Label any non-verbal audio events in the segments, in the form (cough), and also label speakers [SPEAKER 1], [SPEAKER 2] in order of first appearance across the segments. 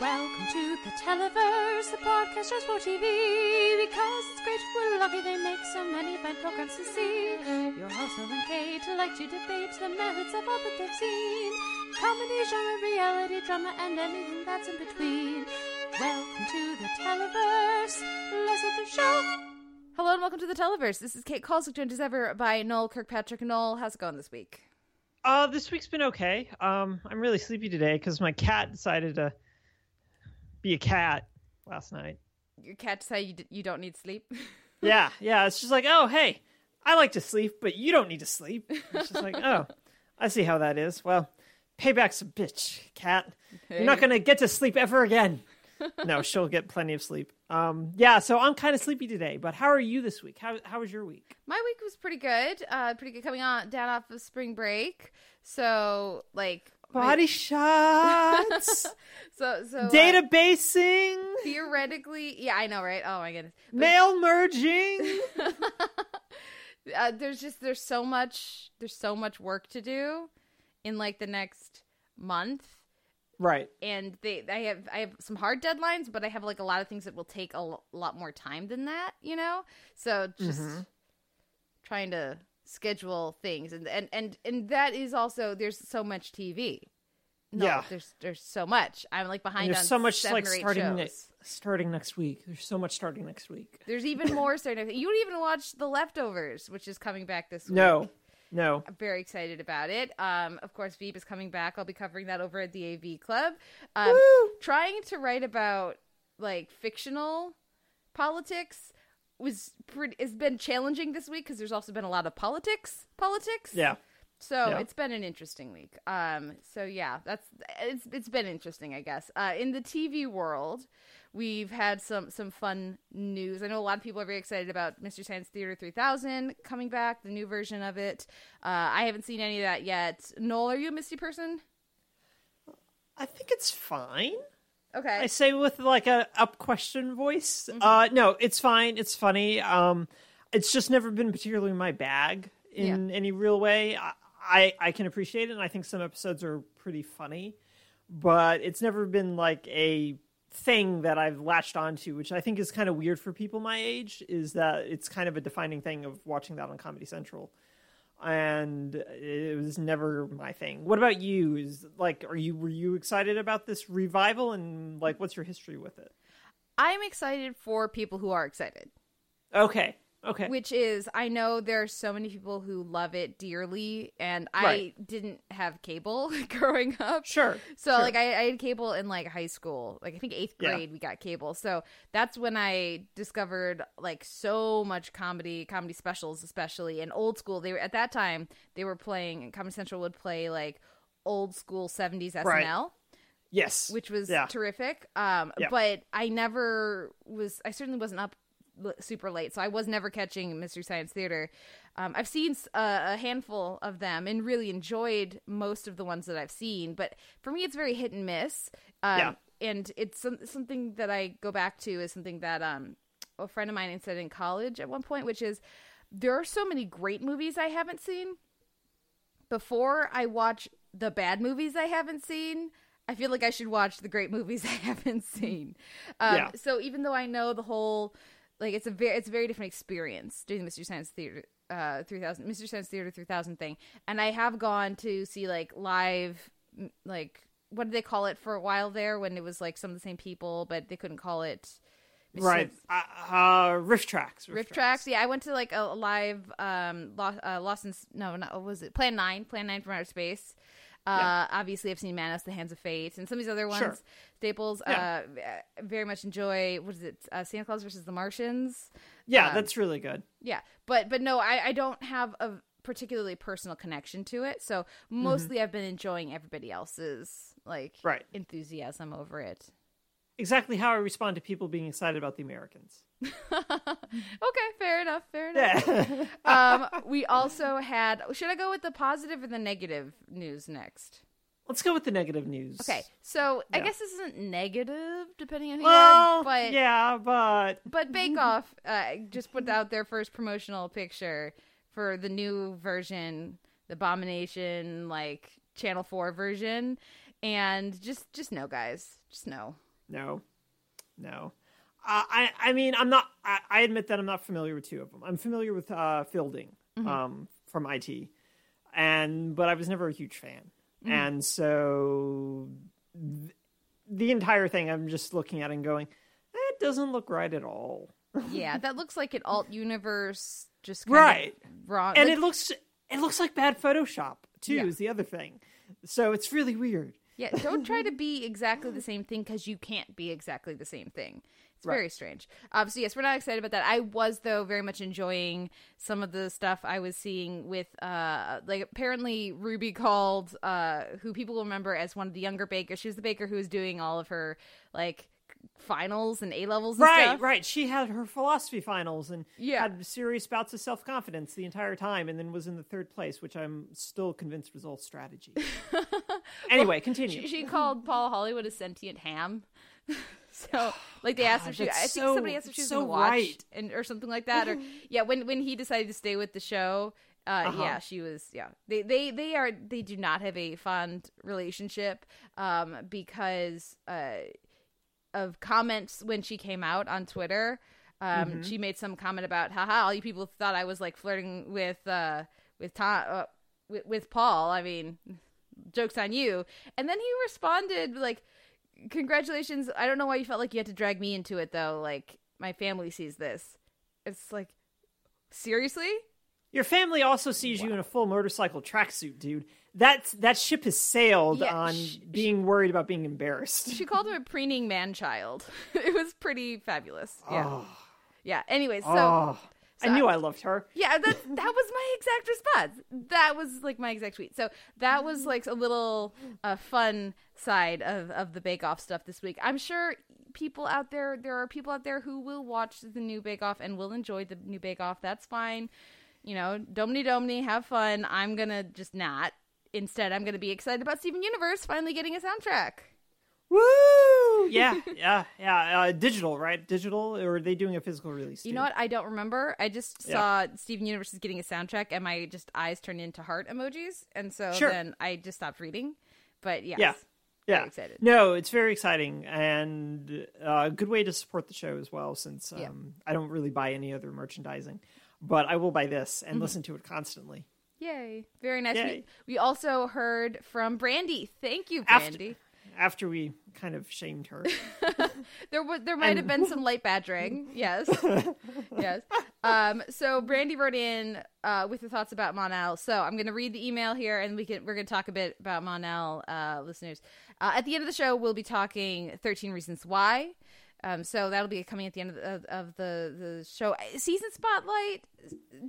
[SPEAKER 1] Welcome to the Televerse, the podcast just for TV. Because it's great, we're lucky they make so many fine programs to see. Your host, Noel and Kate, like to debate the merits of all that they've seen. Comedy, genre, reality, drama, and anything that's in between. Welcome to the Televerse. Let's get the show.
[SPEAKER 2] Hello and welcome to the Televerse. This is Kate Kulzick, joined as ever by Noel Kirkpatrick. Noel, how's it going this week?
[SPEAKER 3] Uh, this week's been okay. Um, I'm really sleepy today because my cat decided to be a cat last night.
[SPEAKER 2] Your cat say you, d- you don't need sleep. (laughs)
[SPEAKER 3] Yeah, (laughs) yeah. It's just like, oh, hey, I like to sleep, but you don't need to sleep. It's just like, oh, I see how that is. Well, payback's a bitch, cat. You're not gonna get to sleep ever again. no, she'll get plenty of sleep. Um, yeah. So I'm kind of sleepy today. But how are you this week? How how was your week?
[SPEAKER 2] My week was pretty good. Uh, pretty good coming on down off of spring break. So like
[SPEAKER 3] Body shots, (laughs)
[SPEAKER 2] so so uh,
[SPEAKER 3] databasing,
[SPEAKER 2] theoretically, yeah, I know, right? Oh my goodness. But,
[SPEAKER 3] mail merging. (laughs)
[SPEAKER 2] uh, there's just there's so much there's so much work to do in like the next month
[SPEAKER 3] right.
[SPEAKER 2] and they I have I have some hard deadlines, but I have like a lot of things that will take a l- lot more time than that, you know. So just
[SPEAKER 3] Mhm.
[SPEAKER 2] trying to schedule things, and and and and that is also there's so much TV. No,
[SPEAKER 3] Yeah.
[SPEAKER 2] there's there's so much. I'm like behind.
[SPEAKER 3] And
[SPEAKER 2] on
[SPEAKER 3] there's so much like starting
[SPEAKER 2] shows.
[SPEAKER 3] ne- starting next week. There's so much starting next week.
[SPEAKER 2] There's even (laughs) more starting. You don't even watch The Leftovers, which is coming back this week.
[SPEAKER 3] No, no.
[SPEAKER 2] I'm very excited about it. Um, of course, Veep is coming back. I'll be covering that over at the AV Club. Um, trying to write about like fictional politics was pretty. It's been challenging this week because there's also been a lot of politics. Politics.
[SPEAKER 3] Yeah,
[SPEAKER 2] So
[SPEAKER 3] Yeah.
[SPEAKER 2] it's been an interesting week. Um, so yeah, that's it's it's been interesting, I guess. Uh, in the TV world, we've had some some fun news. I know a lot of people are very excited about Mystery Science Theater 3000 coming back, the new version of it. Uh, I haven't seen any of that yet. Noel, are you a Misty person?
[SPEAKER 3] I think it's fine.
[SPEAKER 2] Okay.
[SPEAKER 3] I say with like a up question voice.
[SPEAKER 2] Mm-hmm.
[SPEAKER 3] Uh, no, it's fine. It's funny. Um, it's just never been particularly my bag in any real way. I, I I can appreciate it, and I think some episodes are pretty funny, but it's never been like a thing that I've latched onto, which I think is kind of weird for people my age. Is that it's kind of a defining thing of watching that on Comedy Central. And it was never my thing. What about you? Is like, are you were you excited about this revival, and like, what's your history with it?
[SPEAKER 2] I'm excited for people who are excited.
[SPEAKER 3] Okay, okay,
[SPEAKER 2] which is I know there are so many people who love it dearly, and I didn't have cable (laughs) growing up.
[SPEAKER 3] sure.
[SPEAKER 2] So
[SPEAKER 3] sure.
[SPEAKER 2] like I, I had cable in like high school, like I think eighth
[SPEAKER 3] Yeah.
[SPEAKER 2] grade we got cable. So that's when I discovered like so much comedy, comedy specials especially, in old school. They were at that time they were playing. Comedy Central would play like old school seventies SNL
[SPEAKER 3] Right. yes,
[SPEAKER 2] which was
[SPEAKER 3] Yeah.
[SPEAKER 2] terrific. Um,
[SPEAKER 3] Yeah.
[SPEAKER 2] but I never was. I certainly wasn't up super late, so I was never catching Mystery Science Theater. Um, I've seen uh, a handful of them and really enjoyed most of the ones that I've seen. But for me, it's very hit and miss. Um,
[SPEAKER 3] Yeah.
[SPEAKER 2] and it's some, something that I go back to is something that um, a friend of mine said in college at one point, which is there are so many great movies I haven't seen before I watch the bad movies I haven't seen, I feel like I should watch the great movies (laughs) I haven't seen. Um,
[SPEAKER 3] Yeah.
[SPEAKER 2] So even though I know the whole, like it's a very it's a very different experience doing the Mystery Science Theater uh 3000 Mystery Science Theater 3000 thing, and I have gone to see like live like what did they call it for a while there when it was like some of the same people but they couldn't call it
[SPEAKER 3] right. Uh, uh, RiffTrax.
[SPEAKER 2] Rift tracks. Yeah, I went to like a live um Lost, uh, Lost in no, not what was it Plan Nine, Plan Nine from Outer Space. Uh, obviously, I've seen Manos, The Hands of Fate, and some of these other ones.
[SPEAKER 3] Sure.
[SPEAKER 2] Staples.
[SPEAKER 3] Yeah.
[SPEAKER 2] Uh, very much enjoy. What is it? Uh, Santa Claus versus the Martians.
[SPEAKER 3] Yeah,
[SPEAKER 2] um,
[SPEAKER 3] that's really good.
[SPEAKER 2] Yeah, but but no, I I don't have a particularly personal connection to it. So mostly, I've been enjoying everybody else's like
[SPEAKER 3] Right.
[SPEAKER 2] enthusiasm over it.
[SPEAKER 3] Exactly how I respond to people being excited about the Americans. (laughs)
[SPEAKER 2] okay, fair enough. Fair enough.
[SPEAKER 3] Yeah. (laughs)
[SPEAKER 2] um, we also had. Should I go with the positive or the negative news next?
[SPEAKER 3] Let's go with the negative news.
[SPEAKER 2] Okay, so I guess this isn't negative, depending on who
[SPEAKER 3] Well,
[SPEAKER 2] you are, but
[SPEAKER 3] yeah, but
[SPEAKER 2] but (laughs) Bake Off uh, just put out their first promotional picture for the new version, the Abomination like Channel Four version, and just just no, guys, just no.
[SPEAKER 3] no, no. Uh, I I mean I'm not. I, I, admit that I'm not familiar with two of them. I'm familiar with uh, Fielding mm-hmm. um, from IT, and but I was never a huge fan, mm-hmm. and so th- the entire thing I'm just looking at and going, that doesn't look right at all.
[SPEAKER 2] yeah, that looks like an alt universe, just
[SPEAKER 3] right
[SPEAKER 2] wrong,
[SPEAKER 3] and
[SPEAKER 2] like,
[SPEAKER 3] it looks it looks like bad Photoshop too. Yeah. Is the other thing, so it's really weird.
[SPEAKER 2] Yeah, don't try to (laughs) be exactly the same thing because you can't be exactly the same thing. It's right. very strange. Um, so yes, we're not excited about that. I was though very much enjoying some of the stuff I was seeing with uh like apparently Ruby called uh who people will remember as one of the younger bakers. She was the baker who was doing all of her like finals and A levels
[SPEAKER 3] right,
[SPEAKER 2] stuff.
[SPEAKER 3] Right, She had her philosophy finals and
[SPEAKER 2] yeah.
[SPEAKER 3] had serious bouts of self confidence the entire time and then was in the third place, which I'm still convinced was all strategy. (laughs) anyway, well, continue.
[SPEAKER 2] She, she, called Paul Hollywood a sentient ham. (laughs) (laughs) so like they asked God, if she I think so, somebody asked if she was so watch
[SPEAKER 3] right.
[SPEAKER 2] and or something like that. Or yeah, when when he decided to stay with the show, uh, uh-huh. yeah, she was. Yeah, they they they are they do not have a fond relationship, um, because uh, of comments when she came out on Twitter. Um, mm-hmm. she made some comment about, haha, all you people thought I was like flirting with, uh, with Tom, uh, with, with Paul. I mean, (laughs) joke's on you. And then he responded like, congratulations. I don't know why you felt like you had to drag me into it though. Like, my family sees this. It's like, seriously?
[SPEAKER 3] Your family also sees wow. you in a full motorcycle tracksuit, dude. That that ship has sailed yeah, on she, being worried about being embarrassed.
[SPEAKER 2] She called him a preening man child. (laughs) it was pretty fabulous. Yeah.
[SPEAKER 3] Oh.
[SPEAKER 2] Yeah. Anyways, so,
[SPEAKER 3] oh. So I knew I, I loved her.
[SPEAKER 2] Yeah, that (laughs) that was my exact response. That was like my exact tweet. So that was like a little uh, fun side of of the Bake Off stuff this week. I'm sure people out there, there are people out there who will watch the new Bake Off and will enjoy the new Bake Off. That's fine you know, Domini Domini, have fun. I'm gonna just not. Instead, I'm gonna be excited about Steven Universe finally getting a soundtrack.
[SPEAKER 3] Woo! Yeah, (laughs) yeah, yeah. Uh, digital, right? Digital, or are they doing a physical release?
[SPEAKER 2] You know what? I don't remember. I just saw Steven Universe is getting a soundtrack, and my just eyes turned into heart emojis, and so
[SPEAKER 3] sure.
[SPEAKER 2] then I just stopped reading. But yes,
[SPEAKER 3] yeah, yeah,
[SPEAKER 2] excited.
[SPEAKER 3] No, it's very exciting and uh, a good way to support the show as well. Since um, yeah. I don't really buy any other merchandising, but I will buy this and mm-hmm. listen to it constantly.
[SPEAKER 2] Yay! Very nice. We, we, also heard from Brandy. Thank you, Brandy.
[SPEAKER 3] After, after we kind of shamed her, (laughs)
[SPEAKER 2] there was there might and... have been some light badgering. (laughs) Yes, yes. Um, so Brandy wrote in uh, with her thoughts about Mon-El. So I'm going to read the email here, and we can we're going to talk a bit about Mon-El, uh, listeners. Uh, at the end of the show, we'll be talking 13 Reasons Why. Um, so that'll be coming at the end of the, of, of the, the show. Uh, season spotlight,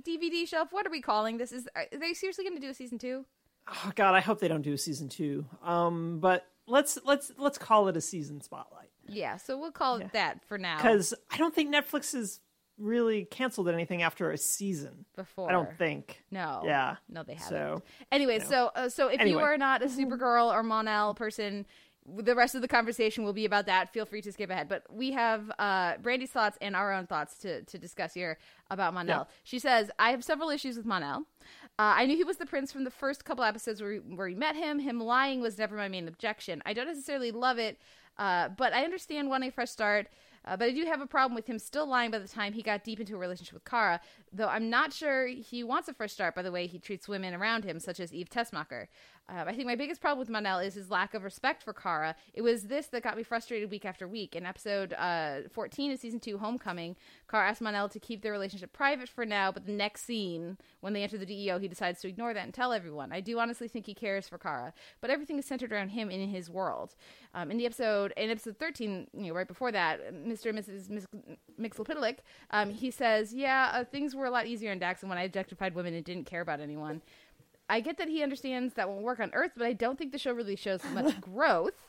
[SPEAKER 2] DVD shelf. What are we calling this? Is are they seriously going to do a season two?
[SPEAKER 3] Oh God, I hope they don't do a season two. Um, but let's let's let's call it a season spotlight.
[SPEAKER 2] Yeah, so we'll call it that for now.
[SPEAKER 3] Because I don't think Netflix has really canceled anything after a season
[SPEAKER 2] before.
[SPEAKER 3] I don't think.
[SPEAKER 2] No.
[SPEAKER 3] Yeah.
[SPEAKER 2] No, they haven't.
[SPEAKER 3] So
[SPEAKER 2] anyway, so uh, so if anyway. you are not a Supergirl or Mon-El person, the rest of the conversation will be about that. Feel free to skip ahead. But we have uh, Brandy's thoughts and our own thoughts to, to discuss here about Mon-El. Yeah. She says, I have several issues with Mon-El. Uh, I knew he was the prince from the first couple episodes where we, where we met him. Him lying was never my main objection. I don't necessarily love it, uh, but I understand wanting a fresh start. Uh, but I do have a problem with him still lying by the time he got deep into a relationship with Kara, though I'm not sure he wants a fresh start by the way he treats women around him, such as Eve Tessmacher. Uh, I think my biggest problem with Mon-El is his lack of respect for Kara. It was this that got me frustrated week after week. In episode uh, 14 of season 2, Homecoming, Kara asked Mon-El to keep their relationship private for now, but the next scene, when they enter the DEO, he decides to ignore that and tell everyone. I do honestly think he cares for Kara, but everything is centered around him in his world. Um, in the episode, in episode 13, you know, right before that, Mr. and Mrs. Mxyzptlk, um, he says, yeah, uh, things were a lot easier in Daxam when I objectified women and didn't care about anyone. I get that he understands that won't work on Earth, but I don't think the show really shows much (laughs) growth.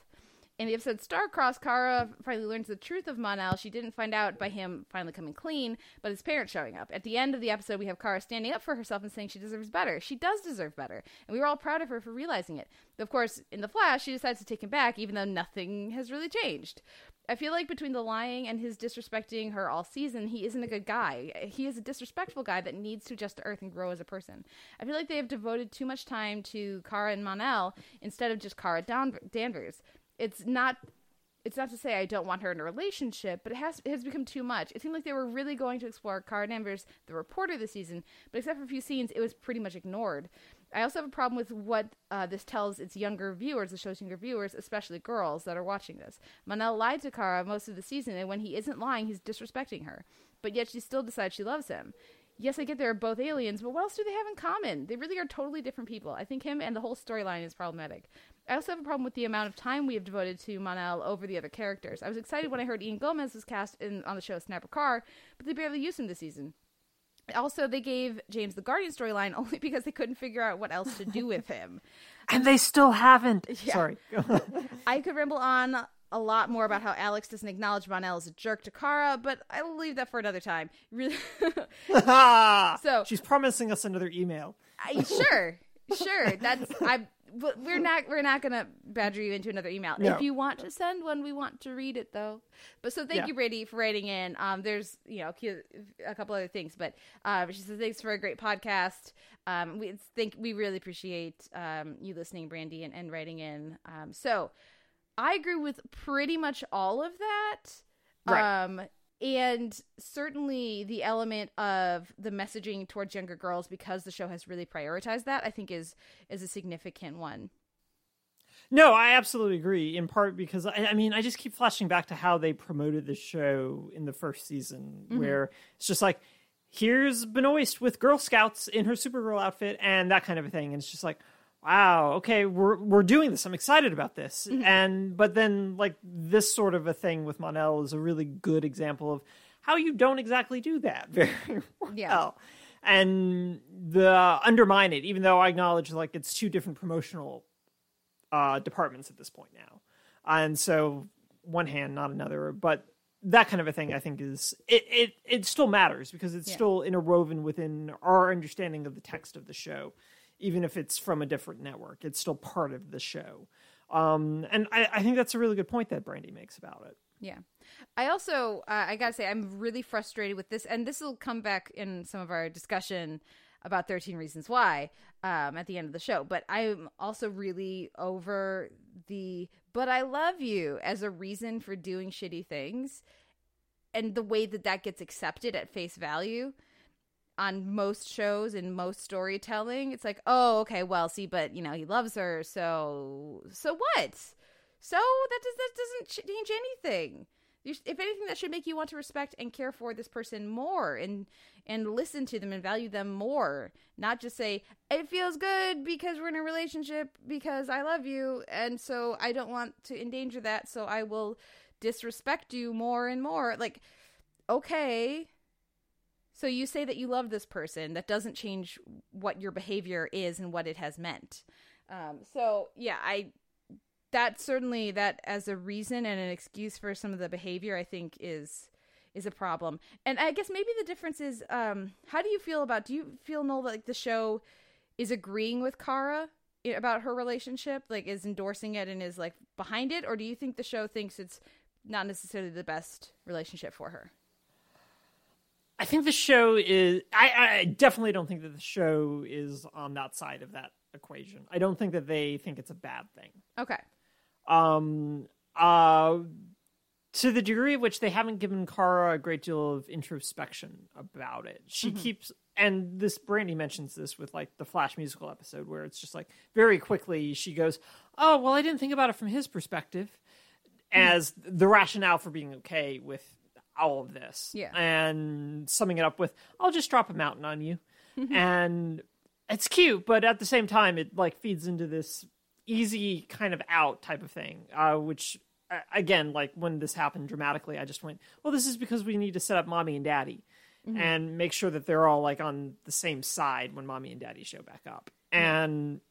[SPEAKER 2] In the episode Starcross, Kara finally learns the truth of Mon-El. She didn't find out by him finally coming clean, but his parents showing up. At the end of the episode, we have Kara standing up for herself and saying she deserves better. She does deserve better, and we were all proud of her for realizing it. Of course, in the Flash, she decides to take him back, even though nothing has really changed. I feel like between the lying and his disrespecting her all season, he isn't a good guy. He is a disrespectful guy that needs to adjust to Earth and grow as a person. I feel like they have devoted too much time to Kara and Mon-El instead of just Kara Dan- Danvers. It's not it's not to say I don't want her in a relationship, but it has it has become too much. It seemed like they were really going to explore Kara Danvers, the reporter, this season, but except for a few scenes, it was pretty much ignored. I also have a problem with what uh, this tells its younger viewers, the show's younger viewers, especially girls that are watching this. Mon-El lied to Kara most of the season, and when he isn't lying, he's disrespecting her. But yet she still decides she loves him. Yes, I get they're both aliens, but what else do they have in common? They really are totally different people. I think him and the whole storyline is problematic. I also have a problem with the amount of time we have devoted to Mon-El over the other characters. I was excited when I heard Ian Gomez was cast in on the show Snapper Carr, but they barely used him this season. Also, they gave James the Guardian storyline (laughs) only because they couldn't figure out what else to do with him. (laughs)
[SPEAKER 3] and they still haven't.
[SPEAKER 2] Yeah.
[SPEAKER 3] Sorry. (laughs)
[SPEAKER 2] I could ramble on a lot more about how Alex doesn't acknowledge Mon-El as a jerk to Kara, but I will leave that for another time. Really,
[SPEAKER 3] so she's promising us another email.
[SPEAKER 2] I, sure, sure. That's I. We're not. We're not gonna badger you into another email.
[SPEAKER 3] No.
[SPEAKER 2] If you want to send one, we want to read it though. But so thank
[SPEAKER 3] Yeah.
[SPEAKER 2] you, Brandy, for writing in. Um, there's you know a couple other things, but um, she says thanks for a great podcast. Um, we think we really appreciate um you listening, Brandy, and, and writing in. Um, so I agree with pretty much all of that.
[SPEAKER 3] Right.
[SPEAKER 2] Um, and certainly the element of the messaging towards younger girls because the show has really prioritized that, I think is is a significant one.
[SPEAKER 3] No, I absolutely agree. In part because I, I mean, I just keep flashing back to how they promoted the show in the first season, mm-hmm. where it's just like, here's Benoist with Girl Scouts in her Supergirl outfit and that kind of a thing, and it's just like, wow, okay, we're we're doing this. I'm excited about this. And but then like this sort of a thing with Mon-El is a really good example of how you don't exactly do that very (laughs) well.
[SPEAKER 2] Yeah.
[SPEAKER 3] And the undermine it, even though I acknowledge like it's two different promotional uh, departments at this point now. And so one hand, not another, but that kind of a thing I think is it it, it still matters because it's
[SPEAKER 2] Yeah.
[SPEAKER 3] still interwoven within our understanding of the text of the show, even if it's from a different network. It's still part of the show. Um, and I, I think that's a really good point that Brandy makes about it.
[SPEAKER 2] Yeah. I also, uh, I gotta say, I'm really frustrated with this, and this will come back in some of our discussion about 13 Reasons Why um, at the end of the show. But I'm also really over the, but I love you as a reason for doing shitty things, and the way that that gets accepted at face value on most shows and most storytelling it's like oh okay well see but you know he loves her so so what? So that does that doesn't change anything. If anything that should make you want to respect and care for this person more and and listen to them and value them more. Not just say it feels good because we're in a relationship because i love you and so i don't want to endanger that so i will disrespect you more and more. Like okay so you say that you love this person. That doesn't change what your behavior is and what it has meant. Um, so yeah, I that certainly that as a reason and an excuse for some of the behavior, I think is is a problem. And I guess maybe the difference is, um, how do you feel about? Do you feel Noel like the show is agreeing with Kara about her relationship, like is endorsing it and is like behind it, or do you think the show thinks it's not necessarily the best relationship for her?
[SPEAKER 3] I think the show is. I, I definitely don't think that the show is on that side of that equation. I don't think that they think it's a bad thing.
[SPEAKER 2] Okay.
[SPEAKER 3] Um, uh, to the degree of which they haven't given Kara a great deal of introspection about it. She keeps, and this Brandy mentions this with like the Flash musical episode where it's just like very quickly she goes, "Oh, well, I didn't think about it from his perspective," as the rationale for being okay with all of this.
[SPEAKER 2] Yeah.
[SPEAKER 3] and summing it up with, "I'll just drop a mountain on you," (laughs) and it's cute, but at the same time, it like feeds into this easy kind of out type of thing, uh, which uh, again, like when this happened dramatically, I just went, well, this is because we need to set up mommy and daddy and make sure that they're all like on the same side when mommy and daddy show back up. And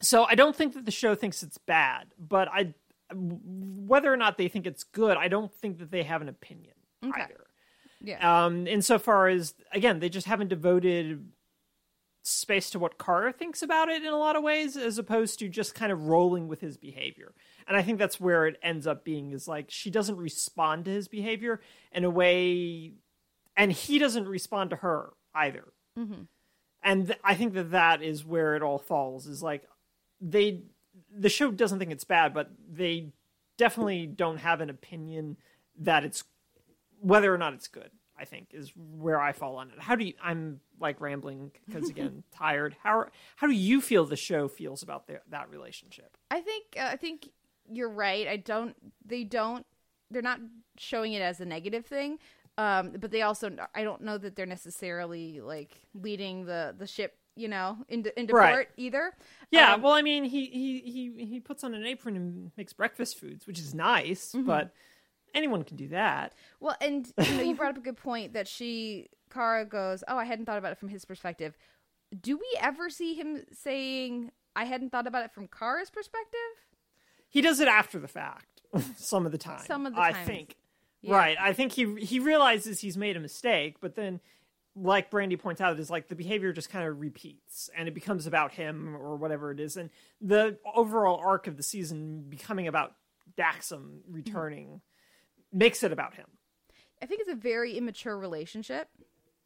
[SPEAKER 3] so I don't think that the show thinks it's bad, but I, whether or not they think it's good, I don't think that they have an opinion
[SPEAKER 2] Okay.
[SPEAKER 3] either.
[SPEAKER 2] Yeah.
[SPEAKER 3] Um, insofar as again, they just haven't devoted space to what Carter thinks about it in a lot of ways, as opposed to just kind of rolling with his behavior. And I think that's where it ends up being is like she doesn't respond to his behavior in a way, and he doesn't respond to her either. And th- I think that that is where it all falls. Is like they, the show doesn't think it's bad, but they definitely don't have an opinion that it's whether or not it's good. I think is where I fall on it. How do you? I'm like rambling because (laughs) again tired. How how do you feel the show feels about the, that relationship?
[SPEAKER 2] I think uh, I think you're right. I don't. They don't. They're not showing it as a negative thing. Um, but they also. I don't know that they're necessarily like leading the the ship. You know, into into
[SPEAKER 3] Right.
[SPEAKER 2] port either.
[SPEAKER 3] Yeah,
[SPEAKER 2] Um,
[SPEAKER 3] well, I mean, he he he he puts on an apron and makes breakfast foods, which is nice,
[SPEAKER 2] Mm-hmm.
[SPEAKER 3] but anyone can do that.
[SPEAKER 2] Well, and you know, you brought up a good point that she Kara goes, "Oh, I hadn't thought about it from his perspective." Do we ever see him saying, "I hadn't thought about it from Kara's perspective"?
[SPEAKER 3] He does it after the fact, (laughs) some of the time.
[SPEAKER 2] Some of the
[SPEAKER 3] time,
[SPEAKER 2] I
[SPEAKER 3] think.
[SPEAKER 2] Yeah.
[SPEAKER 3] Right. I think he he realizes he's made a mistake, but then, like Brandy points out, is like the behavior just kind of repeats, and it becomes about him or whatever it is, and the overall arc of the season becoming about Daxam returning makes it about him.
[SPEAKER 2] I think it's a very immature relationship,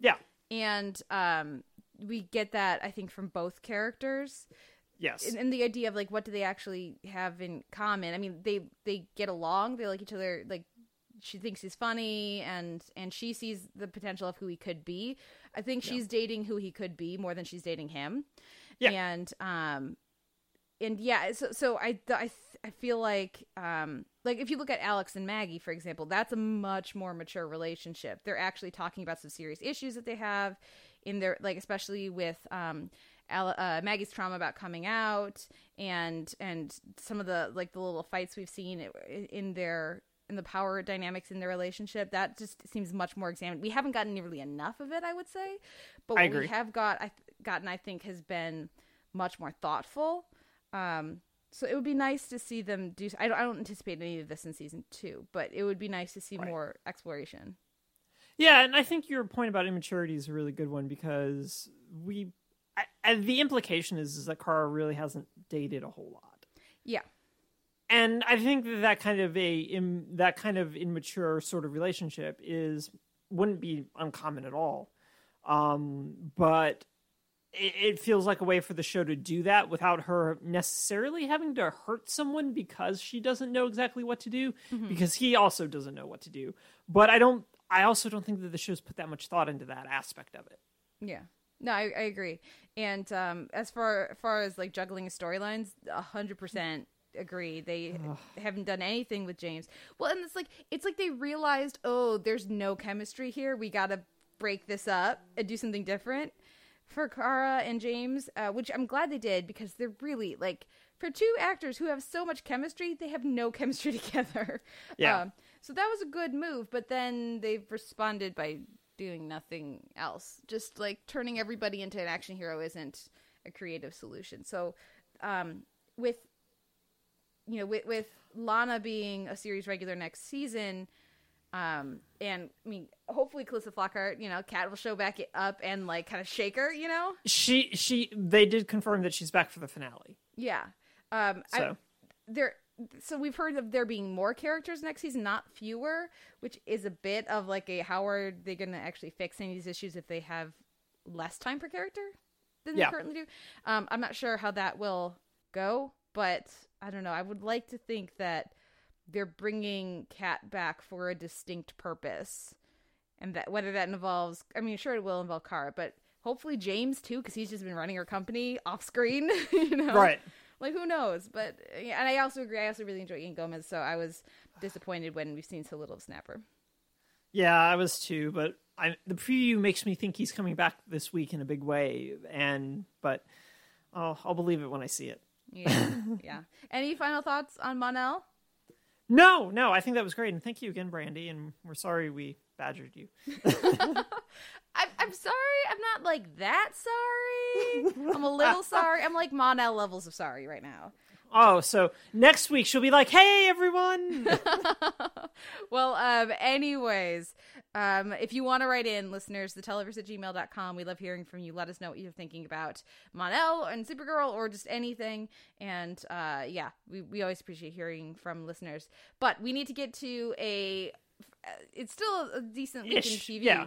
[SPEAKER 3] Yeah.
[SPEAKER 2] and um, we get that I think from both characters.
[SPEAKER 3] Yes.
[SPEAKER 2] and, and the idea of like what do they actually have in common i mean they they get along they like each other like she thinks he's funny and and she sees the potential of who he could be i think she's dating who he could be more than she's dating him
[SPEAKER 3] Yeah.
[SPEAKER 2] and um and yeah so so i i i feel like um like if you look at alex and maggie for example that's a much more mature relationship they're actually talking about some serious issues that they have in their like especially with um Al- uh, Maggie's trauma about coming out and and some of the like the little fights we've seen in their in the power dynamics in their relationship that just seems much more examined. We haven't gotten nearly enough of it, I would say, but what we have got I gotten I think has been much more thoughtful. Um, so it would be nice to see them do. I don't, I don't anticipate any of this in season two, but it would be nice to see
[SPEAKER 3] Right.
[SPEAKER 2] more exploration.
[SPEAKER 3] Yeah, and I think your point about immaturity is a really good one because we, I, and the implication is, is that Kara really hasn't dated a whole lot,
[SPEAKER 2] Yeah,
[SPEAKER 3] and I think that that kind of a Im, that kind of immature sort of relationship is wouldn't be uncommon at all, um, but it, it feels like a way for the show to do that without her necessarily having to hurt someone because she doesn't know exactly what to do because he also doesn't know what to do. But I don't. I also don't think that the show's put that much thought into that aspect of it.
[SPEAKER 2] Yeah. No, I, I agree. And um, as far as far as like juggling storylines, a hundred percent agree. They haven't done anything with James. Well, and it's like it's like they realized, oh, there's no chemistry here. We got to break this up and do something different for Kara and James, uh, which I'm glad they did because they're really like for two actors who have so much chemistry, they have no (laughs) chemistry together.
[SPEAKER 3] Yeah.
[SPEAKER 2] Um, so that was a good move, but then they've responded by doing nothing else. Just like turning everybody into an action hero isn't a creative solution. So, um, with you know, with with Lena being a series regular next season, um, and I mean, hopefully, Calista Flockhart, you know, Cat will show back up and like kind of shake her, you know,
[SPEAKER 3] She she they did confirm that she's back for the finale.
[SPEAKER 2] yeah. Um, I,
[SPEAKER 3] So
[SPEAKER 2] there so we've heard of there being more characters next season not fewer which is a bit of like a how are they going to actually fix any of these issues if they have less time per character than
[SPEAKER 3] Yeah.
[SPEAKER 2] they currently do um, i'm not sure how that will go but i don't know i would like to think that they're bringing cat back for a distinct purpose and that whether that involves i mean sure it will involve Kara, but hopefully james too because he's just been running her company (laughs) off screen (laughs) you know
[SPEAKER 3] right.
[SPEAKER 2] like who knows? But yeah, and I also agree. I also really enjoy Ian Gomez, so I was disappointed when we've seen so little of Snapper.
[SPEAKER 3] Yeah, I was too, but I, the preview makes me think he's coming back this week in a big way. And but oh, I'll believe it when I see it.
[SPEAKER 2] Yeah, (laughs) yeah. Any final thoughts on Mon-El?
[SPEAKER 3] No, no, I think that was great, and thank you again, Brandy. And we're sorry we badgered you. (laughs)
[SPEAKER 2] I'm, I'm sorry. I'm not like that sorry. I'm a little (laughs) sorry. I'm like Mon-El levels of sorry right now.
[SPEAKER 3] Oh, so next week she'll be like, "Hey, everyone." (laughs) (laughs)
[SPEAKER 2] well, um, anyways, um, if you want to write in, listeners, theteleverse at gmail.com. We love hearing from you. Let us know what you're thinking about Mon-El and Supergirl or just anything. And uh, yeah, we, we always appreciate hearing from listeners. But we need to get to a. uh, It's still a decent week in TV.
[SPEAKER 3] yeah.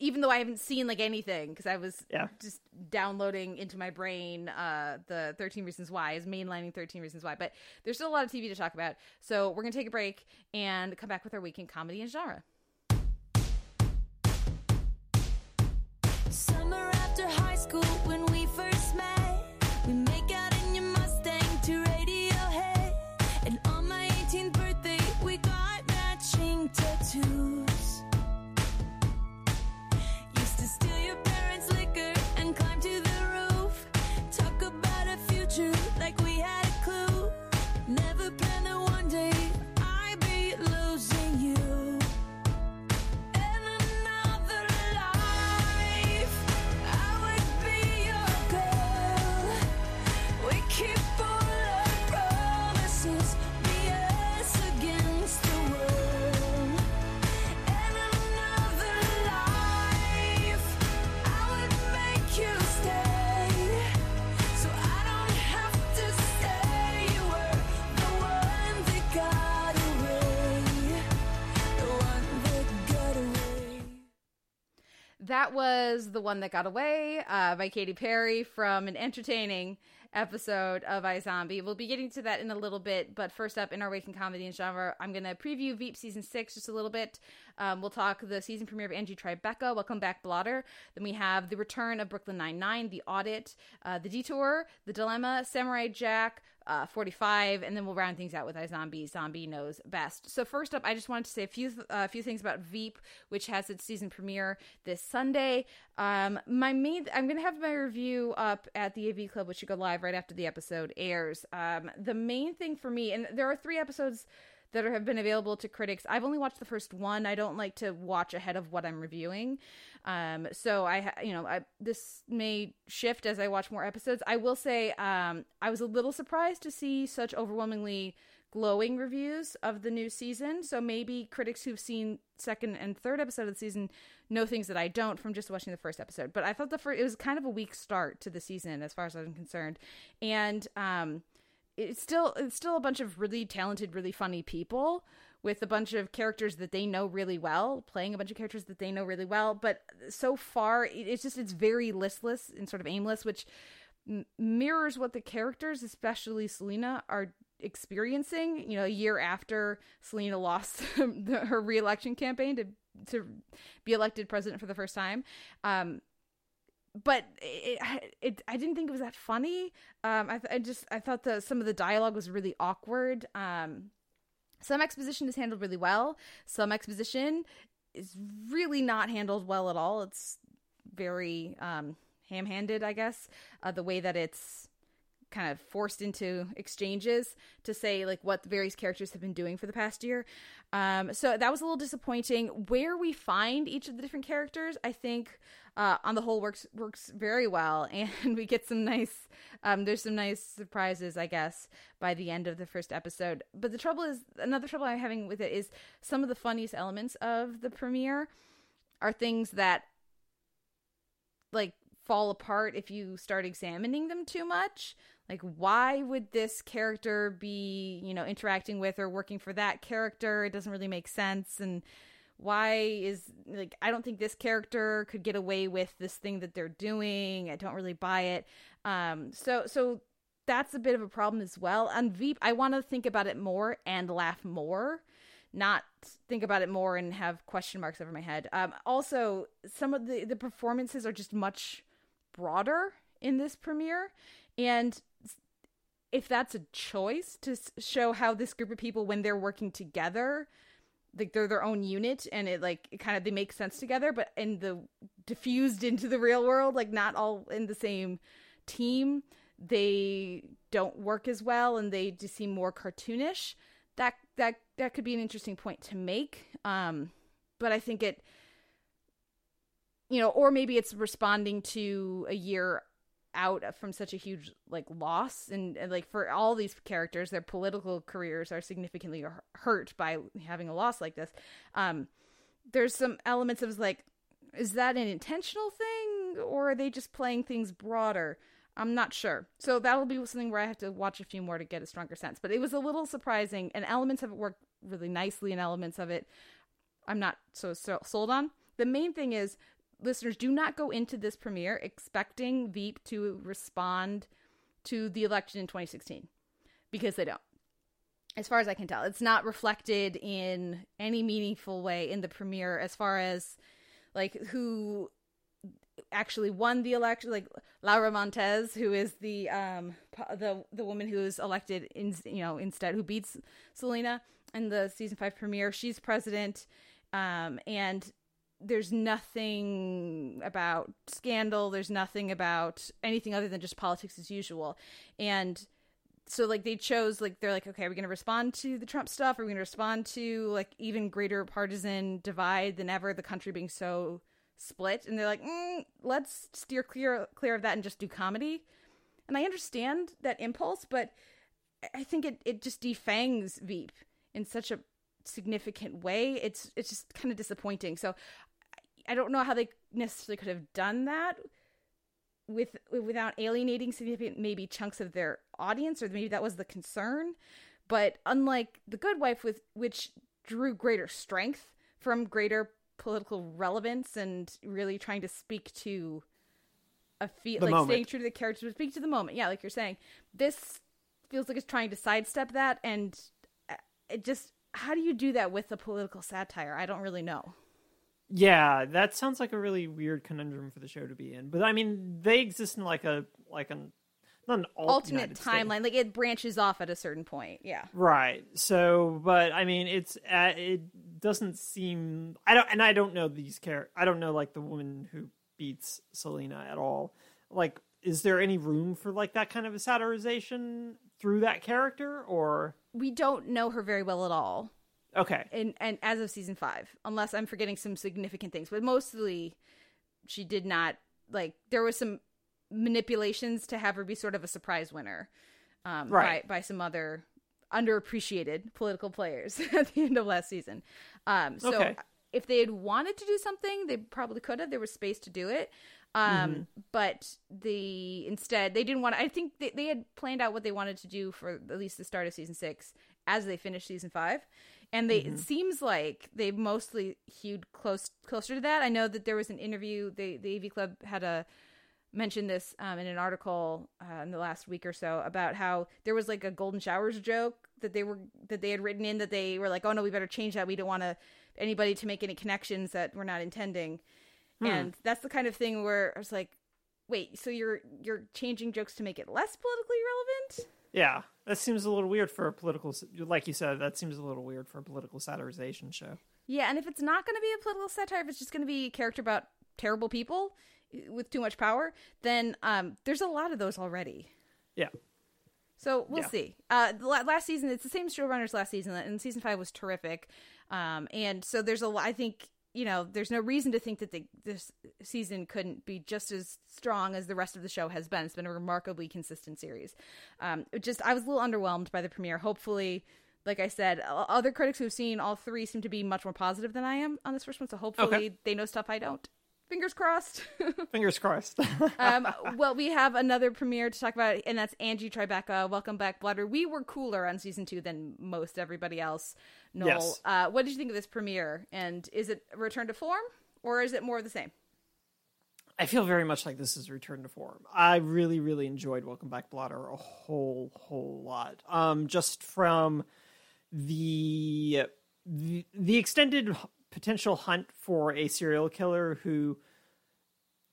[SPEAKER 2] Even though I haven't seen like anything because I was
[SPEAKER 3] Yeah.
[SPEAKER 2] just downloading into my brain uh, the 13 Reasons Why, is mainlining 13 Reasons Why. But there's still a lot of TV to talk about. So we're going to take a break and come back with our weekend comedy and genre.
[SPEAKER 4] Summer after high school when we first met, That
[SPEAKER 2] was The One That Got Away uh, by Katy Perry from an entertaining episode of iZombie. We'll be getting to that in a little bit, but first up in our Waking Comedy and Genre, I'm going to preview Veep Season 6 just a little bit. Um, we'll talk the season premiere of Angie Tribeca, Welcome Back Blotter. Then we have the return of Brooklyn Nine-Nine, The Audit, uh, The Detour, The Dilemma, Samurai Jack, uh, 45, and then we'll round things out with iZombie. Zombie knows best. So first up, I just wanted to say a few a uh, few things about Veep, which has its season premiere this Sunday. Um, my main, I'm gonna have my review up at the AV Club, which should go live right after the episode airs. Um, the main thing for me, and there are three episodes that have been available to critics. I've only watched the first one. I don't like to watch ahead of what I'm reviewing. Um, so I, you know, I, this may shift as I watch more episodes. I will say, um, I was a little surprised to see such overwhelmingly glowing reviews of the new season. So maybe critics who've seen second and third episode of the season know things that I don't from just watching the first episode. But I thought the first, it was kind of a weak start to the season as far as I'm concerned. And, um, it's still it's still a bunch of really talented, really funny people with a bunch of characters that they know really well, playing a bunch of characters that they know really well. But so far, it's just it's very listless and sort of aimless, which mirrors what the characters, especially Selina, are experiencing. You know, a year after Selina lost (laughs) her reelection campaign to to be elected president for the first time. Um, but it, it I didn't think it was that funny. Um, I, I just I thought the some of the dialogue was really awkward. Um, some exposition is handled really well. Some exposition is really not handled well at all. It's very um, ham-handed, I guess. Uh, the way that it's kind of forced into exchanges to say like what the various characters have been doing for the past year. Um, so that was a little disappointing. Where we find each of the different characters, I think uh, on the whole works works very well, (laughs) and we get some nice. Um, there's some nice surprises, I guess, by the end of the first episode. But the trouble is, another trouble I'm having with it is some of the funniest elements of the premiere are things that like fall apart if you start examining them too much? Like why would this character be you know interacting with or working for that character? It doesn't really make sense. And why is like i don't think this character could get away with this thing that they're doing. I don't really buy it. Um so so that's a bit of a problem as well. On veep i want to think about it more and laugh more not think about it more and have question marks over my head. Um also some of the the performances are just much broader in this premiere. And if that's a choice to show how this group of people when they're working together like they're their own unit and it like it kind of they make sense together but in the diffused into the real world like not all in the same team they don't work as well and they just seem more cartoonish. That that that could be an interesting point to make. Um but i think it you know or maybe it's responding to a year out from such a huge like loss. And, and like for all these characters their political careers are significantly hurt by having a loss like this. Um there's some elements of like is that an intentional thing or are they just playing things broader? I'm not sure. So that'll be something where i have to watch a few more to get a stronger sense. But it was a little surprising and elements of it worked really nicely and elements of it i'm not so, so sold on. The main thing is listeners, do not go into this premiere expecting Veep to respond to the election in 2016 because they don't. As far as I can tell, it's not reflected in any meaningful way in the premiere as far as like who actually won the election like Laura Montez who is the um the the woman who is elected in you know instead who beats Selina in the season 5 premiere she's president um and there's nothing about scandal there's nothing about anything other than just politics as usual. And so like they chose like they're like okay are we going to respond to the trump stuff? Are we going to respond to like even greater partisan divide than ever the country being so split? And they're like mm, let's steer clear clear of that and just do comedy. And i understand that impulse but I- think it, it just defangs veep in such a significant way. It's it's just kind of disappointing. So I- don't know how they necessarily could have done that with without alienating significant maybe chunks of their audience or maybe that was the concern. But unlike the good wife with which drew greater strength from greater political relevance and really trying to speak to a feel like
[SPEAKER 3] moment.
[SPEAKER 2] staying true to the character but speak to the moment. Yeah like you're saying this feels like it's trying to sidestep that and uh, it just how do you do that with a political satire? I don't really know
[SPEAKER 3] Yeah, that sounds like a really weird conundrum for the show to be in. But I mean, they exist in like a like an not an alt-
[SPEAKER 2] alternate timeline like it branches off at a certain point yeah
[SPEAKER 3] Right. So, but I mean, it's uh, it doesn't seem I don't and I don't know these char I don't know like the woman who beats Selina at all. Like, is there any room for like that kind of a satirization through that character or
[SPEAKER 2] we don't know her very well at all
[SPEAKER 3] okay?
[SPEAKER 2] and and as of season five, unless I'm forgetting some significant things. But mostly, she did not like. There was some manipulations to have her be sort of a surprise winner, um,
[SPEAKER 3] Right.
[SPEAKER 2] by by some other underappreciated political players (laughs) at the end of last season. Um, so
[SPEAKER 3] Okay.
[SPEAKER 2] if they had wanted to do something, they probably could have. There was space to do it. Um, but the instead they didn't want. I think they, they had planned out what they wanted to do for at least the start of season six as they finished season five, and they it seems like they mostly hewed close closer to that. I know that there was an interview. The the AV Club had a mentioned this um, in an article uh, in the last week or so about how there was like a golden showers joke that they were that they had written in that they were like, oh no, we better change that. We don't want to anybody to make any connections that we're not intending. And that's the kind of thing where I was like, wait, so you're you're changing jokes to make it less politically relevant?
[SPEAKER 3] Yeah, that seems a little weird for a political. Like you said, that seems a little weird for a political satirization show.
[SPEAKER 2] Yeah, and if it's not going to be a political satire, if it's just going to be a character about terrible people with too much power, then um, there's a lot of those already.
[SPEAKER 3] Yeah.
[SPEAKER 2] So we'll
[SPEAKER 3] Yeah.
[SPEAKER 2] see. Uh, the last season, it's the same showrunners last season, and season five was terrific. Um, and so there's a lot. I think you know, there's no reason to think that the, this season couldn't be just as strong as the rest of the show has been. It's been a remarkably consistent series. Um, it just I was a little underwhelmed by the premiere. Hopefully. Like I said, other critics who've seen all three seem to be much more positive than I am on this first one. So hopefully
[SPEAKER 3] Okay.
[SPEAKER 2] they know stuff I don't. Fingers crossed. (laughs)
[SPEAKER 3] Fingers crossed. (laughs)
[SPEAKER 2] um, well, we have another premiere to talk about, and that's Angie Tribeca. Welcome back, Blotter. We were cooler on season two than most everybody else. Noel,
[SPEAKER 3] Yes.
[SPEAKER 2] uh, what did you think of this premiere? And is it return to form, or is it more of the same?
[SPEAKER 3] I feel very much like this is return to form. I really, really enjoyed Welcome Back Blotter a whole, whole lot. Um, just from the the, the extended potential hunt for a serial killer who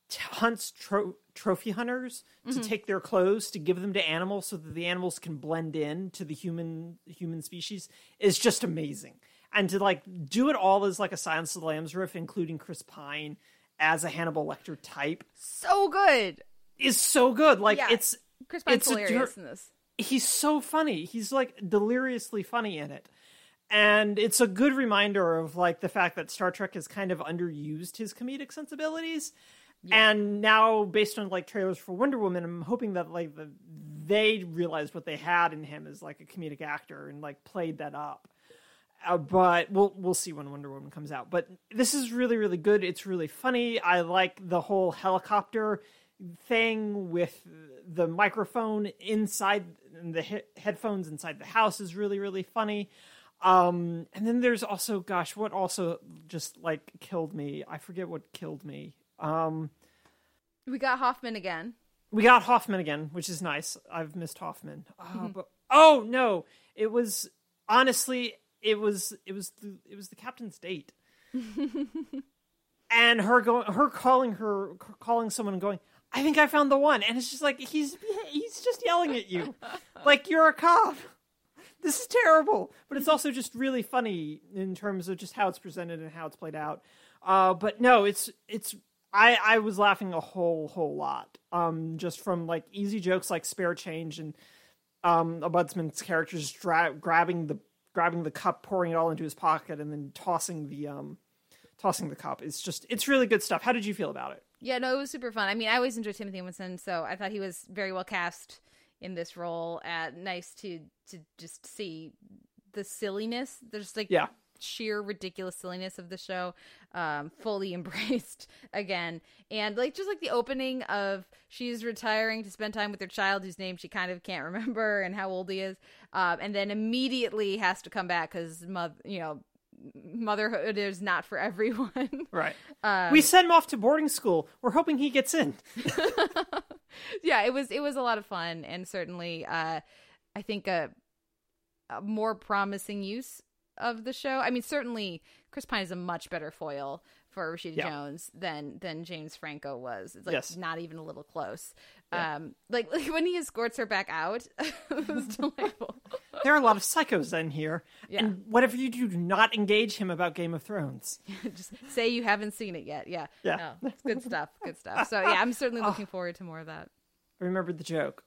[SPEAKER 3] t- hunts tro- trophy hunters to mm-hmm. take their clothes to give them to animals so that the animals can blend in to the human human species is just amazing. And to like do it all as like a Silence of the Lambs riff, including Chris Pine as a Hannibal Lecter type,
[SPEAKER 2] So good.
[SPEAKER 3] is so good. Like
[SPEAKER 2] Yeah.
[SPEAKER 3] it's
[SPEAKER 2] Chris Pine's
[SPEAKER 3] it's
[SPEAKER 2] hilarious in this.
[SPEAKER 3] he's so funny. He's like deliriously funny in it. And it's a good reminder of like the fact that Star Trek has kind of underused his comedic sensibilities. And now based on like trailers for Wonder Woman, I'm hoping that like the, they realized what they had in him as like a comedic actor and like played that up. Uh, but we'll we'll see when Wonder Woman comes out. But this is really really good. It's really funny. I like the whole helicopter thing with the microphone inside and the he- headphones inside the house is really really funny. Um, and then there's also, gosh, what also just like killed me? I forget what killed me Um,
[SPEAKER 2] We got Hoffman again.
[SPEAKER 3] we got Hoffman again, which is nice. I've missed Hoffman. Uh, but oh no, it was honestly it was it was the it was the captain's date, (laughs) and her going her calling her calling someone and going. I think I found the one, and it's just like he's he's just yelling at you, like you're a cop. This is terrible, but it's also just really funny in terms of just how it's presented and how it's played out. Uh, but no, it's it's I I was laughing a whole whole lot, um, just from like easy jokes like spare change and um, a budsman's character just dra- grabbing the grabbing the cup, pouring it all into his pocket, and then tossing the um tossing the cup. It's just it's really good stuff. How did you feel about it?
[SPEAKER 2] Yeah, no, it was super fun. I mean, I always enjoy Timothy Winston, so I thought he was very well cast in this role. Uh, nice to to just see the silliness. There's like
[SPEAKER 3] Yeah.
[SPEAKER 2] sheer ridiculous silliness of the show, um, fully (laughs) embraced again, and like just like the opening of she's retiring to spend time with her child whose name she kind of can't remember and how old he is, um, and then immediately has to come back because mother, you know. Motherhood is not for everyone.
[SPEAKER 3] Right. (laughs) we sent him off to boarding school. We're hoping he gets in. (laughs) (laughs)
[SPEAKER 2] yeah, it was it was a lot of fun and certainly uh I think a, a more promising use of the show. I mean, certainly Chris Pine is a much better foil for Rashida
[SPEAKER 3] Yeah.
[SPEAKER 2] Jones than than James Franco was. It's like
[SPEAKER 3] Yes.
[SPEAKER 2] not even a little close. Um like, (laughs) like when he escorts her back out, (laughs) it was (laughs) delightful.
[SPEAKER 3] There are a lot of psychos in here,
[SPEAKER 2] Yeah.
[SPEAKER 3] and whatever you do, do not engage him about Game of Thrones.
[SPEAKER 2] Just say you haven't seen it yet. Yeah.
[SPEAKER 3] Yeah.
[SPEAKER 2] No, it's good stuff. Good stuff. So yeah, I'm certainly looking forward to more of that.
[SPEAKER 3] I remembered the joke.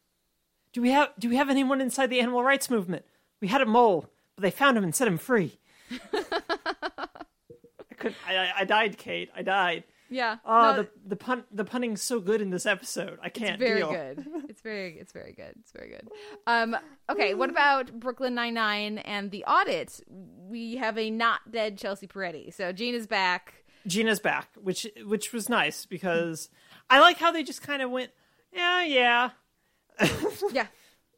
[SPEAKER 3] Do we have Do we have anyone inside the animal rights movement? We had a mole, but they found him and set him free. I could. I, I, I died, Kate. I died.
[SPEAKER 2] Yeah.
[SPEAKER 3] Oh,
[SPEAKER 2] No,
[SPEAKER 3] the the pun the punning's so good in this episode. I can't
[SPEAKER 2] It's very
[SPEAKER 3] deal.
[SPEAKER 2] good. (laughs) It's very it's very good. It's very good. Um okay, what about Brooklyn Nine Nine and the audit? We have a not dead Chelsea Peretti. So Gina's back.
[SPEAKER 3] Gina's back, which which was nice because I like how they just kind of went, yeah, yeah, (laughs)
[SPEAKER 2] Yeah.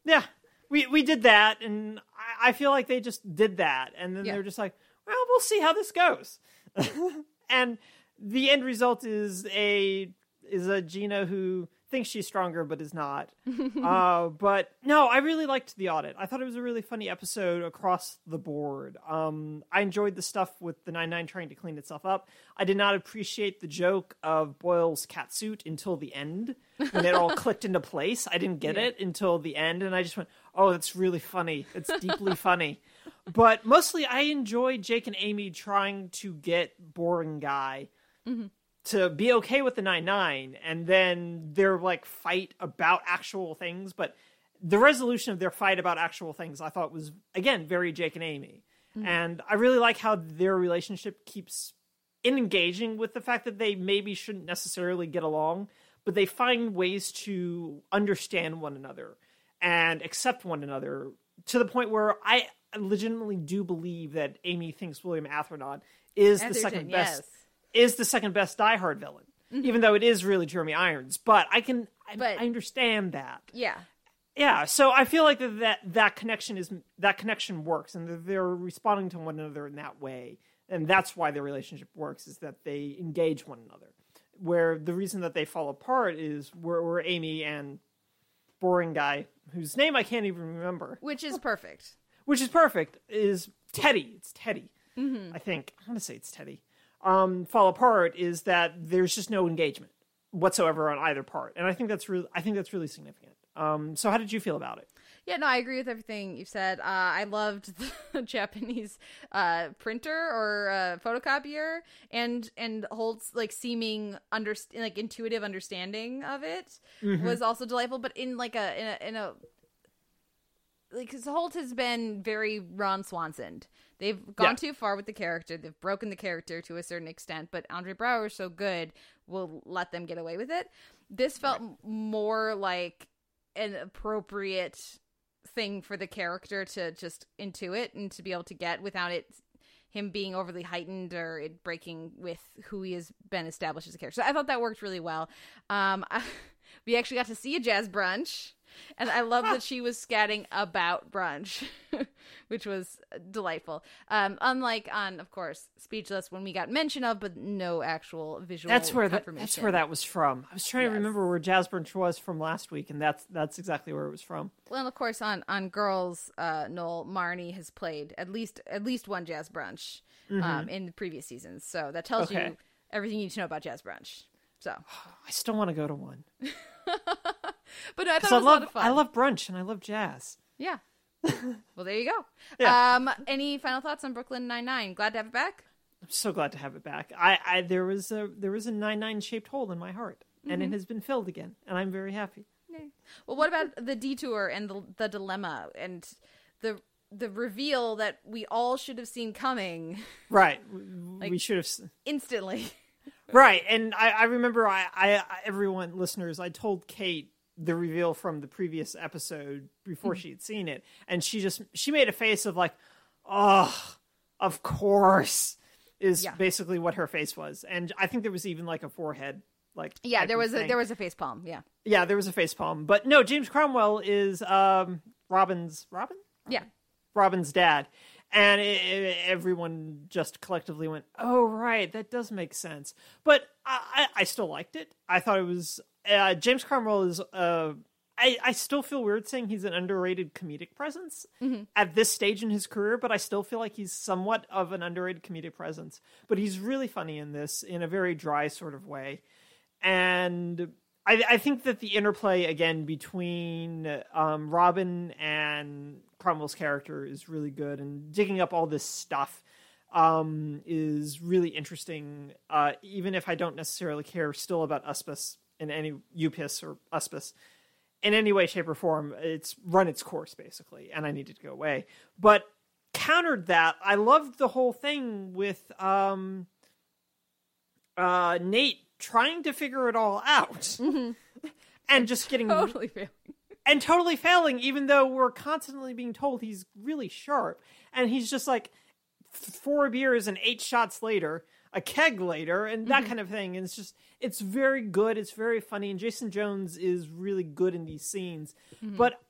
[SPEAKER 3] yeah. We we did that, and I, I feel like they just did that, and then
[SPEAKER 2] Yeah.
[SPEAKER 3] they're just like, well, we'll see how this goes, (laughs) and the end result is a is a Gina who thinks she's stronger but is not. (laughs) uh, but no, I really liked the audit. I thought it was a really funny episode across the board. Um, I enjoyed the stuff with the Nine Nine trying to clean itself up. I did not appreciate the joke of Boyle's cat suit until the end when it all (laughs) clicked into place. I didn't get it until the end, and I just went, "Oh, that's really funny. It's deeply (laughs) funny." But mostly, I enjoyed Jake and Amy trying to get boring guy Mm-hmm. to be okay with the nine nine, and then their like fight about actual things. But the resolution of their fight about actual things, I thought was again very Jake and Amy, mm-hmm. and I really like how their relationship keeps engaging with the fact that they maybe shouldn't necessarily get along, but they find ways to understand one another and accept one another to the point where I legitimately do believe that Amy thinks William Atherton is the second best
[SPEAKER 2] yes.
[SPEAKER 3] Is the second best Die Hard villain, mm-hmm. even though it is really Jeremy Irons. But I can I,
[SPEAKER 2] But-
[SPEAKER 3] I understand that.
[SPEAKER 2] Yeah.
[SPEAKER 3] Yeah, so I feel like that, that that connection is that connection works, and they're responding to one another in that way, and that's why their relationship works is that they engage one another. Where the reason that they fall apart is where, where Amy and boring guy whose name I can't even remember,
[SPEAKER 2] Which is perfect.
[SPEAKER 3] which is perfect, is Teddy. It's Teddy. Mm-hmm. I think I want to say it's Teddy. Um, fall apart is that there's just no engagement whatsoever on either part, and I think that's really I think that's really significant. Um, so how did you feel about it?
[SPEAKER 2] Yeah, no, I agree with everything you said. Uh, I loved the (laughs) Japanese uh, printer or uh, photocopier, and and Holt's like seeming under like intuitive understanding of it was also delightful. But in like a in a, in a like 'cause Holt has been very Ron Swanson. They've gone
[SPEAKER 3] Yeah.
[SPEAKER 2] too far with the character. They've broken the character to a certain extent. But Andre Braugher is so good, we'll let them get away with it. This felt m more like an appropriate thing for the character to just intuit and to be able to get without it him being overly heightened or it breaking with who he has been established as a character. So I thought that worked really well. Um, (laughs) we actually got to see a jazz brunch, And I love that (laughs) she was scatting about brunch, (laughs) which was delightful. Um, unlike on, of course, Speechless, when we got mention of, but no actual visual.
[SPEAKER 3] That's where that, that's where that was from. I was trying to remember where Jazz Brunch was from last week, and that's that's exactly where it was from.
[SPEAKER 2] Well, and of course, on on Girls, uh, Noel Marnie has played at least at least one jazz brunch um, in the previous seasons, so that tells
[SPEAKER 3] Mm-hmm. Okay.
[SPEAKER 2] you everything you need to know about jazz brunch. So, (sighs)
[SPEAKER 3] I still want to go to one (laughs) (laughs)
[SPEAKER 2] but I thought it
[SPEAKER 3] I
[SPEAKER 2] was a lot
[SPEAKER 3] love
[SPEAKER 2] of fun.
[SPEAKER 3] I love brunch and I love jazz.
[SPEAKER 2] Yeah. (laughs) well, there you go.
[SPEAKER 3] Yeah.
[SPEAKER 2] Um, any final thoughts on Brooklyn Nine Nine? Glad to have it back.
[SPEAKER 3] I'm so glad to have it back. I, I there was a there was a nine nine shaped hole in my heart, and
[SPEAKER 2] Mm-hmm.
[SPEAKER 3] it has been filled again, and I'm very happy.
[SPEAKER 2] Well, what about the detour and the the dilemma and the the reveal that we all should have seen coming
[SPEAKER 3] Right, (laughs) we should have.
[SPEAKER 2] instantly?
[SPEAKER 3] Right, and I, I remember I, I everyone listeners, I told Kate the reveal from the previous episode before she had seen it, and she just she made a face of like, oh, of course, is
[SPEAKER 2] Yeah.
[SPEAKER 3] basically what her face was, and I think there was even like a forehead, like
[SPEAKER 2] Yeah, there was a
[SPEAKER 3] thing.
[SPEAKER 2] there was a face palm. Yeah,
[SPEAKER 3] yeah, there was a face palm, but no, James Cromwell is um Robin's Robin.
[SPEAKER 2] yeah.
[SPEAKER 3] Robin's dad. And it, it- everyone just collectively went, "Oh, right, that does make sense." But I, I, I still liked it. I thought it was uh, James Cromwell is. Uh, I, I still feel weird saying he's an underrated comedic presence at this stage in his career, but I still feel like he's somewhat of an underrated comedic presence. But he's really funny in this in a very dry sort of way, and I, I think that the interplay again between um, Robin and Cromwell's character is really good, and digging up all this stuff um, is really interesting. Uh, even if I don't necessarily care still about Uspis in any Upis or Uspis in any way, shape, or form, it's run its course basically, and I needed to go away. But countered that, I loved the whole thing with um, uh, Nate trying to figure it all out. And just getting (laughs)
[SPEAKER 2] Totally failing.
[SPEAKER 3] and totally failing, even though we're constantly being told he's really sharp. And he's just like f- four beers and eight shots later, a keg later, and that mm-hmm. kind of thing. And it's just, it's very good. It's very funny. And Jason Jones is really good in these scenes. Mm-hmm. But,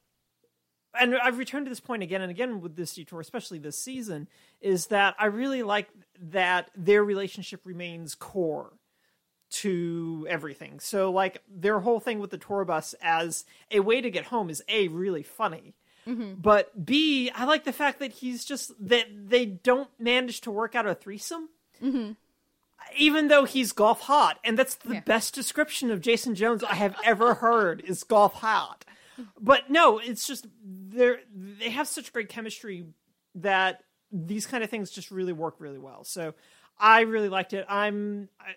[SPEAKER 3] and I've returned to this point again and again with this detour, especially this season, is that I really like that their relationship remains core to everything. So like their whole thing with the tour bus as a way to get home is a really funny. Mm-hmm. But B, I like the fact that he's just that they don't manage to work out a threesome. Even though he's golf hot, and that's the
[SPEAKER 2] Yeah.
[SPEAKER 3] best description of Jason Jones I have ever heard is golf hot. But no, it's just they're they have such great chemistry that these kind of things just really work really well. So I really liked it. I'm I,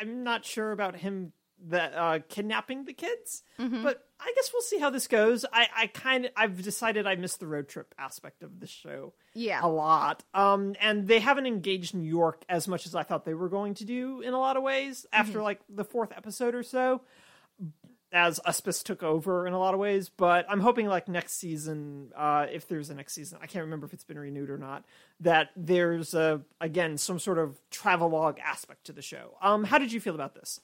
[SPEAKER 3] I'm not sure about him that uh, kidnapping the kids, but I guess we'll see how this goes. I I kind of I've decided I miss the road trip aspect of the show
[SPEAKER 2] Yeah.
[SPEAKER 3] a lot. Um, and they haven't engaged New York as much as I thought they were going to do in a lot of ways after like the fourth episode or so, as Uspis took over in a lot of ways. But I'm hoping like next season, uh, if there's a next season, I can't remember if it's been renewed or not, that there's a again some sort of travelogue aspect to the show. Um, how did you feel about this?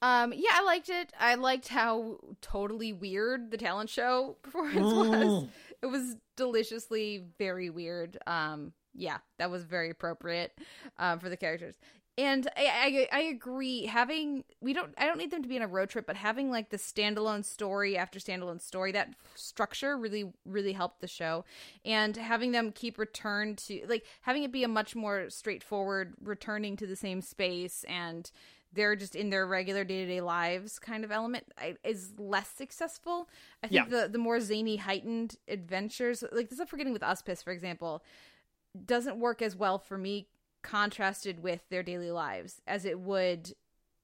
[SPEAKER 2] Um, yeah, I liked it. I liked how totally weird the talent show (laughs) performance was. It was deliciously very weird. Um, yeah, that was very appropriate um, for the characters. And I, I I agree. Having we don't I don't need them to be on a road trip, but having like the standalone story after standalone story, that structure really really helped the show. And having them keep return to like having it be a much more straightforward returning to the same space and they're just in their regular day to day lives kind of element is less successful. I think
[SPEAKER 3] Yeah.
[SPEAKER 2] the the more zany heightened adventures, like this, I'm forgetting with Uspis, for example, doesn't work as well for me contrasted with their daily lives as it would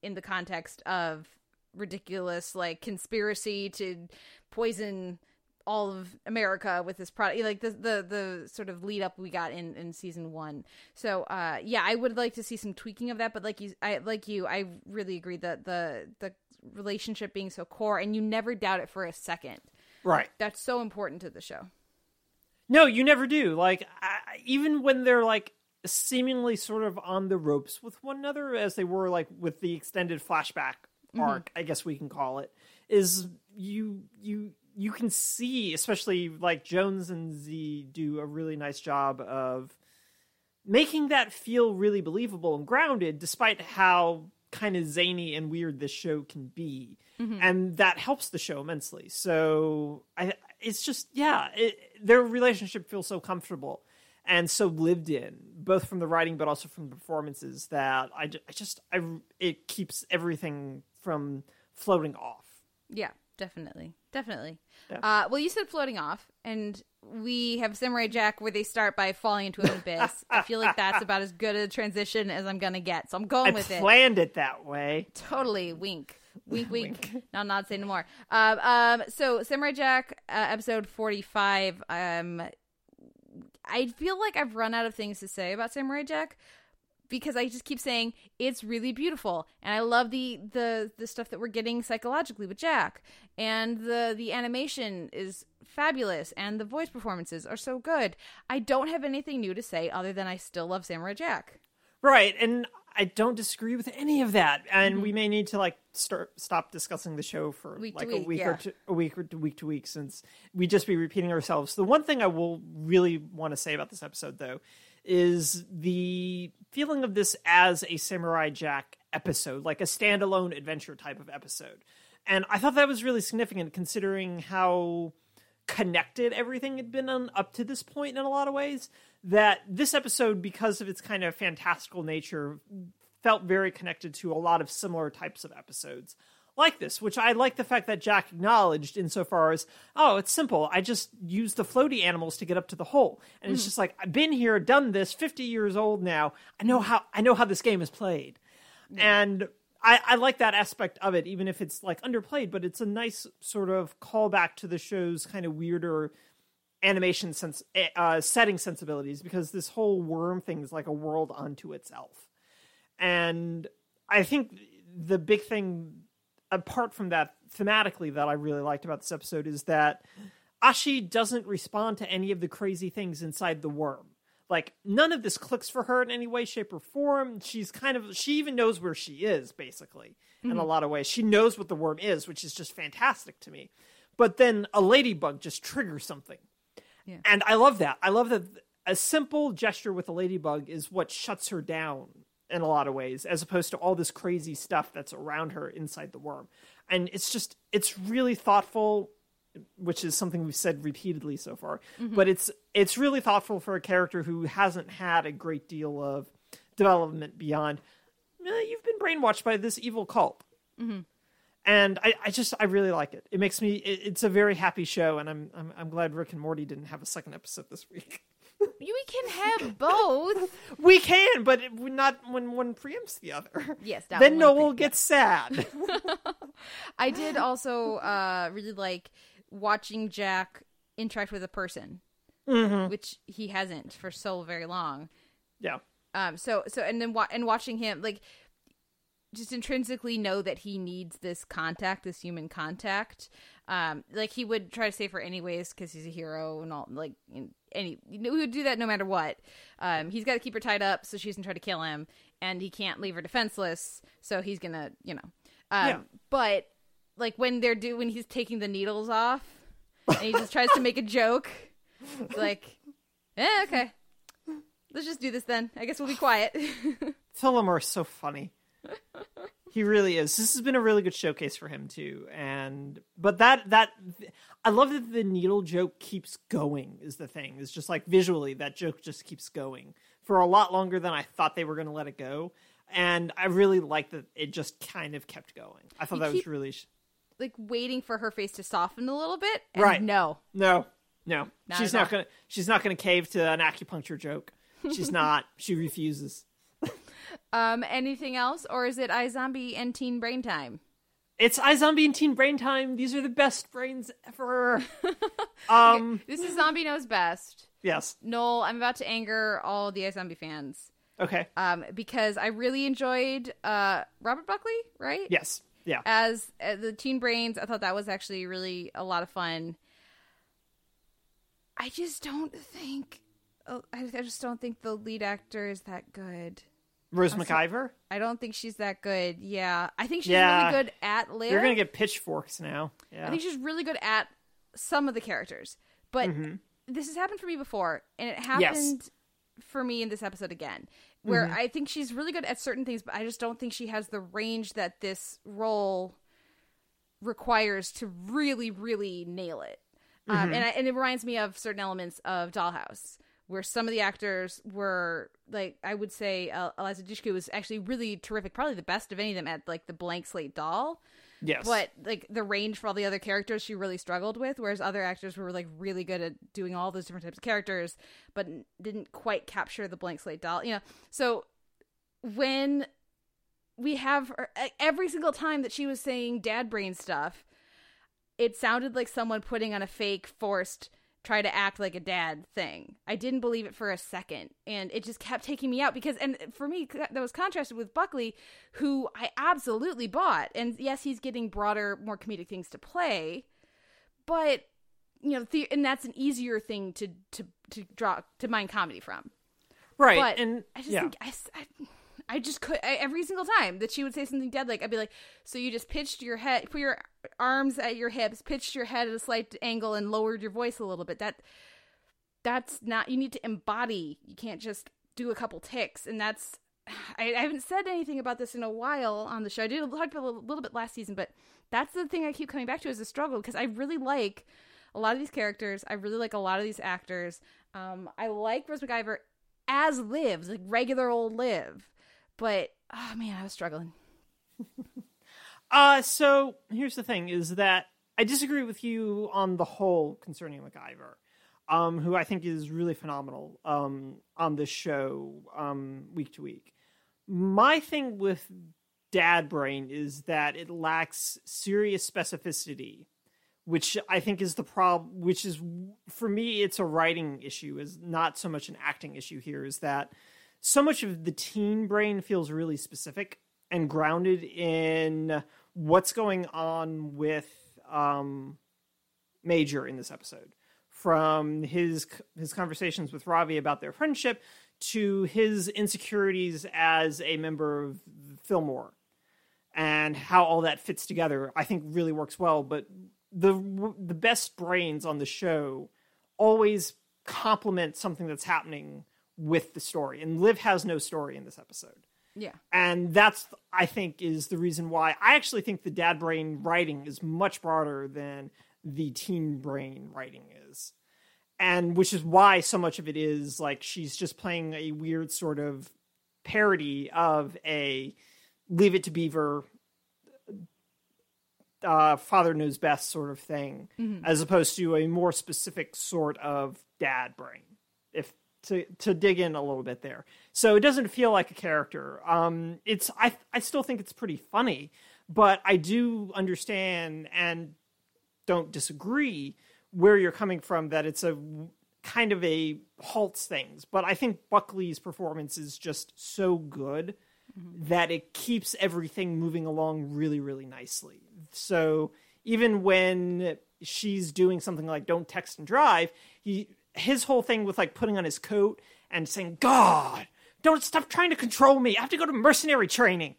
[SPEAKER 2] in the context of ridiculous like conspiracy to poison all of America with this product like the the the sort of lead up we got in in season 1. So uh yeah, I would like to see some tweaking of that but like you I like you I really agree that the the relationship being so core and you never doubt it for a second.
[SPEAKER 3] Right.
[SPEAKER 2] That's so important to the show.
[SPEAKER 3] No, you never do. Like I, even when they're like seemingly sort of on the ropes with one another, as they were like with the extended flashback arc, I guess we can call it, is you you you can see, especially like Jones and Zea do a really nice job of making that feel really believable and grounded, despite how kind of zany and weird this show can be, mm-hmm. and that helps the show immensely. So I, it's just yeah, it, their relationship feels so comfortable and so lived in, both from the writing but also from the performances. That I, I just I it keeps everything from floating off.
[SPEAKER 2] Yeah, definitely, definitely.
[SPEAKER 3] Yeah.
[SPEAKER 2] Uh, well, you said floating off, and we have Samurai Jack where they start by falling into an abyss. I feel like that's about as good a transition as I'm gonna get, so I'm going
[SPEAKER 3] I
[SPEAKER 2] with it.
[SPEAKER 3] planned it that way.
[SPEAKER 2] Totally wink. Wink, wink. (laughs) Not not say no more. Um, um, so Samurai Jack, uh, episode forty-five. Um, I feel like I've run out of things to say about Samurai Jack because I just keep saying it's really beautiful, and I love the the the stuff that we're getting psychologically with Jack, and the the animation is fabulous, and the voice performances are so good. I don't have anything new to say other than I still love Samurai Jack.
[SPEAKER 3] Right, and I don't disagree with any of that. And
[SPEAKER 2] Mm-hmm.
[SPEAKER 3] we may need to like start stop discussing the show for
[SPEAKER 2] Week
[SPEAKER 3] like a
[SPEAKER 2] week,
[SPEAKER 3] week
[SPEAKER 2] yeah.
[SPEAKER 3] or two, a week or to week to week since we just be repeating ourselves. The one thing I will really want to say about this episode though is the feeling of this as a Samurai Jack episode, like a standalone adventure type of episode. And I thought that was really significant considering how connected everything had been on up to this point in a lot of ways that this episode because of its kind of fantastical nature felt very connected to a lot of similar types of episodes like this which i like the fact that jack acknowledged insofar as oh it's simple. I just use the floaty animals to get up to the hole. And it's just like i've been here done this 50 years old now. I know how i know how this game is played. And I, I like that aspect of it, even if it's like underplayed, but it's a nice sort of callback to the show's kind of weirder animation sense, eh, uh, setting sensibilities, because this whole worm thing is like a world unto itself. And I think the big thing, apart from that thematically, that I really liked about this episode is that Ashi doesn't respond to any of the crazy things inside the worm. Like none of this clicks for her in any way, shape, or form. She's kind of she even knows where she is, basically, in a mm-hmm. lot of ways. She knows what the worm is, which is just fantastic to me. But then a ladybug just triggers something.
[SPEAKER 2] Yeah.
[SPEAKER 3] And I love that. I love that a simple gesture with a ladybug is what shuts her down in a lot of ways, as opposed to all this crazy stuff that's around her inside the worm. And it's just, it's really thoughtful, which is something we've said repeatedly so far. But it's it's really thoughtful for a character who hasn't had a great deal of development beyond. "Eh, you've been brainwashed by this evil cult and I, I just I really like it. It makes me it, it's a very happy show, and I'm, I'm I'm glad Rick and Morty didn't have a second episode this week.
[SPEAKER 2] Have both. (laughs)
[SPEAKER 3] We can, but it, not when one preempts the other.
[SPEAKER 2] Yes,
[SPEAKER 3] then Noel gets sad. (laughs)
[SPEAKER 2] I did also uh, really like watching Jack interact with a person, which he hasn't for so very long.
[SPEAKER 3] yeah,
[SPEAKER 2] Um, so so and then wa- and watching him like just intrinsically know that he needs this contact, this human contact. Um, like he would try to save her anyways because he's a hero and all. Like any, you know, he would do that no matter what. Um, he's got to keep her tied up so she doesn't try to kill him, and he can't leave her defenseless. So he's gonna, you know. Um,
[SPEAKER 3] Yeah.
[SPEAKER 2] But like when they're do when he's taking the needles off, and he just tries to make a joke, (laughs) like, eh, okay. Let's just do this then. I guess we'll be (sighs) quiet. (laughs)
[SPEAKER 3] Phil LaMarr is so funny. (laughs) He really is. This has been a really good showcase for him too. And but that that I love that the needle joke keeps going is the thing. It's just like visually that joke just keeps going for a lot longer than I thought they were going to let it go. And I really like that it just kind of kept going. I thought
[SPEAKER 2] You
[SPEAKER 3] that was really sh-
[SPEAKER 2] like waiting for her face to soften a little bit. and
[SPEAKER 3] Right.
[SPEAKER 2] No.
[SPEAKER 3] No, no,
[SPEAKER 2] Not
[SPEAKER 3] she's not
[SPEAKER 2] all.
[SPEAKER 3] gonna. She's not gonna cave to an acupuncture joke. She's (laughs) not. She refuses.
[SPEAKER 2] Um. Anything else, or is it iZombie and Teen Brain Time?
[SPEAKER 3] It's iZombie and Teen Brain Time. These are the best brains ever. (laughs) um.
[SPEAKER 2] This is Zombie Knows Best.
[SPEAKER 3] Yes.
[SPEAKER 2] Noel, I'm about to anger all the iZombie fans.
[SPEAKER 3] Okay.
[SPEAKER 2] Um, because I really enjoyed uh Robert Buckley, right?
[SPEAKER 3] Yes. Yeah.
[SPEAKER 2] As uh, the Teen Brains, I thought that was actually really a lot of fun. I just don't think. Oh, I just don't think the lead actor is that good.
[SPEAKER 3] Rose McIver.
[SPEAKER 2] I don't think she's that good. Yeah, I think she's
[SPEAKER 3] Yeah.
[SPEAKER 2] really good at Liv.
[SPEAKER 3] You're gonna get pitchforks now. Yeah.
[SPEAKER 2] I think she's really good at some of the characters, but mm-hmm. this has happened for me before, and it happened for me in this episode again, where mm-hmm. I think she's really good at certain things, but I just don't think she has the range that this role requires to really, really nail it. Um, mm-hmm. and, I, and it reminds me of certain elements of Dollhouse, where some of the actors were like, I would say, uh, Eliza Dushku was actually really terrific, probably the best of any of them at like the blank slate doll.
[SPEAKER 3] Yes.
[SPEAKER 2] But like the range for all the other characters, she really struggled with. Whereas other actors were like really good at doing all those different types of characters, but didn't quite capture the blank slate doll. You know, so when we have her, every single time that she was saying dad brain stuff, it sounded like someone putting on a fake, forced, try to act like a dad thing. I didn't believe it for a second, and it just kept taking me out because, and for me, that was contrasted with Buckley, who I absolutely bought. And yes, he's getting broader, more comedic things to play, but you know, the, and that's an easier thing to to to draw to mine comedy from.
[SPEAKER 3] right.
[SPEAKER 2] But
[SPEAKER 3] and
[SPEAKER 2] I just
[SPEAKER 3] yeah.
[SPEAKER 2] think I, I- I just could I, every single time that she would say something dead, like I'd be like, so you just pitched your head, put your arms at your hips, pitched your head at a slight angle, and lowered your voice a little bit. That that's not. You need to embody. You can't just do a couple ticks, and that's. (sighs) I, I haven't said anything about this in a while on the show. I did talk about a little, little bit last season, but that's the thing I keep coming back to as a struggle because I really like a lot of these characters. I really like a lot of these actors. Um, I like Rose McIver as Liv, like regular old Liv, but oh man, I was struggling. (laughs)
[SPEAKER 3] Uh, so here's the thing: is that I disagree with you on the whole concerning McIver, um, who I think is really phenomenal um, on this show um, week to week. My thing with Dad Brain is that it lacks serious specificity, which I think is the problem. Which is for me, it's a writing issue, is not so much an acting issue. Here is that so much of the teen brain feels really specific and grounded in what's going on with um, Major in this episode. From his his conversations with Ravi about their friendship to his insecurities as a member of Fillmore and how all that fits together, I think really works well. But the the best brains on the show always complement something that's happening with the story, and Liv has no story in this episode.
[SPEAKER 2] Yeah,
[SPEAKER 3] and that's i think is the reason why i actually think the dad brain writing is much broader than the teen brain writing is. And which is why so much of it is like she's just playing a weird sort of parody of a leave it to beaver uh, father knows best sort of thing as opposed to a more specific sort of dad brain if to to dig in a little bit there. So it doesn't feel like a character. Um it's i i still think it's pretty funny but i do understand and don't disagree where you're coming from that it's a kind of a halts things. But i think buckley's performance is just so good that it keeps everything moving along really really nicely. So even when she's doing something like don't text and drive he his whole thing with like putting on his coat and saying god don't stop trying to control me. I have to go to mercenary training.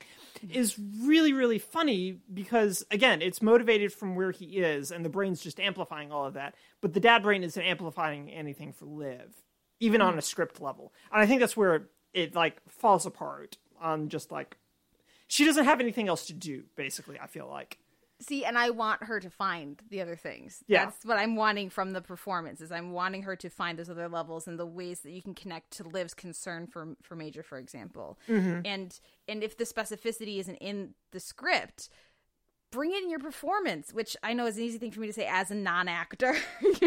[SPEAKER 3] Is really really funny because again it's motivated from where he is and the brain's just amplifying all of that but the dad brain isn't amplifying anything for liv even on a mm-hmm. script level. And i think that's where it, it like falls apart on just like she doesn't have anything else to do basically i feel like
[SPEAKER 2] see, and I want her to find the other things.
[SPEAKER 3] Yeah.
[SPEAKER 2] That's what I'm wanting from the performance. Is I'm wanting her to find those other levels and the ways that you can connect to Liv's concern for for Major, for example. And and if the specificity isn't in the script, bring it in your performance, which I know is an easy thing for me to say as a non-actor. (laughs)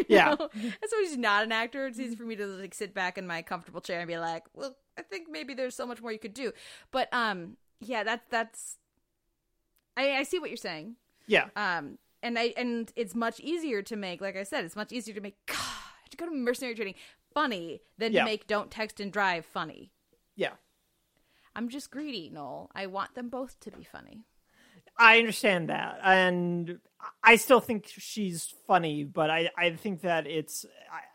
[SPEAKER 3] Yeah.
[SPEAKER 2] know? as someone who's not an actor, it's easy for me to like sit back in my comfortable chair and be like, "Well, I think maybe there's so much more you could do." But um, yeah, that's that's. I, I see what you're saying.
[SPEAKER 3] Yeah
[SPEAKER 2] Um, and I and it's much easier to make, like I said, it's much easier to make. God, to go to mercenary training funny than
[SPEAKER 3] Yeah.
[SPEAKER 2] to make don't text and drive funny.
[SPEAKER 3] yeah
[SPEAKER 2] I'm just greedy, Noel. I want them both to be funny.
[SPEAKER 3] I understand that, and I still think she's funny, but I, I think that it's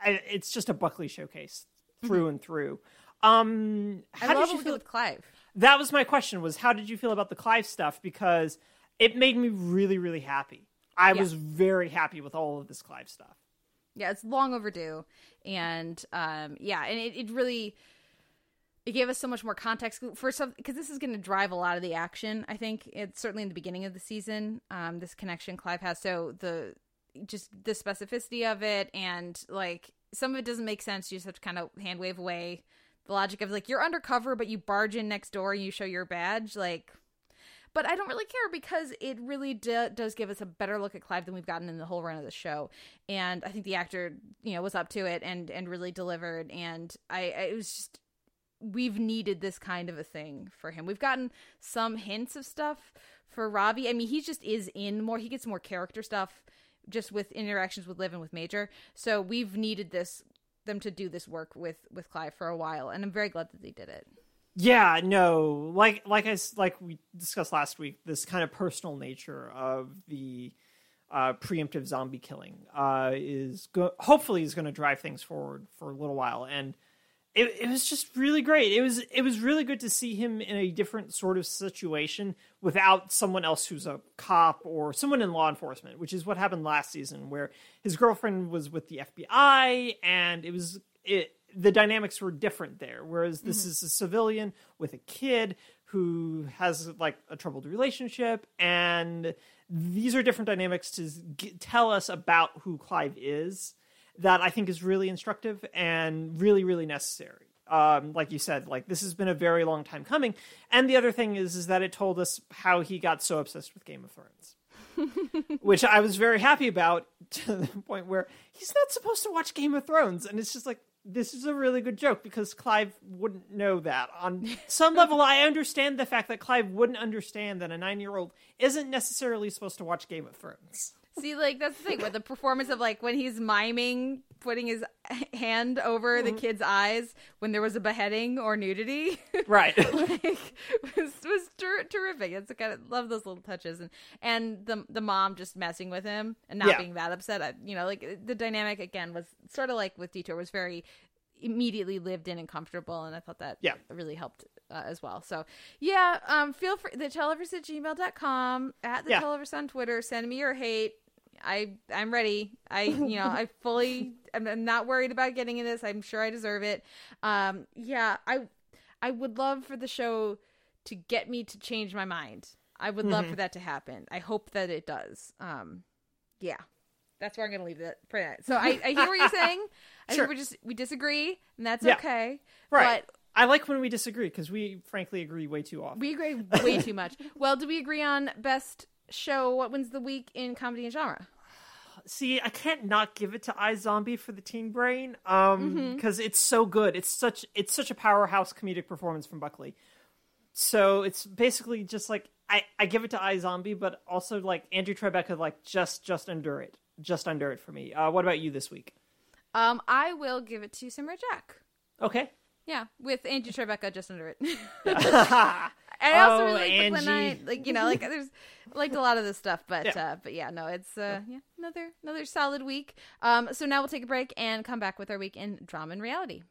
[SPEAKER 3] I, it's just a Buckley showcase through and through. Um, how
[SPEAKER 2] Mm-hmm. I
[SPEAKER 3] did you feel?
[SPEAKER 2] with Clive.
[SPEAKER 3] That was my question: was how did you feel about the Clive stuff? Because it made me really, really happy. I
[SPEAKER 2] Yeah.
[SPEAKER 3] was very happy with all of this Clive stuff.
[SPEAKER 2] Yeah, it's long overdue, and um, yeah, and it, it really it gave us so much more context for some because this is going to drive a lot of the action. I think it's certainly in the beginning of the season. Um, this connection Clive has, so the just the specificity of it, and like some of it doesn't make sense. You just have to kind of hand wave away the logic of like you're undercover, but you barge in next door and you show your badge, like. But I don't really care because it really do, does give us a better look at Clive than we've gotten in the whole run of the show, and I think the actor, you know, was up to it and and really delivered. And I, I it was just we've needed this kind of a thing for him. We've gotten some hints of stuff for Ravi. I mean, he just is in more. He gets more character stuff just with interactions with Liv and with Major. So we've needed this them to do this work with with Clive for a while, and I'm very glad that they did it.
[SPEAKER 3] Yeah, no, like like i like we discussed last week, this kind of personal nature of the uh, preemptive zombie killing uh, is go- hopefully is going to drive things forward for a little while, and it, it was just really great. It was it was really good to see him in a different sort of situation without someone else who's a cop or someone in law enforcement, which is what happened last season, where his girlfriend was with the FBI, and it was it the dynamics were different there. Whereas this is a civilian with a kid who has like a troubled relationship, and these are different dynamics to g- tell us about who Clive is that I think is really instructive and really, really necessary. Um, like you said, like this has been a very long time coming. And the other thing is, is that it told us how he got so obsessed with Game of Thrones, (laughs) which I was very happy about (laughs) to the point where he's not supposed to watch Game of Thrones, and it's just like this is a really good joke because Clive wouldn't know that. On (laughs) some level, I understand the fact that Clive wouldn't understand that a nine-year-old isn't necessarily supposed to watch Game of Thrones.
[SPEAKER 2] See, like that's the thing with the performance of like when he's miming, putting his hand over the kid's eyes when there was a beheading or nudity. (laughs)
[SPEAKER 3] Right.
[SPEAKER 2] like was was ter- terrific. It's kind of love those little touches and and the the mom just messing with him and not
[SPEAKER 3] Yeah.
[SPEAKER 2] being that upset. I, you know, like the dynamic again was sort of like with Detour was very immediately lived in and comfortable and I thought that
[SPEAKER 3] Yeah.
[SPEAKER 2] really helped uh, as well. So yeah, um feel free the televerse at gmail.com at the
[SPEAKER 3] Yeah.
[SPEAKER 2] televerse on Twitter. Send me your hate. I I'm ready. I you know I (laughs) fully I'm, I'm not worried about getting in this. I'm sure I deserve it. Um yeah, I I would love for the show to get me to change my mind. I would love for that to happen. I hope that it does. Um yeah. That's where I'm going to leave it for that. So I, I hear what you're saying. (laughs) I
[SPEAKER 3] Sure.
[SPEAKER 2] think we just we disagree, and that's
[SPEAKER 3] Yeah.
[SPEAKER 2] okay.
[SPEAKER 3] Right.
[SPEAKER 2] But
[SPEAKER 3] I like when we disagree because we frankly agree way too often.
[SPEAKER 2] we agree way too much. (laughs) Well, do we agree on best show? What wins the week in comedy and genre?
[SPEAKER 3] See, I can't not give it to iZombie for the teen brain, um, because it's so good. It's such it's such a powerhouse comedic performance from Buckley. So it's basically just like I, I give it to iZombie, but also like Angie Tribeca, like just just under it, just under it for me. Uh, what about you this week?
[SPEAKER 2] Um, I will give it to Samurai Jack.
[SPEAKER 3] Okay.
[SPEAKER 2] Yeah, with Angie Tribeca just under it. (laughs) (laughs) (laughs)
[SPEAKER 3] I
[SPEAKER 2] also
[SPEAKER 3] Oh,
[SPEAKER 2] really like Brooklyn
[SPEAKER 3] Angie.
[SPEAKER 2] Nine, like you know, like there's liked a lot of this stuff, but
[SPEAKER 3] Yeah.
[SPEAKER 2] uh, but yeah, no, it's uh, yeah, another another solid week. Um, so now we'll take a break and come back with our week in drama and reality.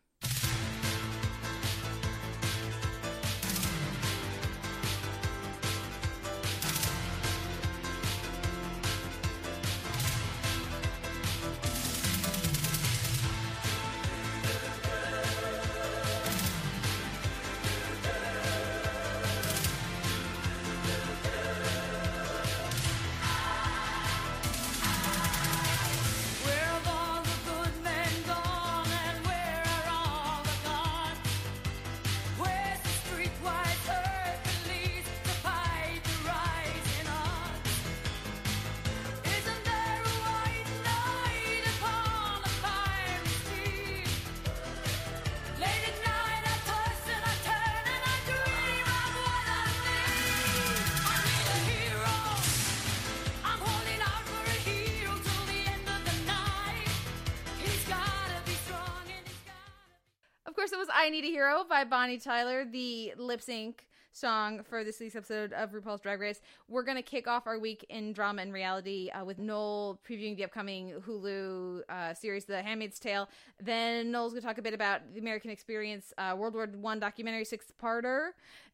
[SPEAKER 2] By Bonnie Tyler, the lip sync song for this week's episode of RuPaul's Drag Race. We're going to kick off our week in drama and reality uh, with Noel previewing the upcoming Hulu uh, series, The Handmaid's Tale. Then Noel's going to talk a bit about the American Experience uh, World War One documentary six parter.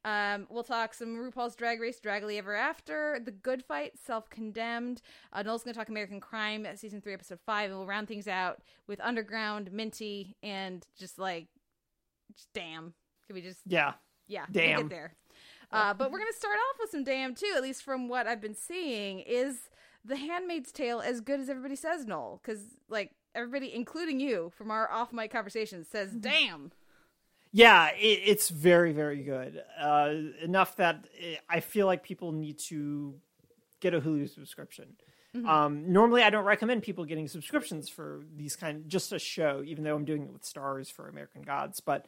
[SPEAKER 2] Um, we'll talk some RuPaul's Drag Race, Draggily Ever After, The Good Fight, Self Condemned. Uh, Noel's going to talk American Crime, season three, episode five, and we'll round things out with Underground, Minty, and just like, damn. Can we just
[SPEAKER 3] Yeah.
[SPEAKER 2] yeah,
[SPEAKER 3] Damn.
[SPEAKER 2] get there. Uh, but we're gonna start off with some damn too. At least from what I've been seeing, is The Handmaid's Tale as good as everybody says, Noel? Because like everybody, including you, from our off mic conversations, says
[SPEAKER 3] Mm-hmm.
[SPEAKER 2] damn.
[SPEAKER 3] Yeah, it, it's very, very good. Uh, enough that it, I feel like people need to get a Hulu subscription. Um, normally, I don't recommend people getting subscriptions for these kind, just a show, even though I'm doing it with Starz for American Gods. But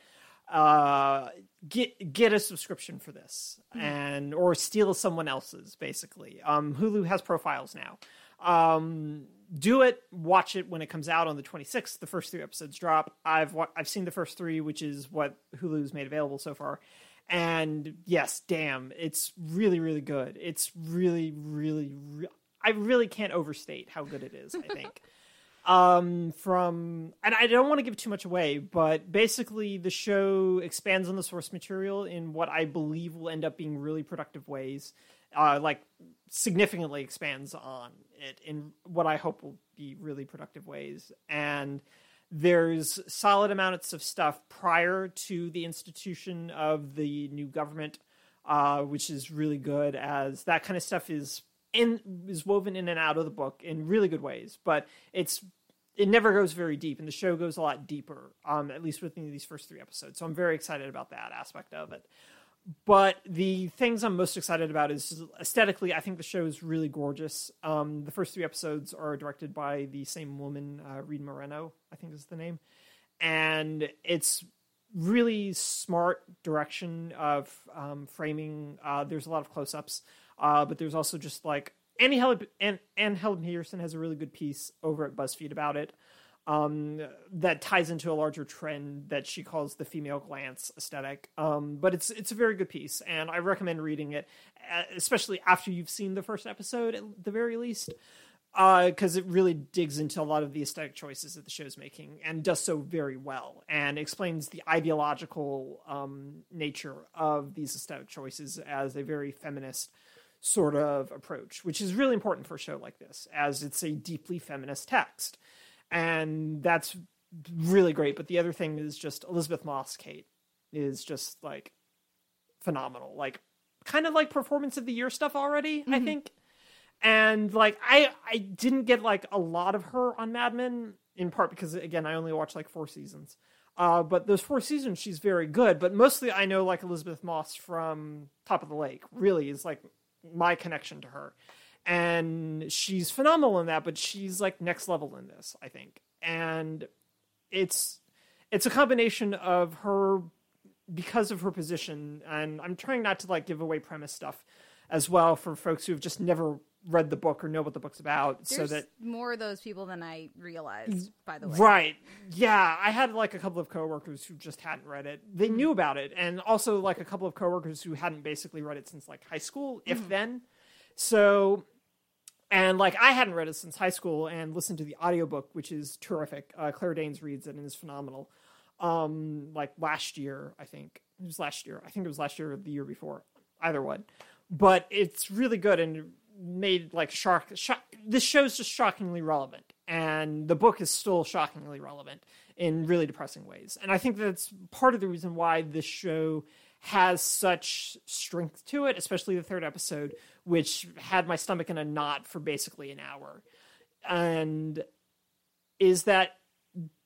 [SPEAKER 3] uh, get get a subscription for this, and or steal someone else's. Basically, um, Hulu has profiles now. Um, do it. Watch it when it comes out on the 26th. The first three episodes drop. I've wa- I've seen the first three, which is what Hulu's made available so far. And yes, damn, it's really really good. It's really really. Re- I really can't overstate how good it is. I think. (laughs) um from and i don't want to give too much away but basically the show expands on the source material in what i believe will end up being really productive ways uh like significantly expands on it in what i hope will be really productive ways. And there's solid amounts of stuff prior to the institution of the new government uh, which is really good as that kind of stuff is in is woven in and out of the book in really good ways but it's it never goes very deep and the show goes a lot deeper um at least within these first three episodes so i'm very excited about that aspect of it. But the things i'm most excited about is aesthetically i think the show is really gorgeous. Um the first three episodes are directed by the same woman uh, Reed Morano i think is the name and it's really smart direction of um, framing. Uh, there's a lot of close-ups, uh, but there's also just like Annie Helen and Helen Petersen has a really good piece over at BuzzFeed about it. Um, that ties into a larger trend that she calls the female glance aesthetic. Um, but it's it's a very good piece, and I recommend reading it, uh, especially after you've seen the first episode at the very least because it really digs into a lot of the aesthetic choices that the show's making and does so very well and explains the ideological um, nature of these aesthetic choices as a very feminist sort of approach, which is really important for a show like this, as it's a deeply feminist text. And that's really great. But the other thing is just Elisabeth Moss Kate is just like phenomenal. Like kind of like performance of the year stuff already, I think and like I I didn't get like a lot of her on Mad Men in part because again I only watched like four seasons. Uh, but those four seasons she's very good. But mostly I know like Elisabeth Moss from Top of the Lake. Really is like my connection to her, and she's phenomenal in that. But she's like next level in this, I think. And it's it's a combination of her because of her position, and I'm trying not to like give away premise stuff as well for folks who have just never read the book or know what the book's about so that
[SPEAKER 2] more of those people than I realized. By the way,
[SPEAKER 3] right. Yeah i had like a couple of coworkers who just hadn't read it. They
[SPEAKER 2] Hmm.
[SPEAKER 3] knew about it and also like a couple of coworkers who hadn't basically read it since like high school if then. So and like i hadn't read it since high school and listened to the audiobook which is terrific. Uh, claire danes reads it and is phenomenal. Um like last year i think. It was last year. I think it was last year or the year before. Either one. But it's really good and made like shock, shock this show's just shockingly relevant and the book is still shockingly relevant in really depressing ways. And i think that's part of the reason why this show has such strength to it especially the third episode which had my stomach in a knot for basically an hour. And is that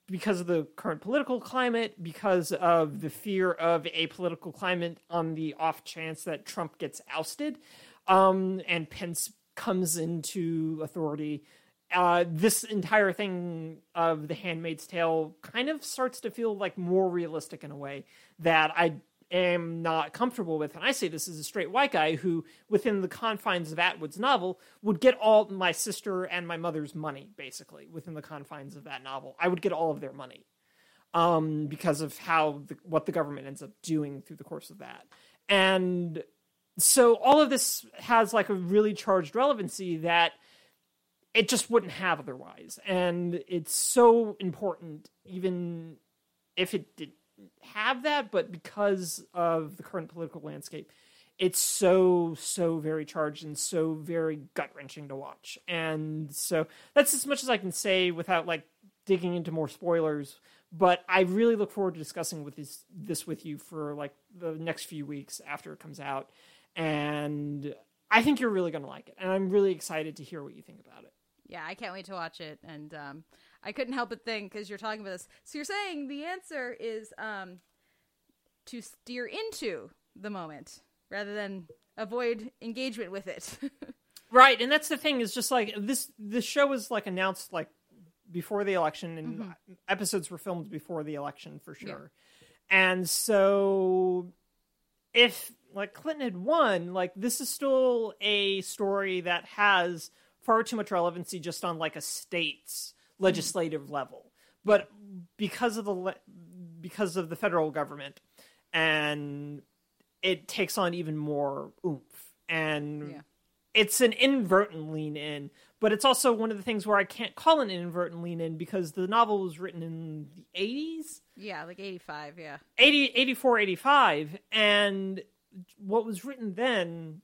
[SPEAKER 3] because of the current political climate, because of the fear of a political climate on the off chance that Trump gets ousted, um, and Pence comes into authority, uh, this entire thing of The Handmaid's Tale kind of starts to feel like more realistic in a way that I am not comfortable with. And I say this as a straight white guy who, within the confines of Atwood's novel, would get all my sister and my mother's money, basically, within the confines of that novel. I would get all of their money um, because of how the, what the government ends up doing through the course of that. and so all of this has like a really charged relevancy that it just wouldn't have otherwise. And it's so important even if it did have that but because of the current political landscape it's so so very charged and so very gut wrenching to watch. And so that's as much as i can say without like digging into more spoilers but i really look forward to discussing with this this with you for like the next few weeks after it comes out and i think you're really going to like it and i'm really excited to hear what you think about it
[SPEAKER 2] Yeah, I can't wait to watch it. And um, I couldn't help but think because you're talking about this. So you're saying the answer is um, to steer into the moment rather than avoid engagement with it. (laughs)
[SPEAKER 3] Right, and that's the thing is just like this. This show was like announced like before the election, and episodes were filmed before the election for sure. And so, if like Clinton had won, like this is still a story that has far too much relevancy just on like a state's legislative level. But because of the le- because of the federal government, and it takes on even more oomph and
[SPEAKER 2] Yeah.
[SPEAKER 3] it's an inadvertent lean in, but it's also one of the things where I can't call it an inadvertent lean in because the novel was written in the 80s,
[SPEAKER 2] yeah, like 85. Yeah.
[SPEAKER 3] 80, 84, 85, and what was written then,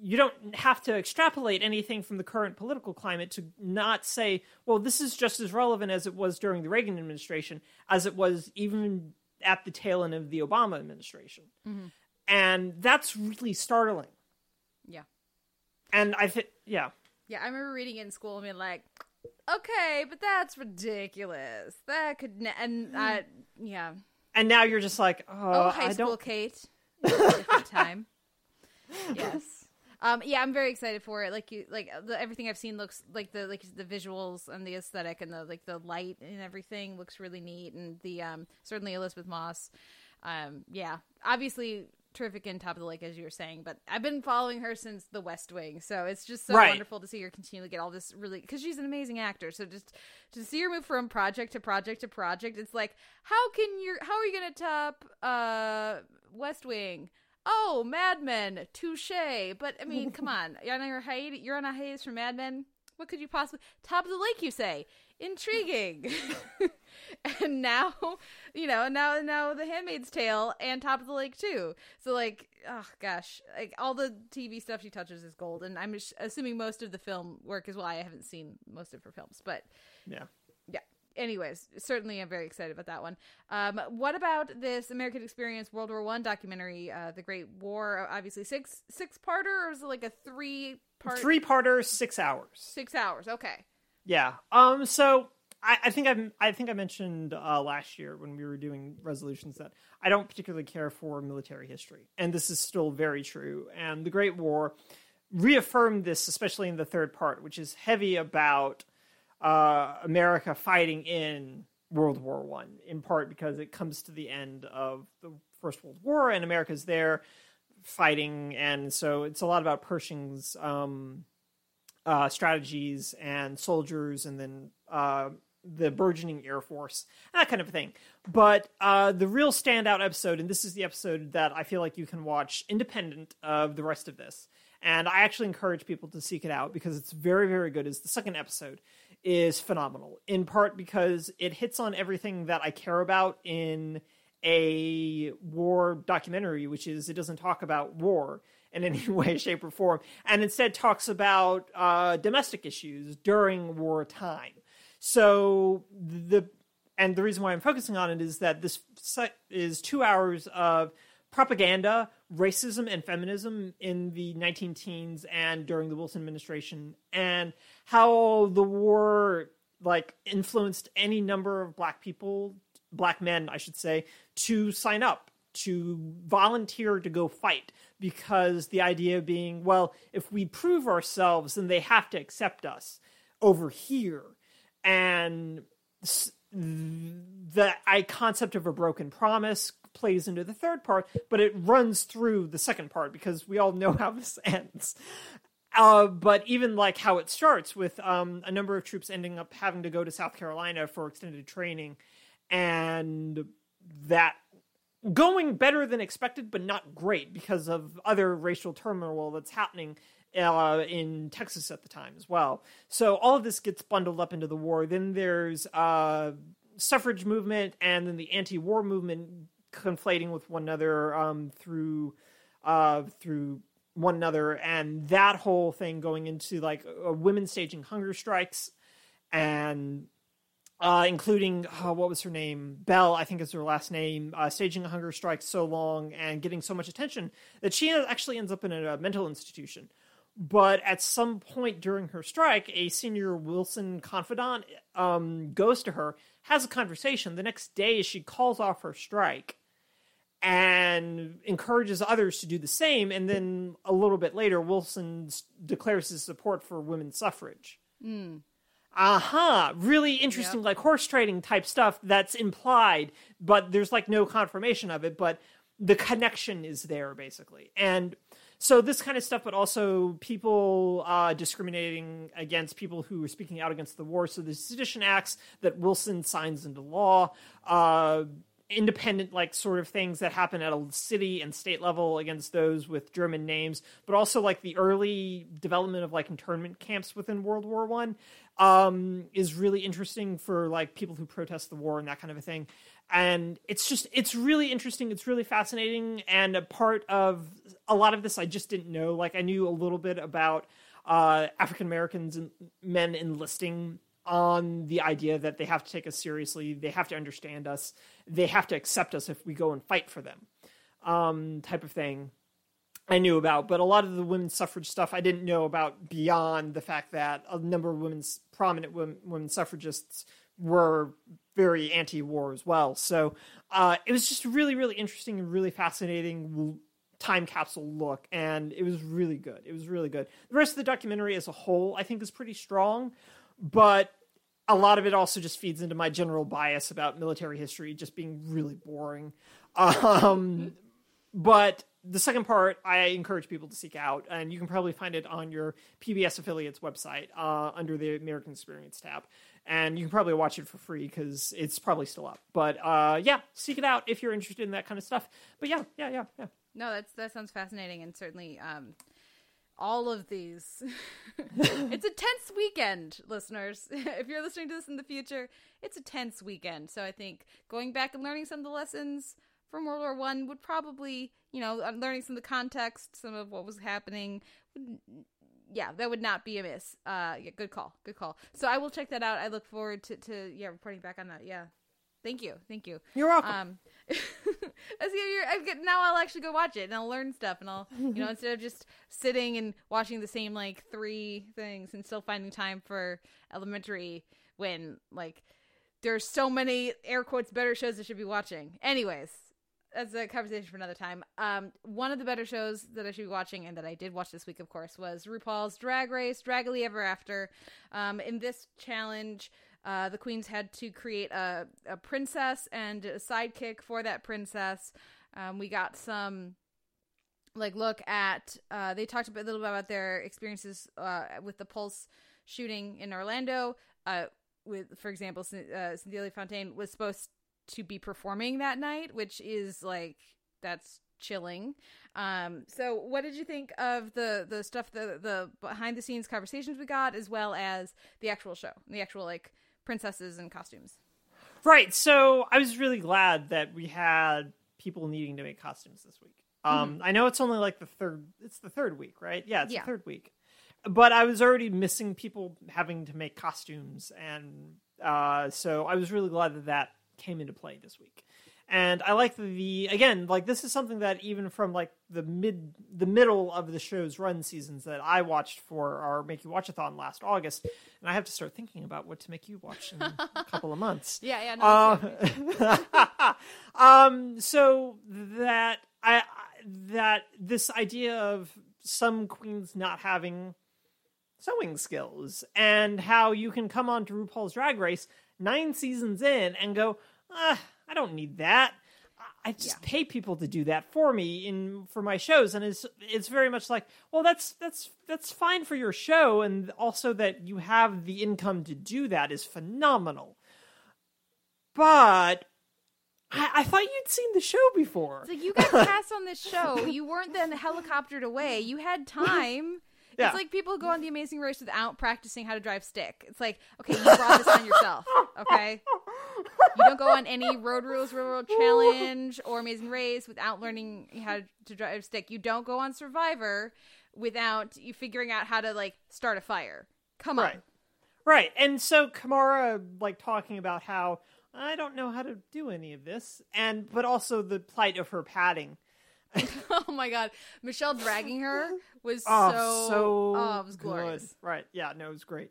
[SPEAKER 3] you don't have to extrapolate anything from the current political climate to not say, well, this is just as relevant as it was during the Reagan administration, as it was even at the tail end of the Obama administration. Mm-hmm. And that's really startling.
[SPEAKER 2] Yeah.
[SPEAKER 3] And I think, yeah.
[SPEAKER 2] Yeah, I remember reading it in school and being like, okay, but that's ridiculous. That could, ne-. and I, mm. yeah.
[SPEAKER 3] And now you're just like, oh,
[SPEAKER 2] Oh, high
[SPEAKER 3] I
[SPEAKER 2] school
[SPEAKER 3] don't.
[SPEAKER 2] Different (laughs) time. Yes. Um, yeah, I'm very excited for it. Like you, like the, everything I've seen looks like the like the visuals and the aesthetic and the like the light and everything looks really neat. And the um, certainly Elisabeth Moss. Um, yeah, obviously terrific in Top of the Lake as you were saying, but I've been following her since The West Wing, so it's just so
[SPEAKER 3] Right.
[SPEAKER 2] wonderful to see her continue to get all this really because she's an amazing actor. So just to see her move from project to project to project, it's like how can you how are you gonna top uh West Wing? Oh, Mad Men, touche. But I mean, come on, (laughs) you're on your hiatus. You're on a hiatus from Mad Men. What could you possibly top of the lake? You say intriguing. (laughs) (laughs) and now, you know, now now The Handmaid's Tale and Top of the Lake too. So like, oh gosh, like all the TV stuff she touches is gold. And I'm ass- assuming most of the film work as well. I haven't seen most of her films, but
[SPEAKER 3] Yeah.
[SPEAKER 2] yeah. Anyways, certainly I'm very excited about that one. Um, what about this American Experience World War One documentary, uh, The Great War? Obviously, six six parter, or is it like a three part?
[SPEAKER 3] Three parter, six hours.
[SPEAKER 2] six hours. Okay.
[SPEAKER 3] Yeah. Um. So I, I think I I think I mentioned uh, last year when we were doing resolutions that I don't particularly care for military history, and this is still very true. And the Great War reaffirmed this, especially in the third part, which is heavy about uh, America fighting in World War One, in part because it comes to the end of the First World War, and America's there fighting, and so it's a lot about Pershing's. Um, uh, strategies and soldiers, and then uh, the burgeoning Air Force, that kind of thing. But uh, the real standout episode, and this is the episode that I feel like you can watch independent of the rest of this, and I actually encourage people to seek it out because it's very, very good. Is the second episode is phenomenal in part because it hits on everything that I care about in a war documentary, which is it doesn't talk about war in (laughs) any way, shape, or form, and instead talks about uh, domestic issues during wartime. So the and the reason why I'm focusing on it is that this is two hours of propaganda, racism, and feminism in the 19 teens and during the Wilson administration, and how the war like influenced any number of black people, black men, I should say, to sign up to volunteer to go fight because the idea being, well, if we prove ourselves, then they have to accept us over here. And the I concept of a broken promise plays into the third part, but it runs through the second part because we all know (laughs) how this ends. Uh, but even like how it starts with um, a number of troops ending up having to go to South Carolina for extended training, and that going better than expected, but not great because of other racial turmoil that's happening uh, in Texas at the time as well. So all of this gets bundled up into the war. Then there's uh, suffrage movement, and then the anti-war movement conflating with one another um, through uh, through one another, and that whole thing going into like uh, women staging hunger strikes and uh, including uh, what was her name, Bell, I think is her last name, uh, staging a hunger strike so long and getting so much attention that she actually ends up in a mental institution. But at some point during her strike, a senior Wilson confidant um, goes to her, has a conversation. The next day, she calls off her strike and encourages others to do the same. And then a little bit later, Wilson declares his support for women's suffrage aha, really interesting, like horse trading type stuff that's implied, but there's like no confirmation of it, but the connection is there basically. And so this kind of stuff, but also people uh, discriminating against people who are speaking out against the war. So the sedition acts that Wilson signs into law. Uh, independent like sort of things that happen at a city and state level against those with german names but also like the early development of like internment camps within world war one um is really interesting for like people who protest the war and that kind of a thing and it's just it's really interesting it's really fascinating and a part of a lot of this i just didn't know like i knew a little bit about uh african americans and men enlisting on the idea that they have to take us seriously, they have to understand us, they have to accept us if we go and fight for them, um, type of thing. I knew about, but a lot of the women's suffrage stuff I didn't know about beyond the fact that a number of women's prominent women, women suffragists were very anti-war as well. So uh, it was just a really, really interesting and really fascinating time capsule look, and it was really good. It was really good. The rest of the documentary as a whole, I think, is pretty strong, but a lot of it also just feeds into my general bias about military history just being really boring. Um, but the second part, I encourage people to seek out, and you can probably find it on your PBS affiliates website uh, under the American Experience tab. And you can probably watch it for free because it's probably still up. But uh, yeah, seek it out if you're interested in that kind of stuff. But yeah, yeah, yeah, yeah.
[SPEAKER 2] No, that's that sounds fascinating, and certainly um, all of these. (laughs) it's a tense weekend, listeners. (laughs) if you're listening to this in the future, it's a tense weekend. So I think going back and learning some of the lessons from World War One would probably, you know, uh, learning some of the context, some of what was happening. Would, yeah, that would not be amiss. Uh, yeah, good call, good call. So I will check that out. I look forward to, to yeah reporting back on that. Yeah, thank you, thank you.
[SPEAKER 3] You're welcome.
[SPEAKER 2] Um, (laughs) as you, you're, I get, now I'll actually go watch it and I'll learn stuff and I'll, you know, (laughs) instead of just sitting and watching the same like three things and still finding time for elementary when like there's so many air quotes better shows I should be watching. Anyways, that's a conversation for another time. Um, one of the better shows that I should be watching and that I did watch this week, of course, was RuPaul's Drag Race, Draggily Ever After. Um, in this challenge, uh, the queens had to create a, a princess and a sidekick for that princess. Um, we got some like look at. Uh, they talked a, bit, a little bit about their experiences uh, with the Pulse shooting in Orlando. Uh, with, for example, uh, Cynthia Fontaine was supposed to be performing that night, which is like that's chilling. Um, so what did you think of the the stuff the the behind the scenes conversations we got as well as the actual show, the actual like princesses and costumes?
[SPEAKER 3] Right. So I was really glad that we had people needing to make costumes this week. Um, I know it's only like the third. It's the third week, right? Yeah, it's
[SPEAKER 2] Yeah.
[SPEAKER 3] the third week. But I was already missing people having to make costumes, and uh, so I was really glad that that came into play this week. And I like the again, like this is something that even from like the mid the middle of the show's run seasons that I watched for our Make You Watchathon last August, and I have to start thinking about what to make you watch in a (laughs) couple of months.
[SPEAKER 2] Yeah, yeah. No,
[SPEAKER 3] Uh, (laughs) um, so that I I- that this idea of some queens not having sewing skills and how you can come on to RuPaul's Drag Race nine seasons in and go, ah, I don't need that. I- just pay people to do that for me in for my shows, and it's it's very much like, well, that's that's that's fine for your show, and also that you have the income to do that is phenomenal. But I, I thought you'd seen the show before.
[SPEAKER 2] It's like you got (laughs) cast on this show. You weren't then helicoptered away. You had time. (laughs)
[SPEAKER 3] Yeah.
[SPEAKER 2] It's like people go on the Amazing Race without practicing how to drive stick. It's like, okay, you brought this on yourself. (laughs) Okay, you don't go on any Road Rules Railroad Challenge or Amazing Race without learning how to drive stick. You don't go on Survivor without you figuring out how to like start a fire. Come on.
[SPEAKER 3] Right. Right. And so Kimora like talking about how I don't know how to do any of this and but also the plight of her padding. (laughs)
[SPEAKER 2] Oh my god, Michelle dragging her was (laughs)
[SPEAKER 3] Oh,
[SPEAKER 2] so
[SPEAKER 3] so
[SPEAKER 2] oh, it was
[SPEAKER 3] good.
[SPEAKER 2] glorious.
[SPEAKER 3] Right. Yeah, no, it was great.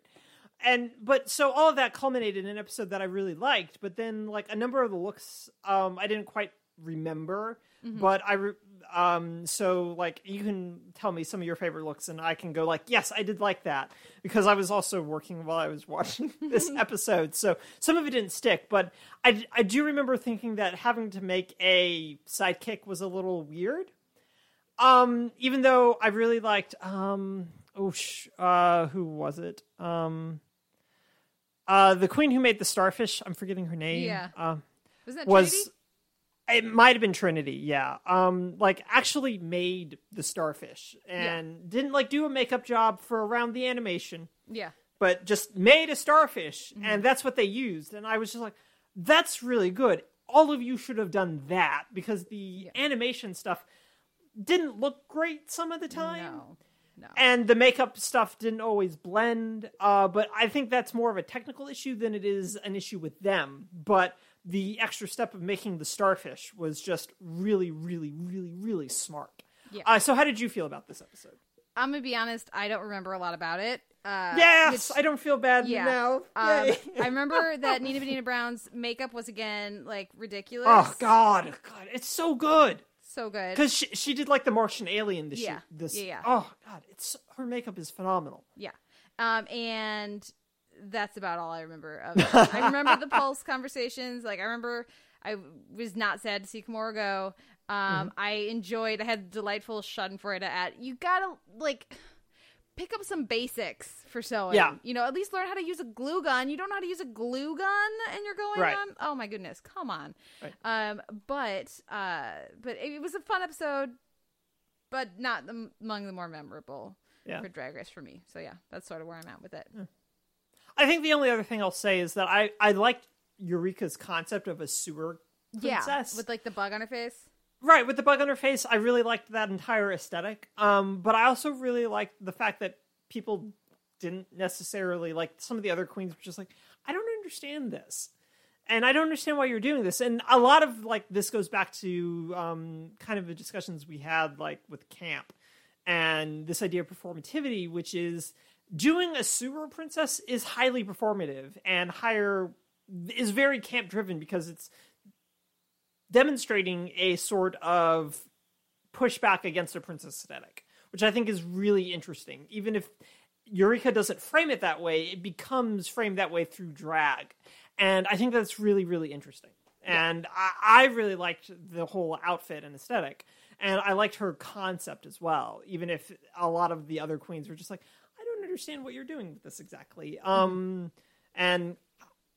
[SPEAKER 3] And but so all of that culminated in an episode that I really liked, but then like a number of the looks um I didn't quite remember,
[SPEAKER 2] Mm-hmm.
[SPEAKER 3] but I re- um so like you can tell me some of your favorite looks and I can go like, "Yes, I did like that." Because I was also working while I was (laughs) watching this (laughs) episode. So some of it didn't stick, but I I do remember thinking that having to make a sidekick was a little weird. Um, even though I really liked, um, oh, sh- uh, who was it? Um, uh, the queen who made the starfish. I'm forgetting her name.
[SPEAKER 2] Yeah.
[SPEAKER 3] Um,
[SPEAKER 2] Was that
[SPEAKER 3] was
[SPEAKER 2] Trinity?
[SPEAKER 3] It might have been Trinity, yeah. Um, like actually made the starfish and didn't like do a makeup job for around the animation,
[SPEAKER 2] Yeah.
[SPEAKER 3] but just made a starfish,
[SPEAKER 2] Mm-hmm.
[SPEAKER 3] and that's what they used. And I was just like, that's really good. All of you should have done that because the animation stuff didn't look great some of the time
[SPEAKER 2] No. No.
[SPEAKER 3] and the makeup stuff didn't always blend uh, but i think that's more of a technical issue than it is an issue with them but the extra step of making the starfish was just really really really really smart
[SPEAKER 2] Yeah.
[SPEAKER 3] uh, so how did you feel about this episode
[SPEAKER 2] I'm gonna be honest. I don't remember a lot about it. Uh,
[SPEAKER 3] yes i don't feel bad
[SPEAKER 2] yeah.
[SPEAKER 3] now
[SPEAKER 2] Um, (laughs) I remember (laughs) that Nina Bo'nina Brown's makeup was again like ridiculous.
[SPEAKER 3] oh god god it's so good
[SPEAKER 2] so good.
[SPEAKER 3] because she, she did like the martian alien this
[SPEAKER 2] Yeah.
[SPEAKER 3] this
[SPEAKER 2] Yeah, yeah.
[SPEAKER 3] oh god it's her makeup is phenomenal
[SPEAKER 2] Yeah. Um, and that's about all I remember of it. I remember the (laughs) Pulse conversations. Like, I remember I was not sad to see Kimora go. Um,
[SPEAKER 3] Mm-hmm.
[SPEAKER 2] I enjoyed, I had delightful Schadenfreude at, you gotta, like, pick up some basics for sewing.
[SPEAKER 3] Yeah.
[SPEAKER 2] You know, at least learn how to use a glue gun. You don't know how to use a glue gun and you're going
[SPEAKER 3] Right.
[SPEAKER 2] on. Oh my goodness. Come on.
[SPEAKER 3] Right.
[SPEAKER 2] Um, but, uh, but it was a fun episode, but not the, among the more memorable
[SPEAKER 3] Yeah.
[SPEAKER 2] for Drag Race for me. So yeah, that's sort of where I'm at with it.
[SPEAKER 3] I think the only other thing I'll say is that I I liked Eureka's concept of a sewer princess.
[SPEAKER 2] Yeah, with like the bug on her face.
[SPEAKER 3] right with the bug on her face. I really liked that entire aesthetic. Um, but I also really liked the fact that people didn't necessarily like some of the other queens were just like, I don't understand this. And I don't understand why you're doing this. And a lot of like this goes back to um, kind of the discussions we had like with camp and this idea of performativity, which is doing a sewer princess is highly performative and higher is very camp driven because it's demonstrating a sort of pushback against a princess aesthetic, which I think is really interesting. Even if Eureka doesn't frame it that way, it becomes framed that way through drag. And I think that's really, really interesting. And I, I really liked the whole outfit and aesthetic. And I liked her concept as well, even if a lot of the other queens were just like, understand what you're doing with this exactly. Um, and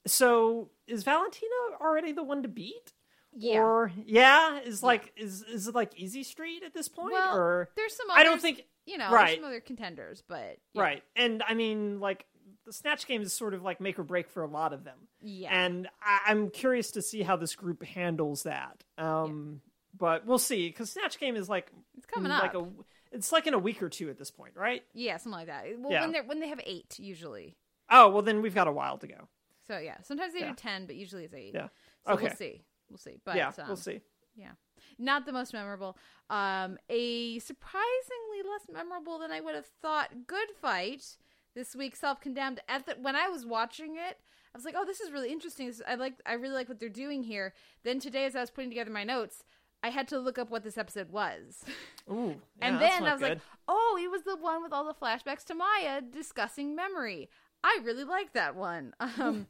[SPEAKER 3] so is Valentina already the one to beat?
[SPEAKER 2] Yeah.
[SPEAKER 3] Or yeah, is like is is it like Easy Street at this point?
[SPEAKER 2] well,
[SPEAKER 3] or
[SPEAKER 2] there's some.
[SPEAKER 3] I don't think
[SPEAKER 2] you know.
[SPEAKER 3] right.
[SPEAKER 2] There's some other contenders, but yeah.
[SPEAKER 3] right. And I mean, like the Snatch game is sort of like make or break for a lot of them.
[SPEAKER 2] Yeah.
[SPEAKER 3] And I, I'm curious to see how this group handles that. Um, but we'll see because Snatch game is like
[SPEAKER 2] It's coming
[SPEAKER 3] like
[SPEAKER 2] up.
[SPEAKER 3] a it's like in a week or two at this point, right?
[SPEAKER 2] Yeah, something like that. Well,
[SPEAKER 3] Yeah.
[SPEAKER 2] when they when they have eight usually.
[SPEAKER 3] Oh well, then we've got a while to go.
[SPEAKER 2] So yeah, sometimes they
[SPEAKER 3] Yeah.
[SPEAKER 2] do ten, but usually it's eight.
[SPEAKER 3] Yeah.
[SPEAKER 2] So
[SPEAKER 3] Okay.
[SPEAKER 2] we'll see. We'll see. But
[SPEAKER 3] yeah,
[SPEAKER 2] um,
[SPEAKER 3] we'll see.
[SPEAKER 2] Yeah. Not the most memorable. Um, a surprisingly less memorable than I would have thought. Good fight this week. Self condemned. At the, when I was watching it, I was like, "Oh, this is really interesting. This, I like. I really like what they're doing here." Then today, as I was putting together my notes, I had to look up what this episode was,
[SPEAKER 3] Ooh, (laughs)
[SPEAKER 2] and
[SPEAKER 3] yeah, that's
[SPEAKER 2] then I was like, "Oh, it was the one with all the flashbacks to Maya discussing memory." I really like that one. (laughs) Um,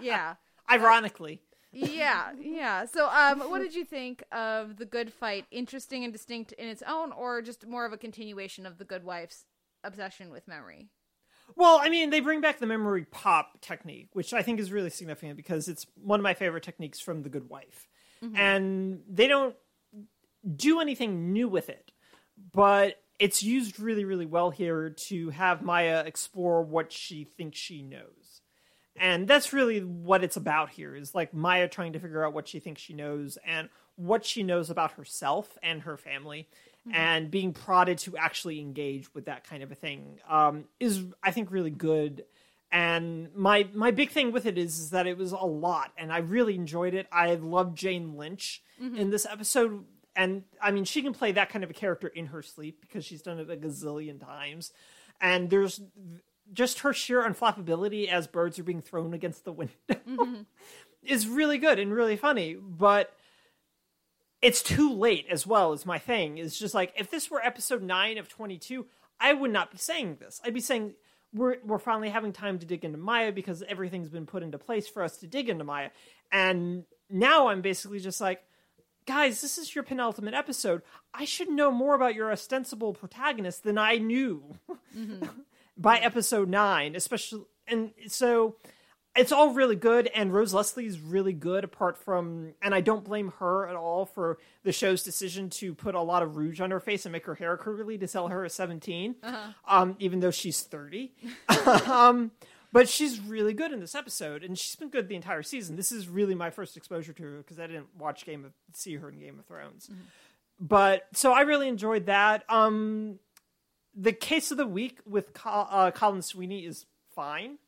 [SPEAKER 2] yeah (laughs)
[SPEAKER 3] ironically,
[SPEAKER 2] yeah, yeah. So, um, what did you think of the good fight? Interesting and distinct in its own, or just more of a continuation of the good wife's obsession with memory?
[SPEAKER 3] Well, I mean, they bring back the memory pop technique, which I think is really significant because it's one of my favorite techniques from The Good Wife. And they don't do anything new with it, but it's used really, really well here to have Maya explore what she thinks she knows. And that's really what it's about here is like Maya trying to figure out what she thinks she knows and what she knows about herself and her family and being prodded to actually engage with that kind of a thing um, is I think really good. And my my big thing with it is, is that it was a lot and I really enjoyed it. I loved Jane Lynch mm-hmm. in this episode and I mean she can play that kind of a character in her sleep because she's done it a gazillion times. And there's just her sheer unflappability as birds are being thrown against the window (laughs) mm-hmm. is really good and really funny. But it's too late as well is my thing. Is just like if this were episode nine of twenty two, I would not be saying this. I'd be saying we're we're finally having time to dig into Maya because everything's been put into place for us to dig into Maya. And now I'm basically just like, guys, this is your penultimate episode. I should know more about your ostensible protagonist than I knew mm-hmm. (laughs) by episode nine, especially. And so it's all really good, and Rose Leslie is really good. Apart from, and I don't blame her at all for the show's decision to put a lot of rouge on her face and make her hair curly to sell her as 17 um, even though she's thirty. (laughs) um, but she's really good in this episode, and she's been good the entire season. This is really my first exposure to her because I didn't watch Game of see her in Game of Thrones. But so I really enjoyed that. Um, the case of the week with Col- uh, Colin Sweeney is fine.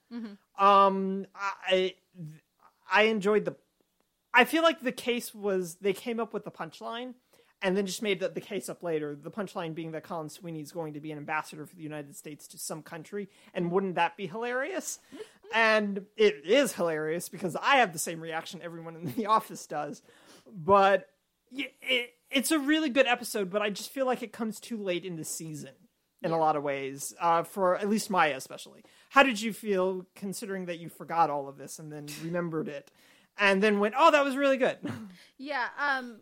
[SPEAKER 3] Um, I I enjoyed the. I feel like the case was they came up with the punchline, and then just made the, the case up later. The punchline being that Colin Sweeney is going to be an ambassador for the United States to some country, and wouldn't that be hilarious? and it is hilarious because I have the same reaction everyone in the (laughs) office does. But it, it's a really good episode, but I just feel like it comes too late in the season in a lot of ways, uh, for at least Maya especially. How did you feel considering that you forgot all of this and then remembered it, and then went, "Oh, that was really good." (laughs)
[SPEAKER 2] Yeah, um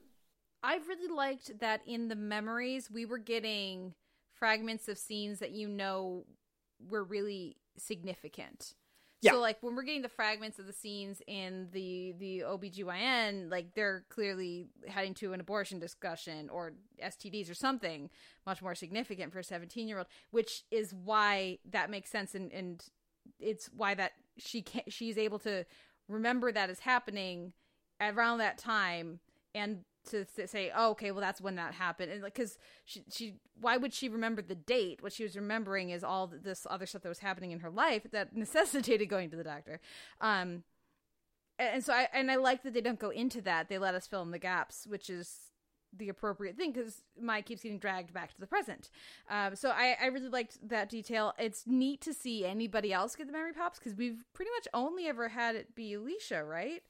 [SPEAKER 2] I really liked that in the memories we were getting fragments of scenes that you know were really significant.
[SPEAKER 3] Yeah.
[SPEAKER 2] So like when we're getting the fragments of the scenes in the the OBGYN, like they're clearly heading to an abortion discussion or STDs or something much more significant for a 17-year-old, which is why that makes sense and and it's why that she can she's able to remember that is happening around that time and to say oh okay well that's when that happened and like because she, she why would she remember the date what she was remembering is all this other stuff that was happening in her life that (laughs) necessitated going to the doctor um and so i and i like that they don't go into that they let us fill in the gaps which is the appropriate thing because Maya keeps getting dragged back to the present. Um, so I, I really liked that detail. It's neat to see anybody else get the memory pops because we've pretty much only ever had it be Alicia, right?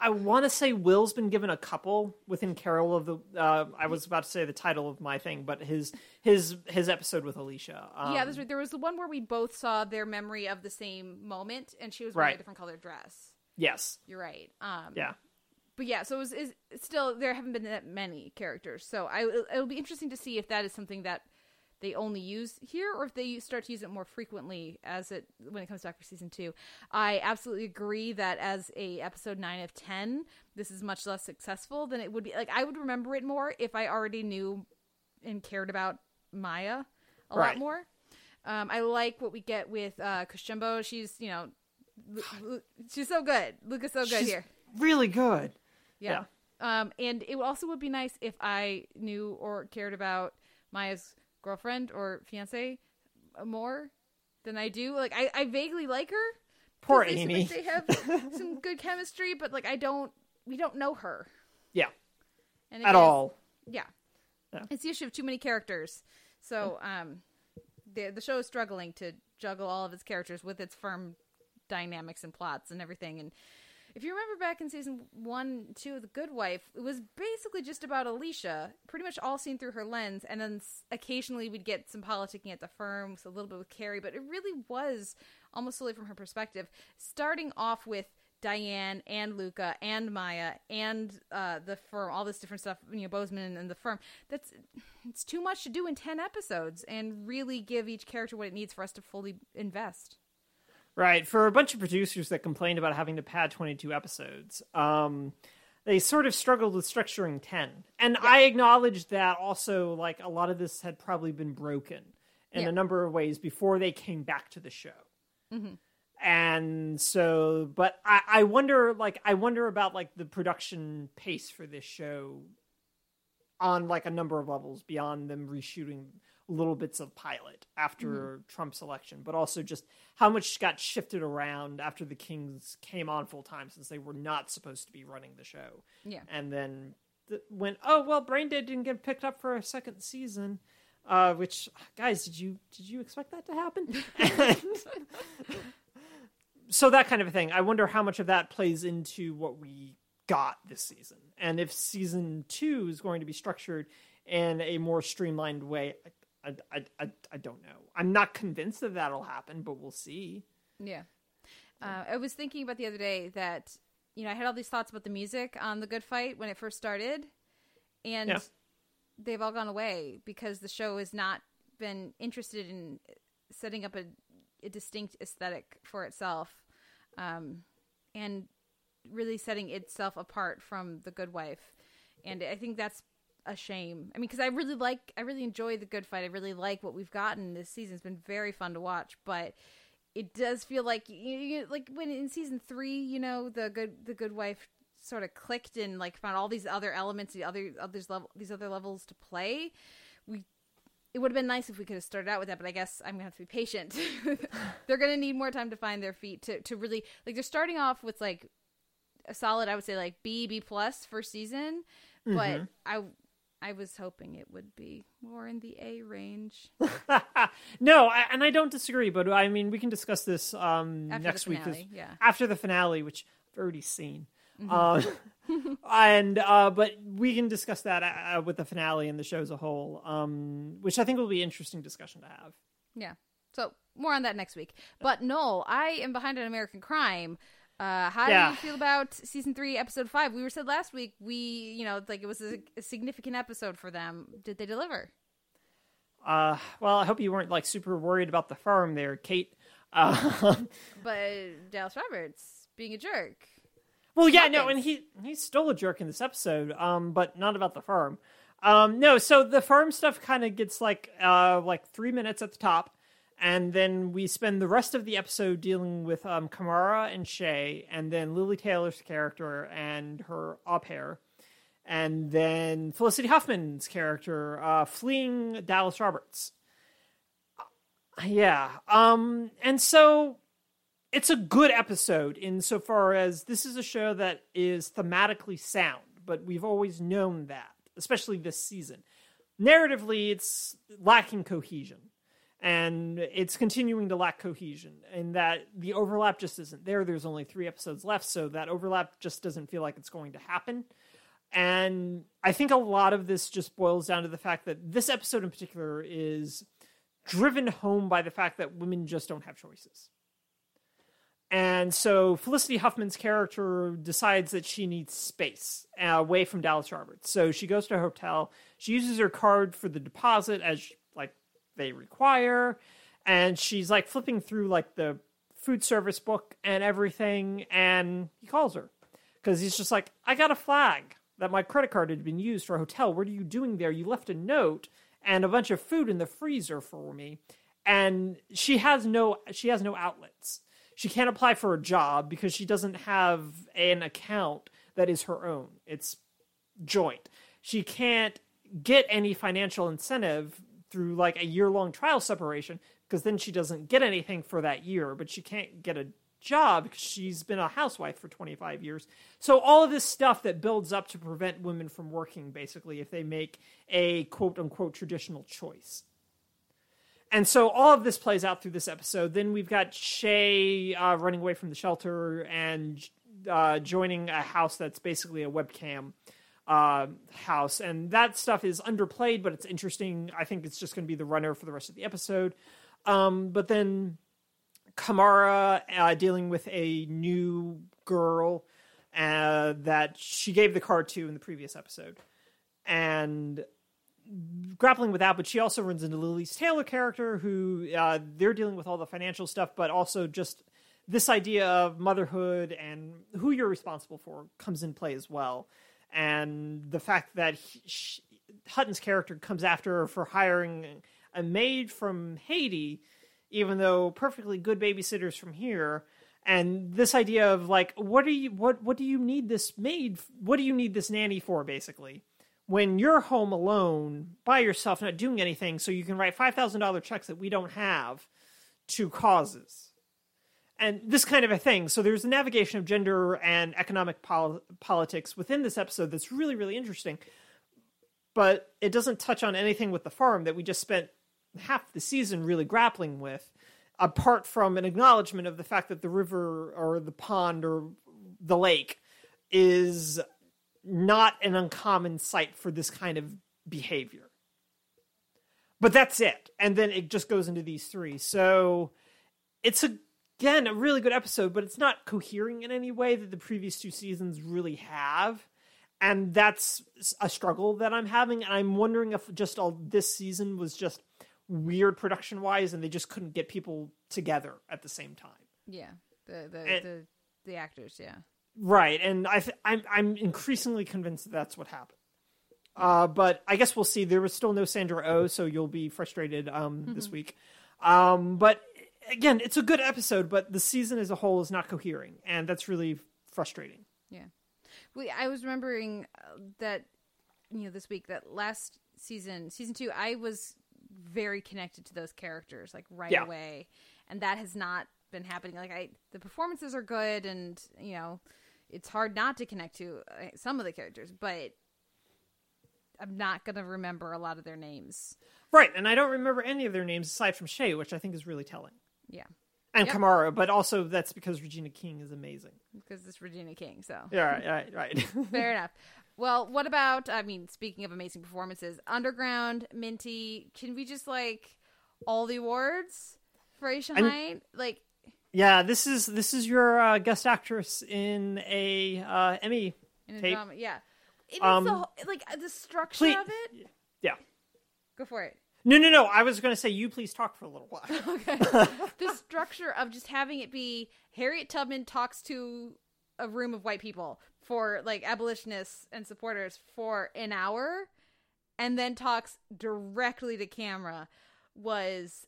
[SPEAKER 3] I want to say Will's been given a couple within Carol of the. Uh, I was about to say the title of my thing, but his his his episode with Alicia. Um,
[SPEAKER 2] yeah, that's right. There was the one where we both saw their memory of the same moment, and she was wearing
[SPEAKER 3] Right.
[SPEAKER 2] a different colored dress.
[SPEAKER 3] Yes.
[SPEAKER 2] You're right. Um,
[SPEAKER 3] Yeah.
[SPEAKER 2] but yeah, so it was, is still there haven't been that many characters. So I it'll be interesting to see if that is something that they only use here or if they start to use it more frequently as it when it comes back for season 2. I absolutely agree that as a episode 9 of 10, this is much less successful than it would be like I would remember it more if I already knew and cared about Maya a lot more. Um, I like what we get with uh Cush Jumbo. She's, you know, she's so good. Luca's so good
[SPEAKER 3] She's
[SPEAKER 2] here.
[SPEAKER 3] Really good.
[SPEAKER 2] Yeah. Um, and it also would be nice if I knew or cared about Maya's girlfriend or fiance more than I do. Like I, I vaguely like her.
[SPEAKER 3] Poor
[SPEAKER 2] they
[SPEAKER 3] Amy. (laughs)
[SPEAKER 2] they have (laughs) some good chemistry, but like I don't, we don't know her
[SPEAKER 3] Yeah.
[SPEAKER 2] and it
[SPEAKER 3] At all.
[SPEAKER 2] Yeah.
[SPEAKER 3] Yeah.
[SPEAKER 2] It's the issue of too many characters. So um, the the show is struggling to juggle all of its characters with its firm dynamics and plots and everything. And if you remember back in season one, two of The Good Wife, it was basically just about Alicia, pretty much all seen through her lens. And then occasionally we'd get some politicking at the firm, so a little bit with Cary, but it really was almost solely from her perspective. Starting off with Diane and Luca and Maya and uh, the firm, all this different stuff, you know, Boseman and the firm. That's it's too much to do in ten episodes and really give each character what it needs for us to fully invest.
[SPEAKER 3] Right. For a bunch of producers that complained about having to pad 22 episodes, um, they sort of struggled with structuring 10 and i acknowledge that also like a lot of this had probably been broken in
[SPEAKER 2] Yeah.
[SPEAKER 3] a number of ways before they came back to the show and so but I, I wonder like i wonder about like the production pace for this show on like a number of levels beyond them reshooting little bits of pilot after trump's election but also just how much got shifted around after the kings came on full time since they were not supposed to be running the show.
[SPEAKER 2] Yeah.
[SPEAKER 3] and then th- went oh well brain dead didn't get picked up for a second season uh, which guys did you did you expect that to happen? And- (laughs) (laughs) so that kind of a thing. I wonder how much of that plays into what we got this season. And if season two is going to be structured in a more streamlined way i, I, I, I don't know i'm not convinced that that'll happen but we'll see
[SPEAKER 2] Yeah. Uh, I was thinking about the other day that, you know, I had all these thoughts about the music on The Good Fight when it first started, and
[SPEAKER 3] Yeah.
[SPEAKER 2] they've all gone away because the show has not been interested in setting up a, a distinct aesthetic for itself um, and really setting itself apart from The Good Wife. And I think that's a shame. I mean, because I really like, I really enjoy The Good Fight. I really like what we've gotten this season. It's been very fun to watch, but it does feel like you, you like when in season three, you know, the good the good wife sort of clicked and like found all these other elements, the other others level these other levels to play. We it would have been nice if we could have started out with that, but I guess I'm gonna have to be patient. (laughs) they're gonna need more time to find their feet to to really like they're starting off with like a solid, I would say like B B plus first season, but mm-hmm. I I was hoping it would be more in the A range. (laughs)
[SPEAKER 3] no, I, and I don't disagree, but I mean, we can discuss this um, next
[SPEAKER 2] the
[SPEAKER 3] week.
[SPEAKER 2] finale, yeah. Mm-hmm.
[SPEAKER 3] After the finale, which I've already seen. Uh, (laughs) and uh, but we can discuss that uh, with the finale and the show as a whole, um, which I think will be interesting discussion to have.
[SPEAKER 2] Yeah. So more on that next week. But Noel, I am behind on American Crime. Uh, how
[SPEAKER 3] Yeah.
[SPEAKER 2] do you feel about season three, episode five? We were said last week we, you know, like it was a, a significant episode for them. Did they deliver?
[SPEAKER 3] Uh, well, I hope you weren't like super worried about the farm there, Kate. Uh, (laughs)
[SPEAKER 2] But Dallas Roberts being a jerk.
[SPEAKER 3] Well, yeah, no, and he he stole a jerk in this episode, um, but not about the farm. Um, no, so the farm stuff kind of gets like uh like three minutes at the top, and then we spend the rest of the episode dealing with um Kimara and Shay, and then Lili Taylor's character and her au pair, and then Felicity Huffman's character uh, fleeing Dallas Roberts. Uh, Yeah, um, and so it's a good episode insofar as this is a show that is thematically sound, but we've always known that, especially this season. Narratively, it's lacking cohesion, and it's continuing to lack cohesion in that the overlap just isn't there. There's only three episodes left, so that overlap just doesn't feel like it's going to happen. And I think a lot of this just boils down to the fact that this episode in particular is driven home by the fact that women just don't have choices. And so Felicity Huffman's character decides that she needs space uh, away from Dallas Roberts. So she goes to a hotel. She uses her card for the deposit as they require, and she's like flipping through like the food service book and everything. And he calls her because he's just like, "I got a flag that my credit card had been used for a hotel. What are you doing there? You left a note and a bunch of food in the freezer for me." And she has no she has no outlets she can't apply for a job because she doesn't have an account that is her own. It's joint. She can't get any financial incentive through like a year long trial separation because then she doesn't get anything for that year, but she can't get a job because she's been a housewife for 25 years. So all of this stuff that builds up to prevent women from working basically if they make a quote unquote traditional choice. And so all of this plays out through this episode. Then we've got Shay uh, running away from the shelter and uh, joining a house that's basically a webcam uh, house. And that stuff is underplayed, but it's interesting. I think it's just going to be the runner for the rest of the episode. Um, but then Kimara uh, dealing with a new girl uh, that she gave the card to in the previous episode. And grappling with that, but she also runs into Lili's Taylor character, who uh, they're dealing with all the financial stuff, but also just this idea of motherhood and who you're responsible for comes in play as well. And the fact that he, sh Hutton's character comes after her for hiring a maid from Haiti, even though perfectly good babysitters from here. And this idea of like, what do you what what do you need this maid? What do you need this nanny for? Basically, when you're home alone by yourself, not doing anything, so you can write five thousand dollar checks that we don't have to causes and this kind of a thing. So there's a navigation of gender and economic pol- politics within this episode that's really, really interesting. But it doesn't touch on anything with the farm that we just spent half the season really grappling with, apart from an acknowledgement of the fact that the river or the pond or the lake is not an uncommon sight for this kind of behavior. But that's it. And then it just goes into these three. So it's a again a really good episode, but it's not cohering in any way that the previous two seasons really have. And that's a struggle that I'm having. And I'm wondering if just all this season was just weird production wise and they just couldn't get people together at the same time.
[SPEAKER 2] Yeah, the the
[SPEAKER 3] And-
[SPEAKER 2] the, the actors. Yeah,
[SPEAKER 3] Right, and I th- I'm I'm increasingly convinced that that's what happened. Uh, but I guess we'll see. There was still no Sandra O, so you'll be frustrated um, this week. Um, but again, it's a good episode, but the season as a whole is not cohering, and that's really frustrating.
[SPEAKER 2] yeah. We I was remembering uh, that you know this week that last season, season two, I was very connected to those characters like right
[SPEAKER 3] Yeah.
[SPEAKER 2] away, and that has not been happening. Like I, the performances are good, and you know, it's hard not to connect to uh, some of the characters, but I'm not gonna remember a lot of their names.
[SPEAKER 3] Right, and I don't remember any of their names aside from Shay, which I think is really telling,
[SPEAKER 2] Yeah,
[SPEAKER 3] and
[SPEAKER 2] Yep.
[SPEAKER 3] Kimara, but also that's because Regina King is amazing.
[SPEAKER 2] because it's Regina King, so
[SPEAKER 3] Yeah, right, right, right. (laughs)
[SPEAKER 2] Fair enough. Well, what about? I mean, speaking of amazing performances, Underground, Minty. Can we just like all the awards for Aisha Hinds? Like,
[SPEAKER 3] yeah, this is this is your uh, guest actress in a uh, Emmy
[SPEAKER 2] in a
[SPEAKER 3] tape.
[SPEAKER 2] drama, yeah. It
[SPEAKER 3] Um,
[SPEAKER 2] the whole, like the structure
[SPEAKER 3] Please,
[SPEAKER 2] of it.
[SPEAKER 3] yeah.
[SPEAKER 2] Go for it.
[SPEAKER 3] No, no, no. I was going to say you please talk for a little while. (laughs)
[SPEAKER 2] Okay. the structure of just having it be Harriet Tubman talks to a room of white people for like abolitionists and supporters for an hour and then talks directly to camera was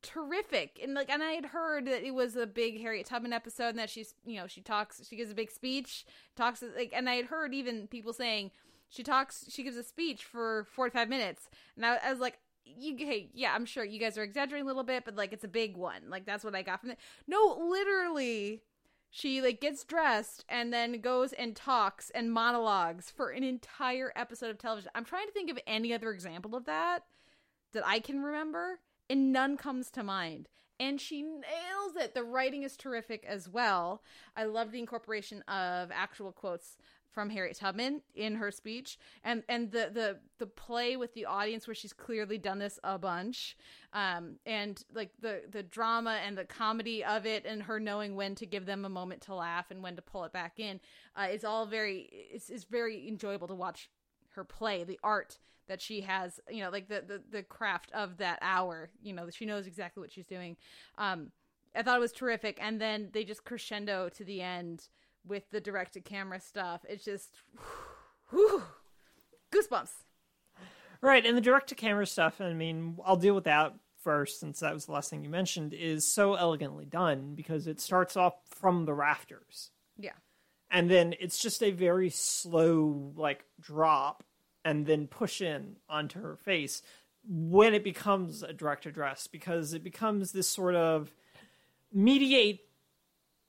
[SPEAKER 2] terrific and like and i had heard that it was a big harriet tubman episode and that she's you know she talks she gives a big speech talks like and i had heard even people saying she talks she gives a speech for 45 minutes and i, I was like you hey yeah i'm sure you guys are exaggerating a little bit but like it's a big one. Like that's what i got from it. No literally she like gets dressed and then goes and talks and monologues for an entire episode of television. I'm trying to think of any other example of that that i can remember and none comes to mind. And she nails it. The writing is terrific as well. I love the incorporation of actual quotes from Harriet Tubman in her speech, and and the the the play with the audience where she's clearly done this a bunch, um, and like the the drama and the comedy of it, and her knowing when to give them a moment to laugh and when to pull it back in, uh, is all very it's, it's very enjoyable to watch her play the art that she has you know like the, the the craft of that hour. You know she knows exactly what she's doing. Um i thought it was terrific. And then they just crescendo to the end with the direct to camera stuff it's just whew, goosebumps
[SPEAKER 3] Right, and the direct to camera stuff, I mean, I'll deal with that first since that was the last thing you mentioned, is so elegantly done because it starts off from the rafters.
[SPEAKER 2] yeah
[SPEAKER 3] And then it's just a very slow, like, drop and then push in onto her face when it becomes a direct address because it becomes this sort of mediate,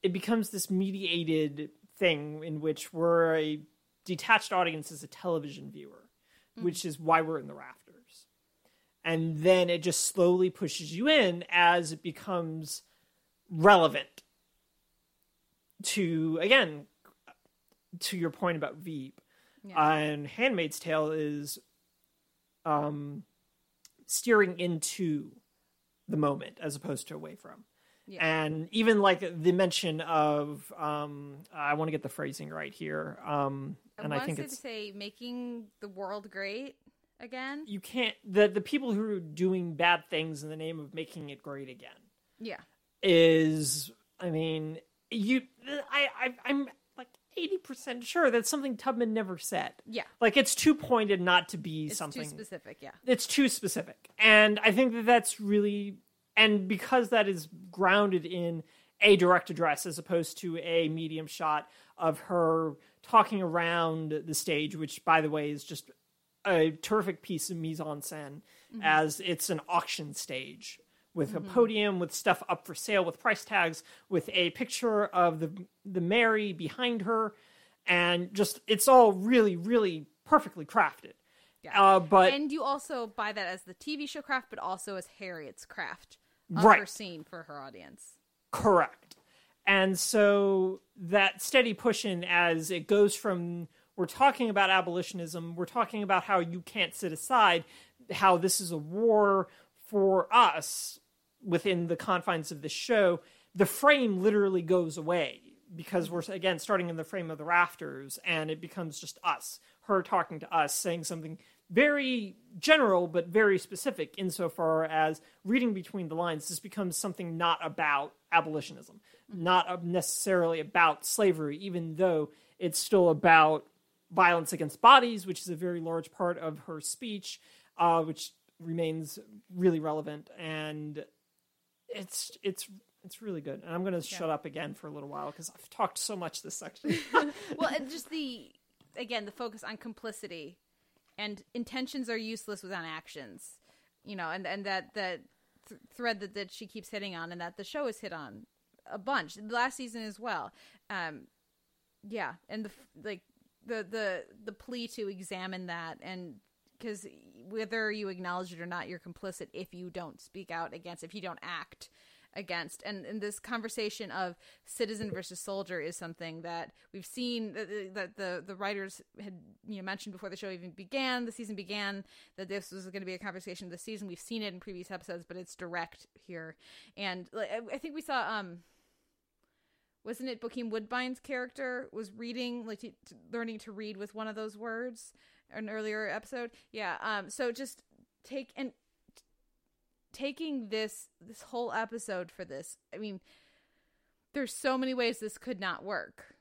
[SPEAKER 3] it becomes this mediated thing in which we're a detached audience as a television viewer which is why we're in the rafters. And then it just slowly pushes you in as it becomes relevant to, again, to your point about Veep.
[SPEAKER 2] Yeah.
[SPEAKER 3] And Handmaid's Tale is um, steering into the moment as opposed to away from.
[SPEAKER 2] Yeah.
[SPEAKER 3] And even like the mention of, um, I want to get the phrasing right here. Um, and
[SPEAKER 2] I,
[SPEAKER 3] I think
[SPEAKER 2] to
[SPEAKER 3] it's
[SPEAKER 2] say making the world great again.
[SPEAKER 3] you can't the the people who are doing bad things in the name of making it great again
[SPEAKER 2] Yeah,
[SPEAKER 3] is I mean, you, I, I I'm like eighty percent sure that's something Tubman never said.
[SPEAKER 2] Yeah.
[SPEAKER 3] like it's too pointed not to be
[SPEAKER 2] It's
[SPEAKER 3] something
[SPEAKER 2] too specific. Yeah.
[SPEAKER 3] it's too specific and i think that that's really and because that is grounded in a direct address as opposed to a medium shot of her talking around the stage which by the way is just a terrific piece of mise en scène as it's an auction stage with a podium with stuff up for sale with price tags with a picture of the the mary behind her. And just it's all really really perfectly crafted.
[SPEAKER 2] Yeah.
[SPEAKER 3] uh, but
[SPEAKER 2] and you also buy that as the TV show craft, but also as Harriet's craft of
[SPEAKER 3] Right.
[SPEAKER 2] for her audience.
[SPEAKER 3] Correct. And so that steady push in as it goes from we're talking about abolitionism, we're talking about how you can't sit aside, how this is a war for us within the confines of the show, the frame literally goes away because we're again starting in the frame of the rafters and it becomes just us, her talking to us, saying something very general but very specific insofar as reading between the lines this becomes something not about abolitionism not necessarily about slavery even though it's still about violence against bodies which is a very large part of her speech uh, which remains really relevant. And it's it's it's really good. And i'm going to shut up again for a little while because i've talked so much this section. (laughs)
[SPEAKER 2] Well, and just the again the focus on complicity and intentions are useless without actions. You know, and and that that th- thread that, that she keeps hitting on, and that the show has hit on a bunch last season as well. Um, yeah, and the like the the the plea to examine that and because whether you acknowledge it or not, you're complicit if you don't speak out against, if you don't act against. And, and this conversation of citizen versus soldier is something that we've seen that the, that the the writers had you know mentioned before the show even began, the season began, that this was going to be a conversation of the season. We've seen it in previous episodes, but it's direct here. And like, I- think we saw um wasn't it Bokeem Woodbine's character was reading like t- learning to read with one of those words an earlier episode yeah um so just take and taking this this whole episode for this i mean there's so many ways this could not work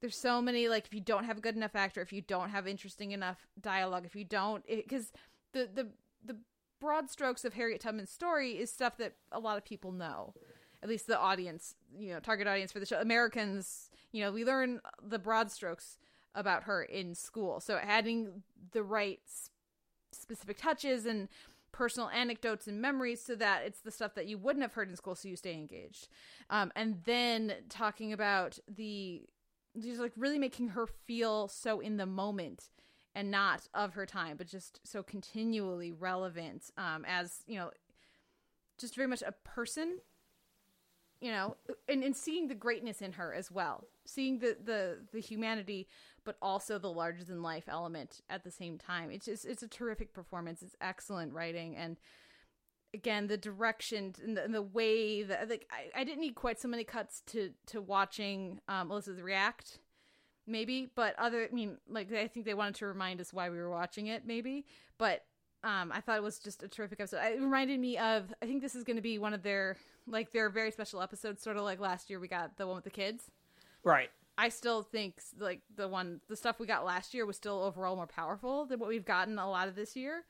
[SPEAKER 2] there's so many like if you don't have a good enough actor if you don't have interesting enough dialogue if you don't because the the the broad strokes of harriet tubman's story is stuff that a lot of people know at least the audience, you know, target audience for the show. Americans, you know, we learn the broad strokes about her in school. So adding the right specific touches and personal anecdotes and memories so that it's the stuff that you wouldn't have heard in school so you stay engaged. Um, and then talking about the just like really making her feel so in the moment and not of her time, but just so continually relevant um, as, you know, just very much a person you know and, and seeing the greatness in her as well seeing the the the humanity but also the larger than life element at the same time. It's just it's a terrific performance. It's excellent writing. And again the direction and the, and the way that like I, I didn't need quite so many cuts to to watching um Alyssa's react maybe but other i mean like i think they wanted to remind us why we were watching it maybe but um i thought it was just a terrific episode. It reminded me of i think this is going to be one of their like their very special episodes sort of like last year we got the one with the kids.
[SPEAKER 3] Right
[SPEAKER 2] i still think like the one the stuff we got last year was still overall more powerful than what we've gotten a lot of this year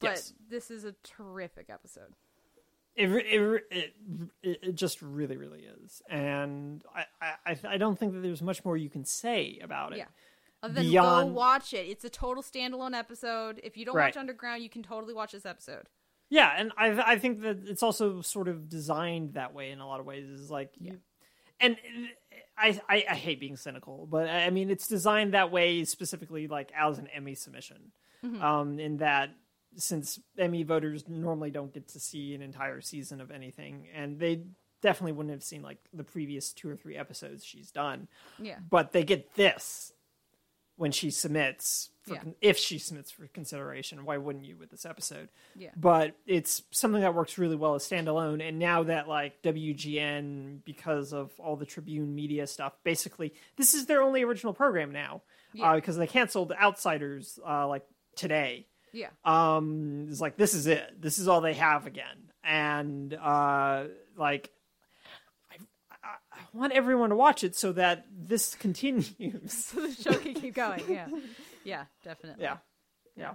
[SPEAKER 2] but
[SPEAKER 3] Yes.
[SPEAKER 2] this is a terrific episode
[SPEAKER 3] it, it, it, it, just really really is and I, I i don't think that there's much more you can say about it
[SPEAKER 2] Yeah. Other than go watch it. It's a total standalone episode. If you don't
[SPEAKER 3] Right.
[SPEAKER 2] watch Underground, you can totally watch this episode.
[SPEAKER 3] yeah and i i think that it's also sort of designed that way in a lot of ways is like you and I, I i hate being cynical but i mean it's designed that way specifically like as an emmy submission. Um in that since emmy voters normally don't get to see an entire season of anything and they definitely wouldn't have seen like the previous two or three episodes she's done.
[SPEAKER 2] Yeah.
[SPEAKER 3] but they get this when she submits for
[SPEAKER 2] Yeah.
[SPEAKER 3] if she submits for consideration why wouldn't you with this episode
[SPEAKER 2] Yeah.
[SPEAKER 3] but it's something that works really well as standalone and now that like wgn because of all the tribune media stuff basically this is their only original program now
[SPEAKER 2] Yeah.
[SPEAKER 3] uh, because they canceled outsiders uh, like today
[SPEAKER 2] Yeah.
[SPEAKER 3] um it's like this is it this is all they have again and uh like I, I want everyone to watch it so that this continues. (laughs)
[SPEAKER 2] so the show can keep going. Yeah, (laughs) yeah, definitely.
[SPEAKER 3] yeah, yeah.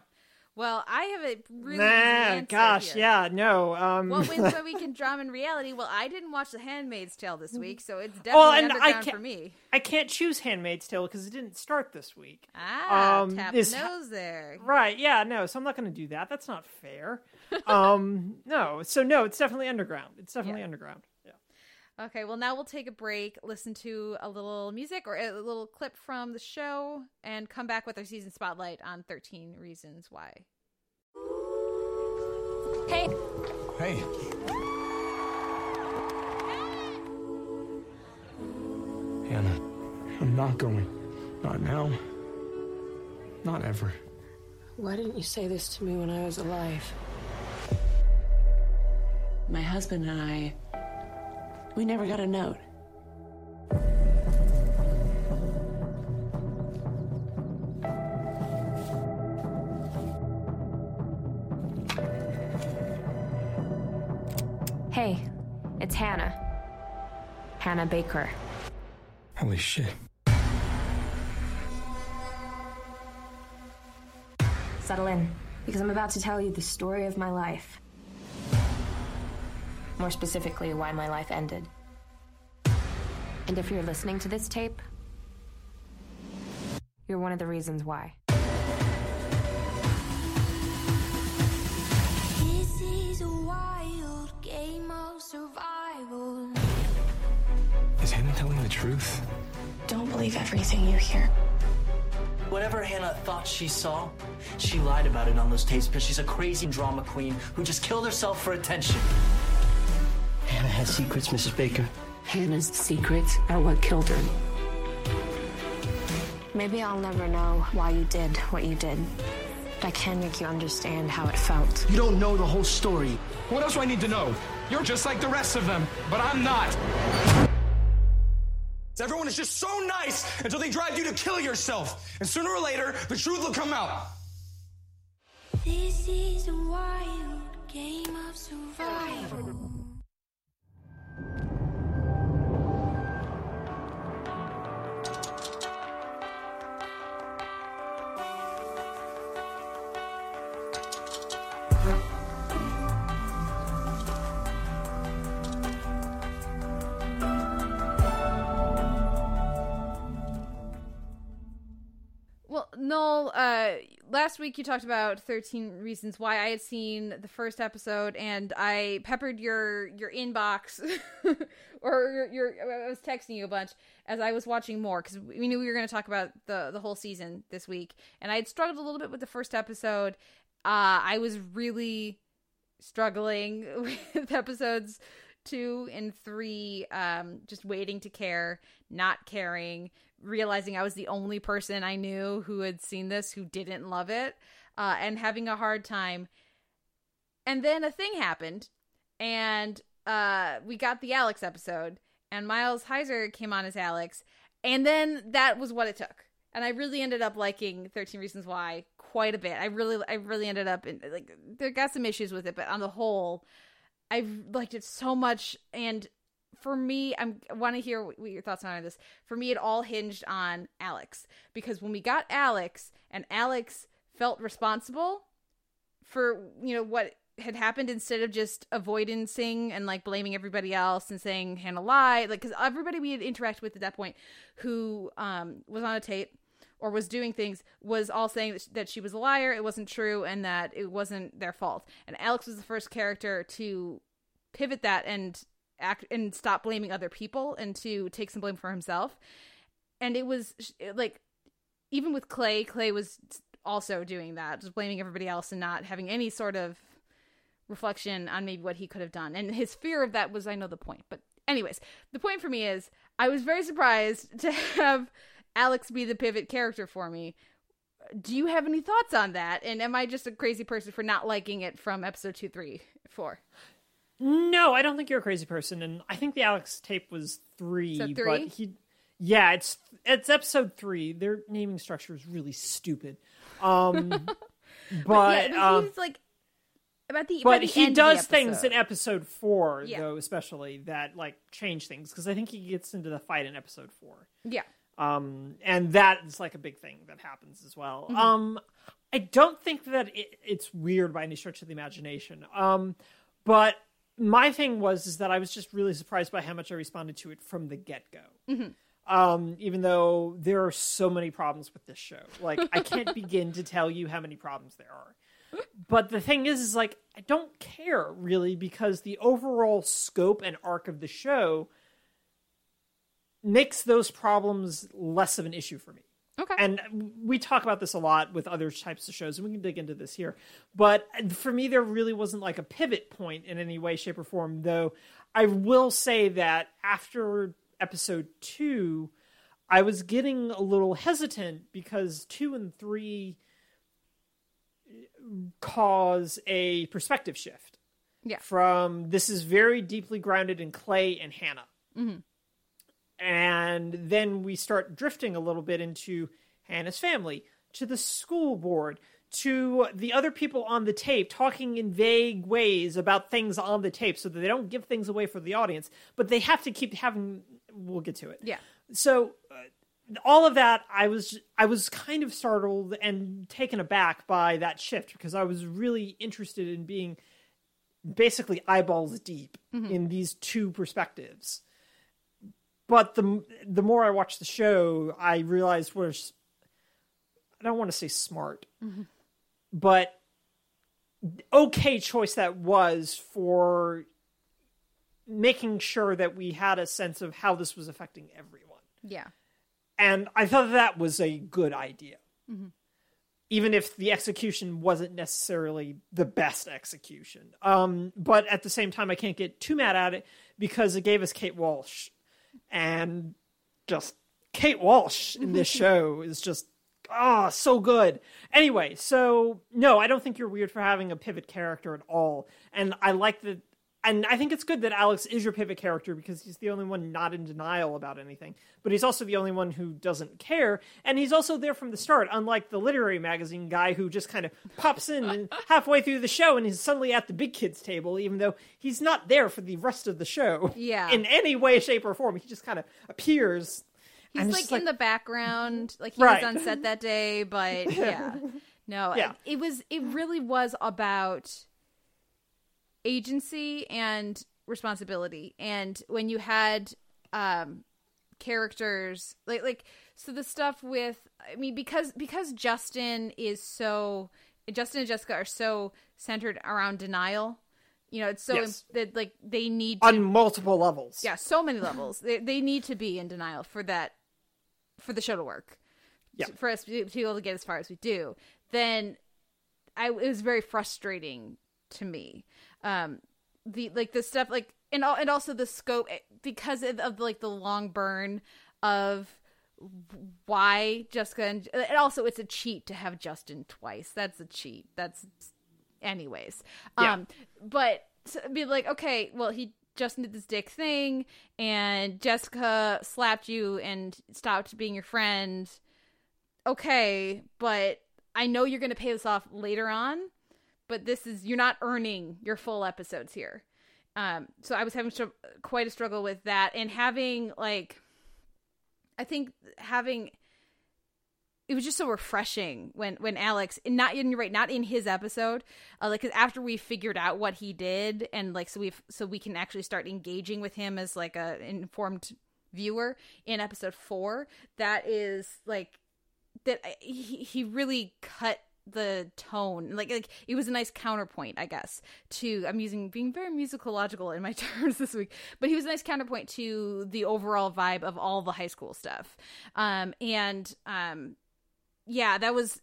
[SPEAKER 2] Well, I have a really
[SPEAKER 3] Nah, gosh,
[SPEAKER 2] here.
[SPEAKER 3] yeah, no. Um,
[SPEAKER 2] What wins my week in drama and reality? Well, I didn't watch The Handmaid's Tale this week, so it's definitely
[SPEAKER 3] Well, and I can't-
[SPEAKER 2] for me.
[SPEAKER 3] I can't choose *Handmaid's Tale* because it didn't start this week.
[SPEAKER 2] Ah,
[SPEAKER 3] Um,
[SPEAKER 2] tap
[SPEAKER 3] this-
[SPEAKER 2] nose there.
[SPEAKER 3] Right? Yeah, no. So I'm not going to do that. That's not fair. (laughs) um, no. So no, it's definitely underground. It's definitely
[SPEAKER 2] Yeah.
[SPEAKER 3] underground. Yeah.
[SPEAKER 2] Okay, well, now we'll take a break, listen to a little music or a little clip from the show, and come back with our season spotlight on 13 Reasons Why.
[SPEAKER 1] Hey,
[SPEAKER 5] Hey. Hannah, I'm not going. Not now. Not ever.
[SPEAKER 6] Why didn't you say this to me when I was alive? My husband and I, we never got a note.
[SPEAKER 7] Hey, it's Hannah. Hannah Baker.
[SPEAKER 5] Holy shit.
[SPEAKER 7] Settle in, because I'm about to tell you the story of my life. More specifically, why my life ended. And if you're listening to this tape, you're one of the reasons why.
[SPEAKER 4] This is a wild game of survival.
[SPEAKER 5] Is Hannah telling the truth?
[SPEAKER 6] Don't believe everything you hear.
[SPEAKER 8] Whatever Hannah thought she saw, she lied about it on those tapes because she's a crazy drama queen who just killed herself for attention. Hannah has secrets, Mrs. Baker.
[SPEAKER 6] Hannah's secrets are what killed her.
[SPEAKER 7] Maybe I'll never know why you did what you did, but I can make you understand how it felt.
[SPEAKER 8] You don't know the whole story.
[SPEAKER 5] What else do I need to know? You're just like the rest of them, but I'm not. Everyone is just so nice until they drive you to kill yourself. And sooner or later, the truth will come out.
[SPEAKER 4] This is a wild game of survival.
[SPEAKER 2] Noel, uh, last week you talked about 13 Reasons Why. I had seen the first episode and I peppered your your inbox (laughs) or your, your I was texting you a bunch as I was watching more cuz we knew we were going to talk about the the whole season this week. And I had struggled a little bit with the first episode. Uh I was really struggling (laughs) with episodes 2 and 3 um just waiting to care, not caring, realizing I was the only person I knew who had seen this who didn't love it, uh, and having a hard time. And then a thing happened, and uh, we got the Alex episode, and Miles Heizer came on as Alex, and then that was what it took. And I really ended up liking Thirteen Reasons Why quite a bit. I really, I really ended up in like there got some issues with it, but on the whole, I liked it so much, and for me, I'm, want to hear what your thoughts on this. For me, it all hinged on Alex because when we got Alex and Alex felt responsible for you know what had happened instead of just avoidancing and like blaming everybody else and saying Hannah lied, like because everybody we had interacted with at that point who um was on a tape or was doing things was all saying that, sh- that she was a liar, it wasn't true, and that it wasn't their fault. And Alex was the first character to pivot that and act and stop blaming other people and to take some blame for himself. And it was like even with Clay, Clay was also doing that, just blaming everybody else and not having any sort of reflection on maybe what he could have done. And his fear of that was I know the point. But anyways, the point for me is I was very surprised (laughs) to have Alex be the pivot character for me. Do you have any thoughts on that? And am I just a crazy person for not liking it from episode two, three, four?
[SPEAKER 3] No, I don't think you're a crazy person, and I think the Alex tape was three.
[SPEAKER 2] So
[SPEAKER 3] But
[SPEAKER 2] three?
[SPEAKER 3] he, yeah, it's it's episode three. Their naming structure is really stupid. Um, (laughs) but
[SPEAKER 2] yeah,
[SPEAKER 3] um,
[SPEAKER 2] he's like About the,
[SPEAKER 3] but
[SPEAKER 2] the
[SPEAKER 3] he does things in
[SPEAKER 2] episode.
[SPEAKER 3] episode four
[SPEAKER 2] Yeah.
[SPEAKER 3] though especially that like change things because i think he gets into the fight in episode four
[SPEAKER 2] yeah.
[SPEAKER 3] um and that is like a big thing that happens as well
[SPEAKER 2] Mm-hmm.
[SPEAKER 3] um i don't think that it, it's weird by any stretch of the imagination um but my thing was is that i was just really surprised by how much i responded to it from the get-go.
[SPEAKER 2] Mm-hmm.
[SPEAKER 3] um even though there are so many problems with this show. Like i can't (laughs) begin to tell you how many problems there are. But the thing is is like i don't care really because the overall scope and arc of the show makes those problems less of an issue for me
[SPEAKER 2] Okay.
[SPEAKER 3] and we talk about this a lot with other types of shows and we can dig into this here but for me there really wasn't like a pivot point in any way shape or form though i will say that after episode two i was getting a little hesitant because two and three cause a perspective shift
[SPEAKER 2] Yeah.
[SPEAKER 3] from this is very deeply grounded in clay and hannah mm-hmm. And then we start drifting a little bit into Hannah's family, to the school board, to the other people on the tape talking in vague ways about things on the tape so that they don't give things away for the audience, but they have to keep having we'll get to it.
[SPEAKER 2] Yeah.
[SPEAKER 3] So uh, all of that I was I was kind of startled and taken aback by that shift because I was really interested in being basically eyeballs deep in these two perspectives but the the more I watched the show, I realized was I don't want to say smart, but okay choice that was for making sure that we had a sense of how this was affecting everyone.
[SPEAKER 2] Yeah.
[SPEAKER 3] And I thought that was a good idea. Even if the execution wasn't necessarily the best execution. Um, but at the same time, I can't get too mad at it because it gave us Kate Walsh. And just Kate Walsh in this show is just, ah, so good. Anyway, so no, I don't think you're weird for having a pivot character at all. And I like that. And I think it's good that Alex is your pivot character because he's the only one not in denial about anything. But he's also the only one who doesn't care. And he's also there from the start, unlike the literary magazine guy who just kind of pops in and (laughs) halfway through the show and he's suddenly at the big kids table, even though he's not there for the rest of the show.
[SPEAKER 2] Yeah. (laughs)
[SPEAKER 3] In any way, shape, or form. He just kind of appears.
[SPEAKER 2] He's like, in the background, like he
[SPEAKER 3] Right.
[SPEAKER 2] was on set that day, but (laughs) yeah. No,
[SPEAKER 3] Yeah.
[SPEAKER 2] it, it was it really was about agency and responsibility. And when you had um characters like like so the stuff with I mean because because Justin is so Justin and Jessica are so centered around denial. You know, it's so
[SPEAKER 3] Yes.
[SPEAKER 2] that like they need to
[SPEAKER 3] on multiple levels.
[SPEAKER 2] yeah, so many levels. they they need to be in denial for that for the show to work.
[SPEAKER 3] Yeah.
[SPEAKER 2] For us to to be able to get as far as we do. Then I it was very frustrating to me. Um the like the stuff like and and also the scope eh, because of, of like the long burn of why Jessica and, and also it's a cheat to have Justin twice. That's a cheat. That's anyways.
[SPEAKER 3] Yeah.
[SPEAKER 2] Um but so be like okay, well he Justin did this dick thing and Jessica slapped you and stopped being your friend. Okay, but I know you're going to pay this off later on, but this is you're not earning your full episodes here. Um so I was having str- quite a struggle with that and having like I think having it was just so refreshing when when Alex not you're right not in his episode uh, like 'cause after we figured out what he did and like so we so we can actually start engaging with him as like a informed viewer in episode 4 that is like that he he really cut the tone like like it was a nice counterpoint i guess to i'm using being very musicological in my (laughs) terms this week but he was a nice counterpoint to the overall vibe of all the high school stuff. Um and um yeah that was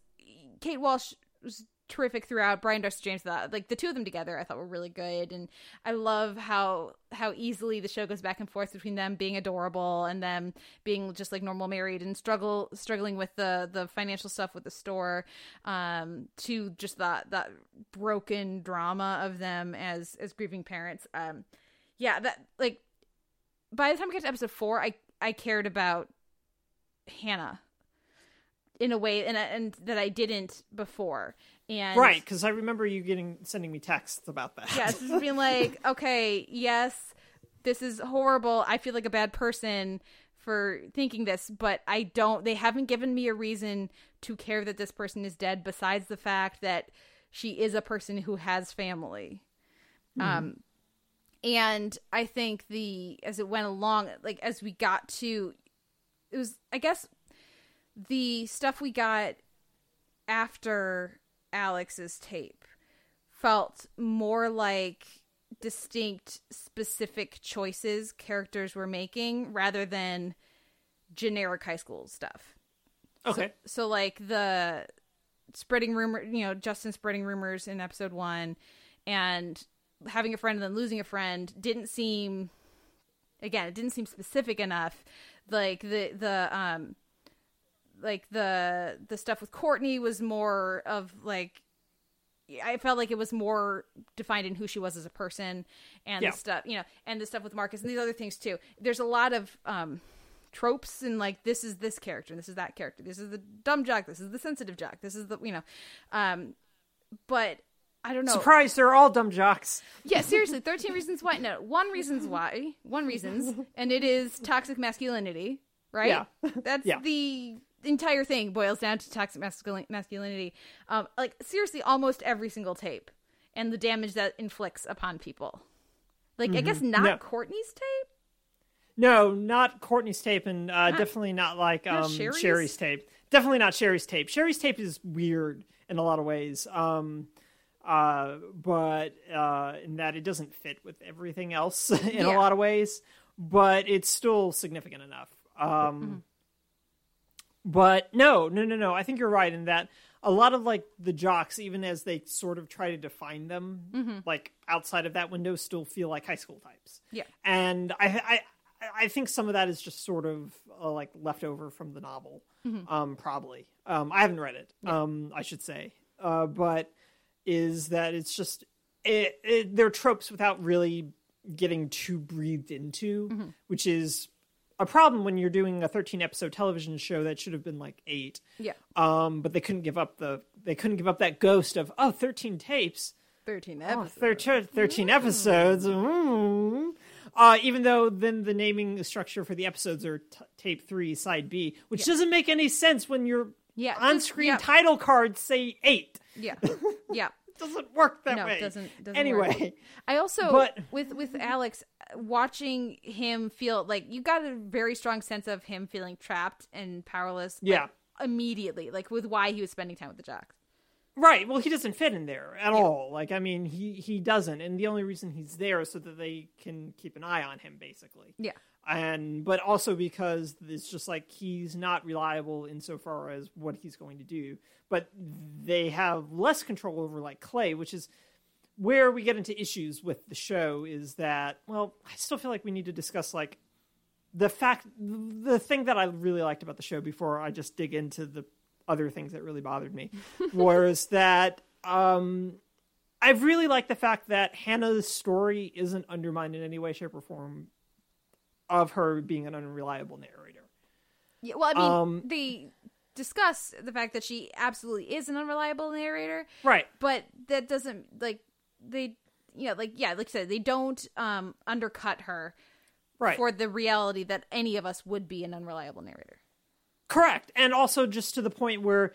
[SPEAKER 2] kate walsh was terrific throughout brian darcy james that like the two of them together i thought were really good and i love how how easily the show goes back and forth between them being adorable and them being just like normal married and struggle struggling with the the financial stuff with the store um to just that that broken drama of them as as grieving parents um yeah that like by the time we get to episode four i i cared about hannah in a way and and that I didn't before. And
[SPEAKER 3] Right, because I remember you getting sending me texts about that.
[SPEAKER 2] yeah, it's just being (laughs) like, okay, yes, this is horrible. I feel like a bad person for thinking this, but I don't. They haven't given me a reason to care that this person is dead, besides the fact that she is a person who has family. Um, and I think the as it went along, like as we got to, it was I guess the stuff we got after Alex's tape felt more like distinct specific choices characters were making rather than generic high school stuff.
[SPEAKER 3] Okay.
[SPEAKER 2] So like the spreading rumor, you know, Justin spreading rumors in episode 1 and having a friend and then losing a friend didn't seem again, it didn't seem specific enough. Like the the um like the the stuff with Courtney was more of like I felt like it was more defined in who she was as a person and
[SPEAKER 3] Yeah.
[SPEAKER 2] the stuff, you know, and the stuff with Marcus and these other things too. There's a lot of um tropes and like this is this character, and this is that character, this is the dumb jock, this is the sensitive jock, this is the you know, um, but I don't know.
[SPEAKER 3] Surprise, they're all dumb jocks.
[SPEAKER 2] Yeah, seriously, thirteen reasons why. No, one reasons why. One reasons, and it is toxic masculinity, right?
[SPEAKER 3] Yeah.
[SPEAKER 2] That's
[SPEAKER 3] Yeah.
[SPEAKER 2] the entire thing boils down to toxic masculin- masculinity. Um, like seriously, almost every single tape, and the damage that inflicts upon people. Like I guess not
[SPEAKER 3] Mm-hmm. No.
[SPEAKER 2] Courtney's tape.
[SPEAKER 3] No, not Courtney's tape, and uh, definitely not like
[SPEAKER 2] not
[SPEAKER 3] um,
[SPEAKER 2] Sherry's?
[SPEAKER 3] Sherry's? tape. Definitely not Sherry's tape. Sherry's tape is weird in a lot of ways, um, uh, but uh, in that it doesn't fit with everything else (laughs) in
[SPEAKER 2] Yeah.
[SPEAKER 3] a lot of ways. But it's still significant enough. Um,
[SPEAKER 2] Mm-hmm.
[SPEAKER 3] But no, no, no, no. I think you're right in that a lot of like the jocks, even as they sort of try to define them,
[SPEAKER 2] Mm-hmm.
[SPEAKER 3] like outside of that window, still feel like high school types
[SPEAKER 2] Yeah.
[SPEAKER 3] and I, I I think some of that is just sort of uh, like left over from the novel, um, probably. Um, I haven't read it, um, I should say, uh, but is that it's just it, it, they're tropes without really getting too breathed into, which is a problem when you're doing a 13 episode television show that should have been like eight.
[SPEAKER 2] Yeah.
[SPEAKER 3] Um, but they couldn't give up the they couldn't give up that ghost of oh 13 tapes. 13
[SPEAKER 2] episodes.
[SPEAKER 3] 13, 13 episodes. Mm. Uh, even though then the naming structure for the episodes are t- tape three, side B, which doesn't make any sense when your
[SPEAKER 2] Yeah,
[SPEAKER 3] on-screen
[SPEAKER 2] yeah.
[SPEAKER 3] title cards say eight.
[SPEAKER 2] Yeah. (laughs) Yeah.
[SPEAKER 3] Doesn't work that
[SPEAKER 2] no,
[SPEAKER 3] way.
[SPEAKER 2] it doesn't. doesn't
[SPEAKER 3] anyway,
[SPEAKER 2] work. I also
[SPEAKER 3] But-
[SPEAKER 2] with with Alex watching him feel like you got a very strong sense of him feeling trapped and powerless. like,
[SPEAKER 3] Yeah.
[SPEAKER 2] immediately, like with why he was spending time with the jocks.
[SPEAKER 3] right. Well, he doesn't fit in there at all. Like, I mean, he he doesn't, and the only reason he's there is so that they can keep an eye on him, basically.
[SPEAKER 2] Yeah.
[SPEAKER 3] And but also because it's just like he's not reliable insofar as what he's going to do. But they have less control over like clay which is where we get into issues with the show is that well i still feel like we need to discuss like the fact the thing that i really liked about the show before i just dig into the other things that really bothered me (laughs) was that um I really like the fact that Hannah's story isn't undermined in any way, shape, or form of her being an unreliable narrator.
[SPEAKER 2] Yeah. Well, I mean,
[SPEAKER 3] Um,
[SPEAKER 2] they discuss the fact that she absolutely is an unreliable narrator,
[SPEAKER 3] Right.
[SPEAKER 2] but that doesn't like they. you know, like yeah, like I said, they don't um undercut her
[SPEAKER 3] Right.
[SPEAKER 2] for the reality that any of us would be an unreliable narrator.
[SPEAKER 3] Correct. And also just to the point where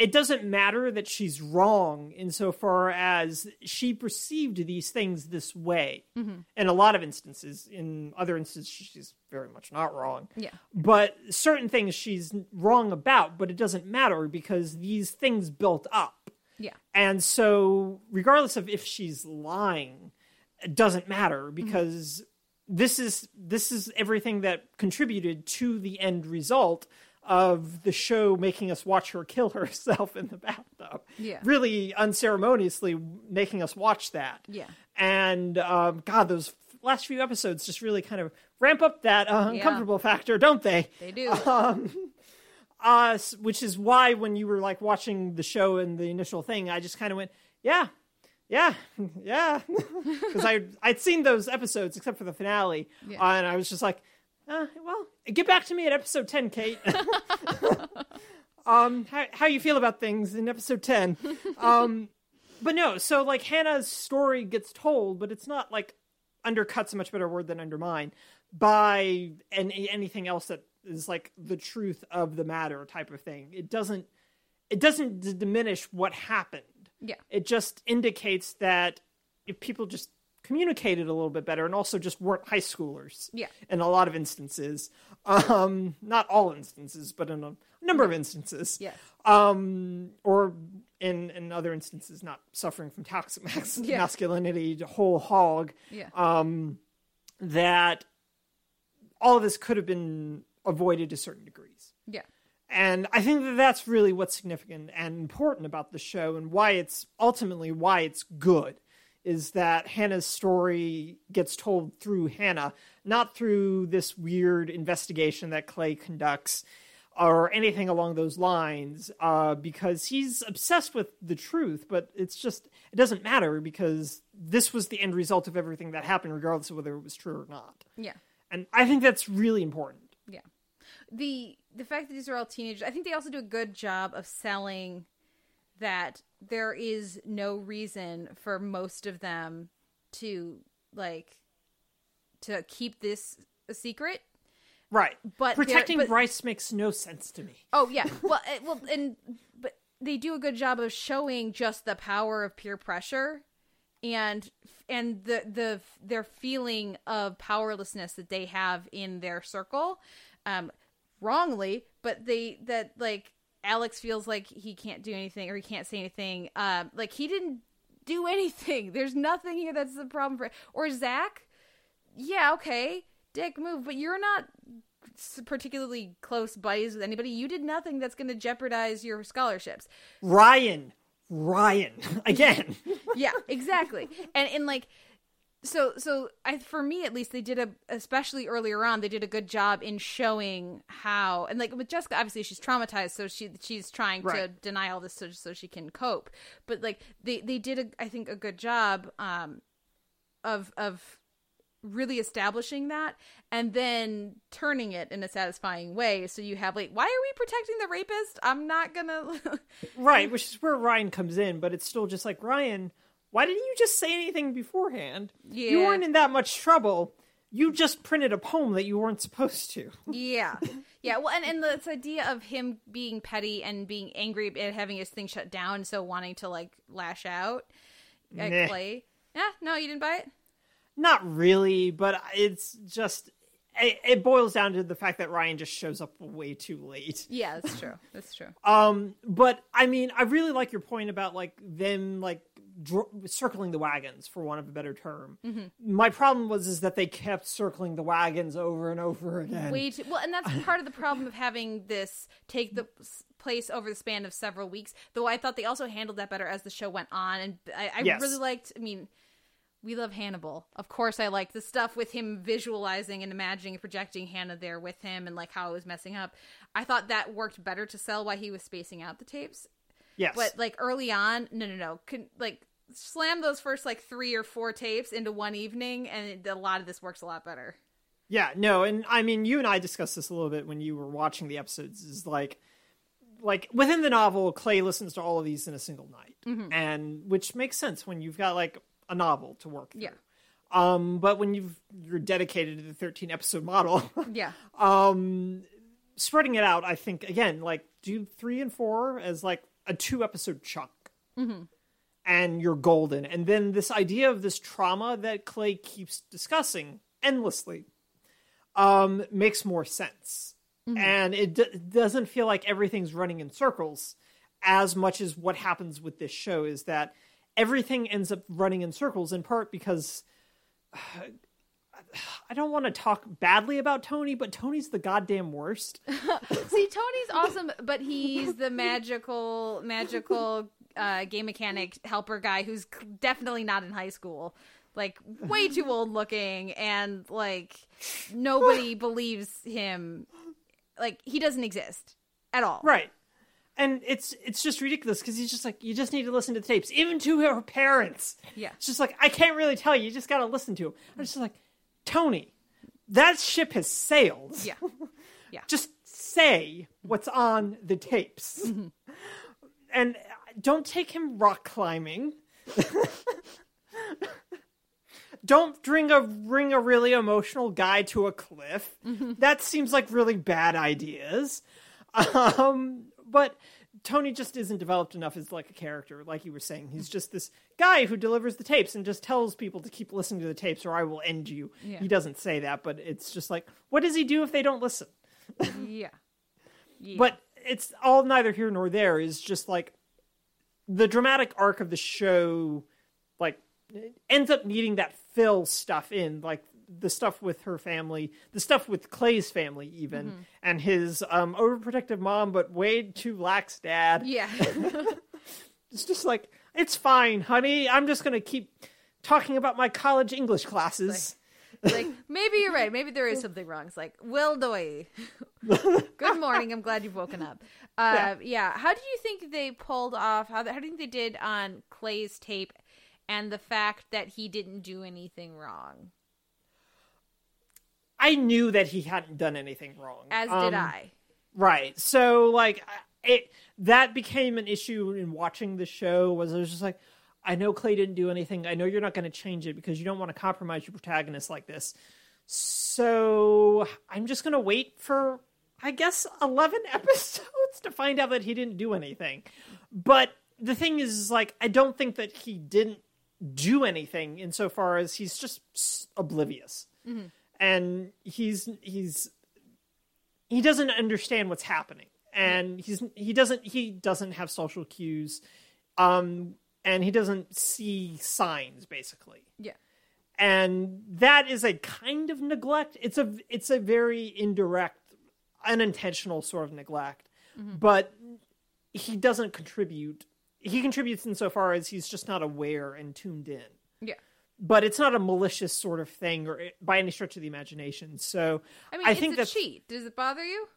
[SPEAKER 3] it doesn't matter that she's wrong insofar as she perceived these things this way. Mm-hmm. In a lot of instances, in other instances, she's very much not wrong.
[SPEAKER 2] Yeah.
[SPEAKER 3] But certain things she's wrong about, but it doesn't matter because these things built up.
[SPEAKER 2] Yeah.
[SPEAKER 3] And so, regardless of if she's lying, it doesn't matter mm-hmm. because this is this is everything that contributed to the end result of the show making us watch her kill (laughs) herself in the bathtub.
[SPEAKER 2] Yeah.
[SPEAKER 3] Really unceremoniously making us watch that.
[SPEAKER 2] Yeah.
[SPEAKER 3] And um, God, those last few episodes just really kind of ramp up that uh,
[SPEAKER 2] Yeah.
[SPEAKER 3] uncomfortable factor, don't they?
[SPEAKER 2] They do. (laughs)
[SPEAKER 3] uh, which is why when you were like watching the show and the initial thing, I just kind of went, yeah, yeah, (laughs) yeah, because I I'd seen those episodes except for the finale,
[SPEAKER 2] Yeah.
[SPEAKER 3] uh, and I was just like, uh, well, get back to me at episode ten, Kate. (laughs) um, how, how you feel about things in episode 10. Um, but no, so like Hannah's story gets told, but it's not like undercut's a much better word than undermine by any, anything else that is like the truth of the matter type of thing. It doesn't it doesn't d- diminish what happened.
[SPEAKER 2] Yeah.
[SPEAKER 3] It just indicates that if people just communicated a little bit better and also just weren't high schoolers.
[SPEAKER 2] Yeah.
[SPEAKER 3] In a lot of instances. Um not all instances, but in a number of instances.
[SPEAKER 2] Yes.
[SPEAKER 3] Um or in in other instances not suffering from toxic mas- (laughs)
[SPEAKER 2] Yeah.
[SPEAKER 3] masculinity, whole hog
[SPEAKER 2] Yeah.
[SPEAKER 3] um, that all of this could have been avoided to certain degrees.
[SPEAKER 2] yeah.
[SPEAKER 3] And I think that that's really what's significant and important about the show and why it's ultimately why it's good is that Hannah's story gets told through Hannah, not through this weird investigation that Clay conducts or anything along those lines, uh, because he's obsessed with the truth, but it's just, it doesn't matter because this was the end result of everything that happened, regardless of whether it was true or not.
[SPEAKER 2] Yeah.
[SPEAKER 3] And I think that's really important.
[SPEAKER 2] Yeah. The the fact that these are all teenagers, I think they also do a good job of selling that there is no reason for most of them to like to keep this a secret.
[SPEAKER 3] Right.
[SPEAKER 2] But
[SPEAKER 3] protecting
[SPEAKER 2] but-
[SPEAKER 3] Bryce makes no sense to me.
[SPEAKER 2] Oh yeah. Well, uh, well, and but they do a good job of showing just the power of peer pressure, and and the the their feeling of powerlessness that they have in their circle, um, wrongly. But they that like Alex feels like he can't do anything or he can't say anything. Um, like he didn't do (laughs) anything. There's nothing here that's the problem for. Or Zach, yeah, okay, dick move, but you're not particularly close buddies with anybody. You did nothing that's going to jeopardize your scholarships.
[SPEAKER 3] Ryan. Ryan. (laughs) Again.
[SPEAKER 2] yeah, exactly. And and like so so I for me at least they did a especially earlier on they did a good job in showing how and like with Jessica obviously she's traumatized so she she's trying to deny all this so, so she can cope. But like they they did a I think a good job um of of really establishing that and then turning it in a satisfying way. So you have like why are we protecting the rapist? I'm not gonna (laughs)
[SPEAKER 3] right, which is where Ryan comes in, but it's still just like, Ryan, why didn't you just say anything beforehand?
[SPEAKER 2] Yeah.
[SPEAKER 3] You weren't in that much trouble. You just printed a poem that you weren't supposed to. (laughs)
[SPEAKER 2] Yeah, yeah. Well, and and this idea of him being petty and being angry and having his thing shut down, so wanting to like lash out at
[SPEAKER 3] Meh.
[SPEAKER 2] Clay. Yeah, no, you didn't buy it.
[SPEAKER 3] Not really, but it's just it, it boils down to the fact that Ryan just shows up way too late.
[SPEAKER 2] Yeah, that's true. That's true. (laughs)
[SPEAKER 3] Um, but I mean, I really like your point about like them like dr- circling the wagons, for want of a better term. Mm-hmm. My problem was is that they kept circling the wagons over and over again.
[SPEAKER 2] Way too well, and that's part of the problem of having this take the place over the span of several weeks. Though I thought they also handled that better as the show went on, and I, I
[SPEAKER 3] Yes.
[SPEAKER 2] really liked. I mean. We love Hannibal. Of course, I liked the stuff with him visualizing and imagining and projecting Hannah there with him and like how it was messing up. I thought that worked better to sell why he was spacing out the tapes.
[SPEAKER 3] yes,
[SPEAKER 2] But like early on, no, no, no. Can, like slam those first like three or four tapes into one evening, and a lot of this works a lot better.
[SPEAKER 3] Yeah, no, and I mean, you and I discussed this a little bit when you were watching the episodes. Is like, like within the novel, Clay listens to all of these in a single night,
[SPEAKER 2] Mm-hmm.
[SPEAKER 3] and which makes sense when you've got like a novel to work through.
[SPEAKER 2] Yeah.
[SPEAKER 3] Um, but when you've you're dedicated to the 13 episode model, (laughs)
[SPEAKER 2] Yeah,
[SPEAKER 3] um, spreading it out, I think again, like do three and four as like a two episode chunk. And you're golden. And then this idea of this trauma that Clay keeps discussing endlessly um, makes more sense. And it d- doesn't feel like everything's running in circles as much as what happens with this show is that everything ends up running in circles in part because (sighs) I don't want to talk badly about Tony, but Tony's the goddamn worst. (laughs)
[SPEAKER 2] See, Tony's awesome, but he's the magical, magical uh, game mechanic helper guy who's definitely not in high school. Like, way too (laughs) old looking, and like, nobody (laughs) believes him. Like, he doesn't exist at all.
[SPEAKER 3] Right. And it's it's just ridiculous because he's just like you just need to listen to the tapes, even to her parents.
[SPEAKER 2] Yeah.
[SPEAKER 3] it's just like I can't really tell you. You just got to listen to. 'em. I'm just like Tony, that ship has sailed.
[SPEAKER 2] Yeah. (laughs) Yeah.
[SPEAKER 3] just say what's on the tapes. and don't take him rock climbing. don't bring a bring a really emotional guy to a cliff. That seems like really bad ideas. Um, but Tony just isn't developed enough as like a character, like you were saying. He's just this guy who delivers the tapes and just tells people to keep listening to the tapes or I will end you.
[SPEAKER 2] Yeah.
[SPEAKER 3] He doesn't say that, but it's just like, what does he do if they don't listen?
[SPEAKER 2] yeah. (laughs) yeah.
[SPEAKER 3] But it's all neither here nor there. Is just like the dramatic arc of the show, like ends up needing that fill stuff in, like the stuff with her family, the stuff with Clay's family, even,
[SPEAKER 2] Mm-hmm.
[SPEAKER 3] and his um, overprotective mom, but way too lax dad.
[SPEAKER 2] yeah. (laughs) (laughs)
[SPEAKER 3] It's just like it's fine, honey. I'm just gonna keep talking about my college English classes.
[SPEAKER 2] like (laughs) maybe you're right. Maybe there is something wrong. It's like Will Doy. Good morning. I'm glad you've woken up. Uh, yeah. How do you think they pulled off? How how do you think they did on Clay's tape, and the fact that he didn't do anything wrong?
[SPEAKER 3] I knew that he hadn't done anything wrong.
[SPEAKER 2] As did
[SPEAKER 3] Um,
[SPEAKER 2] I.
[SPEAKER 3] Right. So like it that became an issue in watching the show was I was just like I know Clay didn't do anything. I know you're not going to change it because you don't want to compromise your protagonist like this. So I'm just going to wait for I guess 11 (laughs) episodes to find out that he didn't do anything. But the thing is, is like I don't think that he didn't do anything insofar as he's just oblivious. And he's he's he doesn't understand what's happening and he's he doesn't he doesn't have social cues um and he doesn't see signs basically
[SPEAKER 2] Yeah.
[SPEAKER 3] and that is a kind of neglect it's a it's a very indirect unintentional sort of neglect but he doesn't contribute he contributes insofar as he's just not aware and tuned in
[SPEAKER 2] Yeah.
[SPEAKER 3] but it's not a malicious sort of thing or by any stretch of the imagination so
[SPEAKER 2] I mean,
[SPEAKER 3] I
[SPEAKER 2] it's
[SPEAKER 3] think
[SPEAKER 2] a
[SPEAKER 3] that's
[SPEAKER 2] cheat. Does it bother you?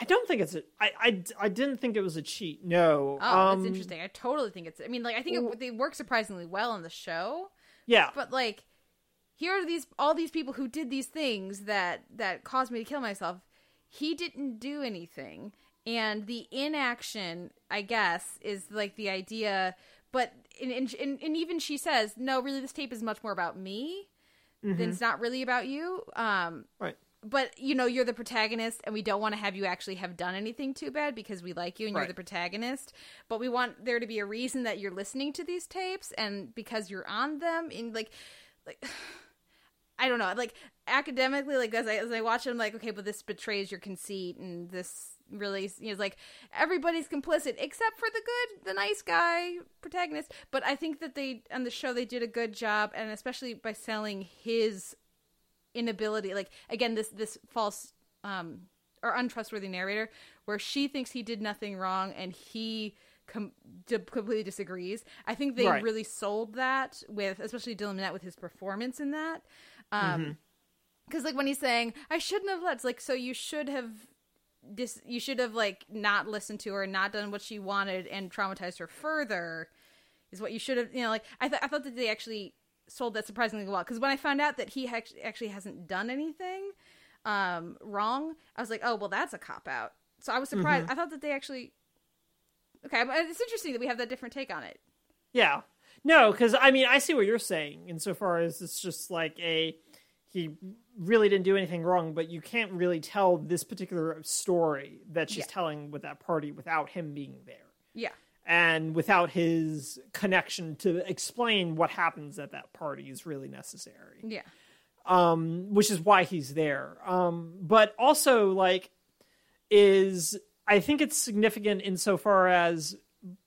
[SPEAKER 3] I don't think it's a. I, I, I didn't think it was a cheat. No.
[SPEAKER 2] Oh,
[SPEAKER 3] um,
[SPEAKER 2] that's interesting. I totally think it's. I mean, like I think it, they work surprisingly well in the show.
[SPEAKER 3] Yeah.
[SPEAKER 2] but like here are these all these people who did these things that that caused me to kill myself he didn't do anything and the inaction i guess is like the idea but and, and, and even she says no really this tape is much more about me than it's not really about you. Um
[SPEAKER 3] right.
[SPEAKER 2] but you know you're the protagonist and we don't want to have you actually have done anything too bad because we like you and you're the protagonist. But we want there to be a reason that you're listening to these tapes and because you're on them and like like (sighs) i don't know like academically like as i as i watch it i'm like okay but this betrays your conceit and this really you know, like everybody's complicit except for the good the nice guy protagonist. But i think that they on the show they did a good job and especially by selling his inability like again this this false um or untrustworthy narrator where she thinks he did nothing wrong and he com- d- completely disagrees. I think they
[SPEAKER 3] Right.
[SPEAKER 2] really sold that with especially dylan Minnette with his performance in that. Um because like when he's saying i shouldn't have let like so you should have dis- you should have like not listened to her not done what she wanted and traumatized her further is what you should have you know like i, th- I thought that they actually sold that surprisingly well because when i found out that he act- actually hasn't done anything um wrong i was like oh well that's a cop out. So i was surprised. I thought that they actually okay but it's interesting that we have that different take on it.
[SPEAKER 3] Yeah. No, because I mean, I see what you're saying insofar as it's just like a he really didn't do anything wrong, but you can't really tell this particular story that she's
[SPEAKER 2] Yeah.
[SPEAKER 3] telling with that party without him being there
[SPEAKER 2] yeah
[SPEAKER 3] and without his connection to explain what happens at that party is really necessary.
[SPEAKER 2] yeah
[SPEAKER 3] um, which is why he's there. Um, but also, like, is I think it's significant insofar as,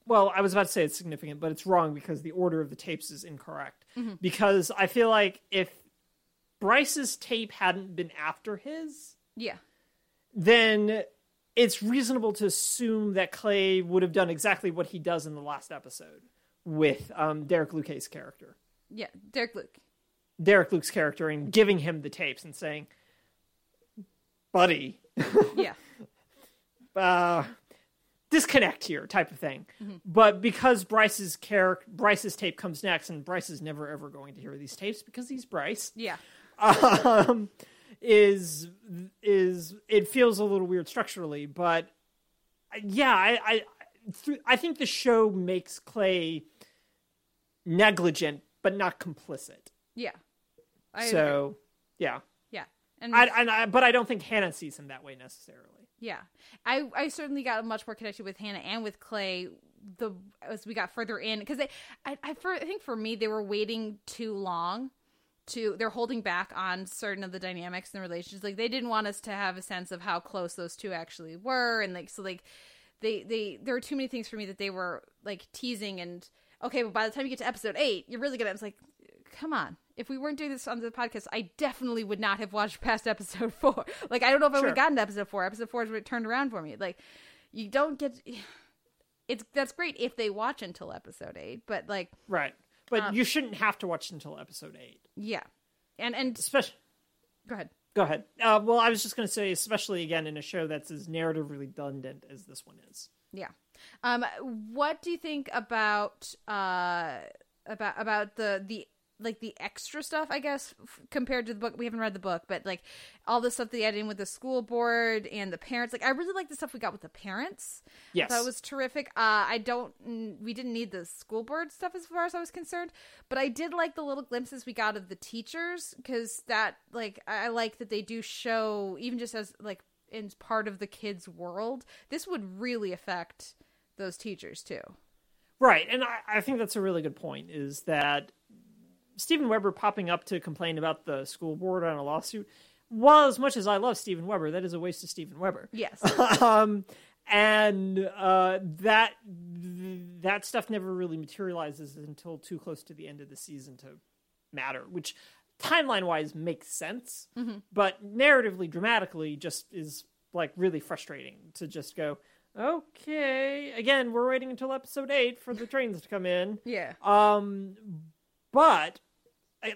[SPEAKER 3] well, I was about to say it's significant, but it's wrong because the order of the tapes is incorrect. Because I feel like if Bryce's tape hadn't been after his,
[SPEAKER 2] yeah
[SPEAKER 3] then it's reasonable to assume that Clay would have done exactly what he does in the last episode with um, Derek Luke's character.
[SPEAKER 2] yeah derek luke
[SPEAKER 3] Derek Luke's character and giving him the tapes and saying, "Buddy, (laughs)
[SPEAKER 2] yeah
[SPEAKER 3] uh, disconnect here," type of thing. But because Bryce's character, Bryce's tape comes next, and Bryce is never ever going to hear these tapes because he's Bryce.
[SPEAKER 2] yeah
[SPEAKER 3] Um, is is it feels a little weird structurally, but yeah, I I th- I think the show makes Clay negligent but not complicit.
[SPEAKER 2] Yeah. I agree.
[SPEAKER 3] so yeah,
[SPEAKER 2] yeah. And
[SPEAKER 3] I, and I but I don't think Hannah sees him that way necessarily.
[SPEAKER 2] Yeah, I I certainly got much more connected with Hannah and with Clay the as we got further in because I I I, for, I think for me they were waiting too long to they're holding back on certain of the dynamics and the relationships. Like they didn't want us to have a sense of how close those two actually were. And like so like they they there were too many things for me that they were like teasing and okay but by the time you get to episode eight you're really gonna I was like come on. If we weren't doing this on the podcast I definitely would not have watched past (laughs) episode four. Like I don't know if I would have gotten to episode four. Episode four is what turned around for me. Like you don't get (sighs) it's that's great if they watch until episode eight but like
[SPEAKER 3] Right, but
[SPEAKER 2] Um,
[SPEAKER 3] you shouldn't have to watch until episode eight.
[SPEAKER 2] yeah and and
[SPEAKER 3] Especially,
[SPEAKER 2] go ahead
[SPEAKER 3] go ahead. Uh, well, I was just going to say, especially again in a show that's as narratively redundant as this one is.
[SPEAKER 2] Yeah. Um what do you think about uh about about the the like the extra stuff, I guess, f- compared to the book. We haven't read the book, but like all the stuff they added in with the school board and the parents. Like I really like the stuff we got with the parents.
[SPEAKER 3] Yes.
[SPEAKER 2] that was terrific. Uh, I don't. We didn't need the school board stuff as far as I was concerned, but I did like the little glimpses we got of the teachers because that like I I like that they do show even just as like in part of the kids' world. This would really affect those teachers too.
[SPEAKER 3] Right, and I, I think that's a really good point. Is that Steven Weber popping up to complain about the school board on a lawsuit? While as much as I love Steven Weber, that is a waste of Steven Weber.
[SPEAKER 2] Yes. (laughs)
[SPEAKER 3] um, and uh, that that stuff never really materializes until too close to the end of the season to matter, which timeline wise makes sense, but narratively, dramatically, just is like really frustrating to just go. Okay, again, we're waiting until episode eight for the trains to come in.
[SPEAKER 2] yeah.
[SPEAKER 3] Um, but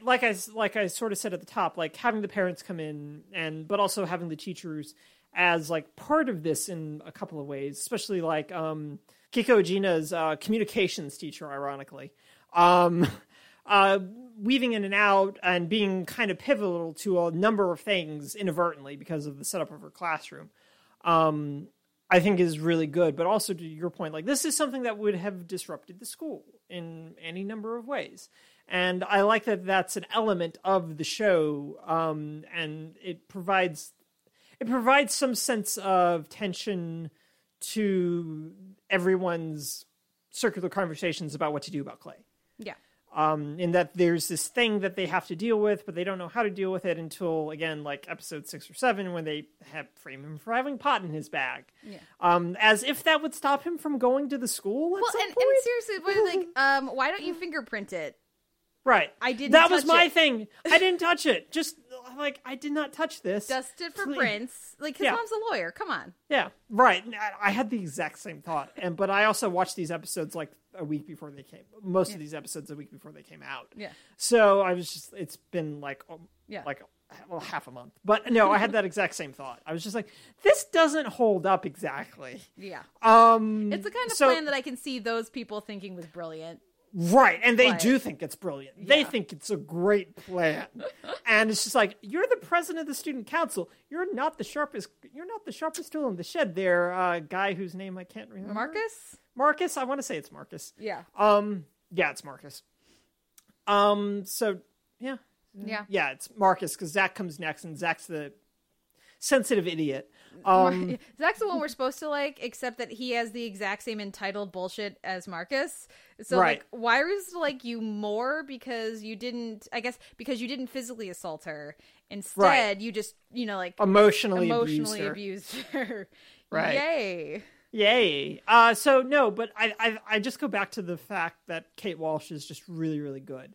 [SPEAKER 3] like I like I sort of said at the top, like having the parents come in and but also having the teachers as like part of this in a couple of ways, especially like um Keiko Agena's uh, communications teacher, ironically, um, (laughs) uh, weaving in and out and being kind of pivotal to a number of things inadvertently because of the setup of her classroom. Um, I think is really good, but also to your point, like this is something that would have disrupted the school in any number of ways, and I like that that's an element of the show, um, and it provides it provides some sense of tension to everyone's circular conversations about what to do about Clay
[SPEAKER 2] Yeah.
[SPEAKER 3] um, in that there's this thing that they have to deal with, but they don't know how to deal with it until again, like episode six or seven, when they have frame him for having pot in his bag.
[SPEAKER 2] Yeah.
[SPEAKER 3] Um, as if that would stop him from going to the school. At
[SPEAKER 2] Well, and, and seriously, like, (laughs) um, why don't you fingerprint it?
[SPEAKER 3] Right?
[SPEAKER 2] I didn't
[SPEAKER 3] That was my
[SPEAKER 2] it.
[SPEAKER 3] thing. I (laughs) didn't touch it. Just like I did not touch this.
[SPEAKER 2] Dust it for
[SPEAKER 3] Please.
[SPEAKER 2] prints. Like his
[SPEAKER 3] Yeah.
[SPEAKER 2] mom's a lawyer. Come on.
[SPEAKER 3] Yeah, right. I had the exact same thought, and but I also watched these episodes like a week before they came. Most of these episodes a week before they came out.
[SPEAKER 2] Yeah.
[SPEAKER 3] So I was just. It's been like um,
[SPEAKER 2] Yeah.
[SPEAKER 3] like well half a month, but no, I had that exact same thought. I was just like, this doesn't hold up exactly.
[SPEAKER 2] Yeah.
[SPEAKER 3] Um,
[SPEAKER 2] It's the kind of
[SPEAKER 3] so-
[SPEAKER 2] plan that I can see those people thinking was brilliant.
[SPEAKER 3] Right, and they do think it's brilliant. They think it's a great plan, (laughs) and it's just like you're the president of the student council. You're not the sharpest. You're not the sharpest tool in the shed. There, uh, guy whose name I can't remember.
[SPEAKER 2] Marcus?
[SPEAKER 3] Marcus. I want to say it's Marcus.
[SPEAKER 2] Yeah.
[SPEAKER 3] Um. Yeah, it's Marcus. Um. So yeah,
[SPEAKER 2] Yeah.
[SPEAKER 3] yeah, it's Marcus because Zach comes next, and Zach's the sensitive idiot. Um. (laughs)
[SPEAKER 2] Zach's the one we're supposed to like, except that he has the exact same entitled bullshit as Marcus. So
[SPEAKER 3] Right.
[SPEAKER 2] like why is to like you more because you didn't I guess because you didn't physically assault her. Instead
[SPEAKER 3] Right.
[SPEAKER 2] you just you know like
[SPEAKER 3] Emotionally,
[SPEAKER 2] emotionally
[SPEAKER 3] abused her.
[SPEAKER 2] abused her. (laughs)
[SPEAKER 3] Right.
[SPEAKER 2] Yay.
[SPEAKER 3] Yay. Uh, so no, but I, I I just go back to the fact that Kate Walsh is just really really good,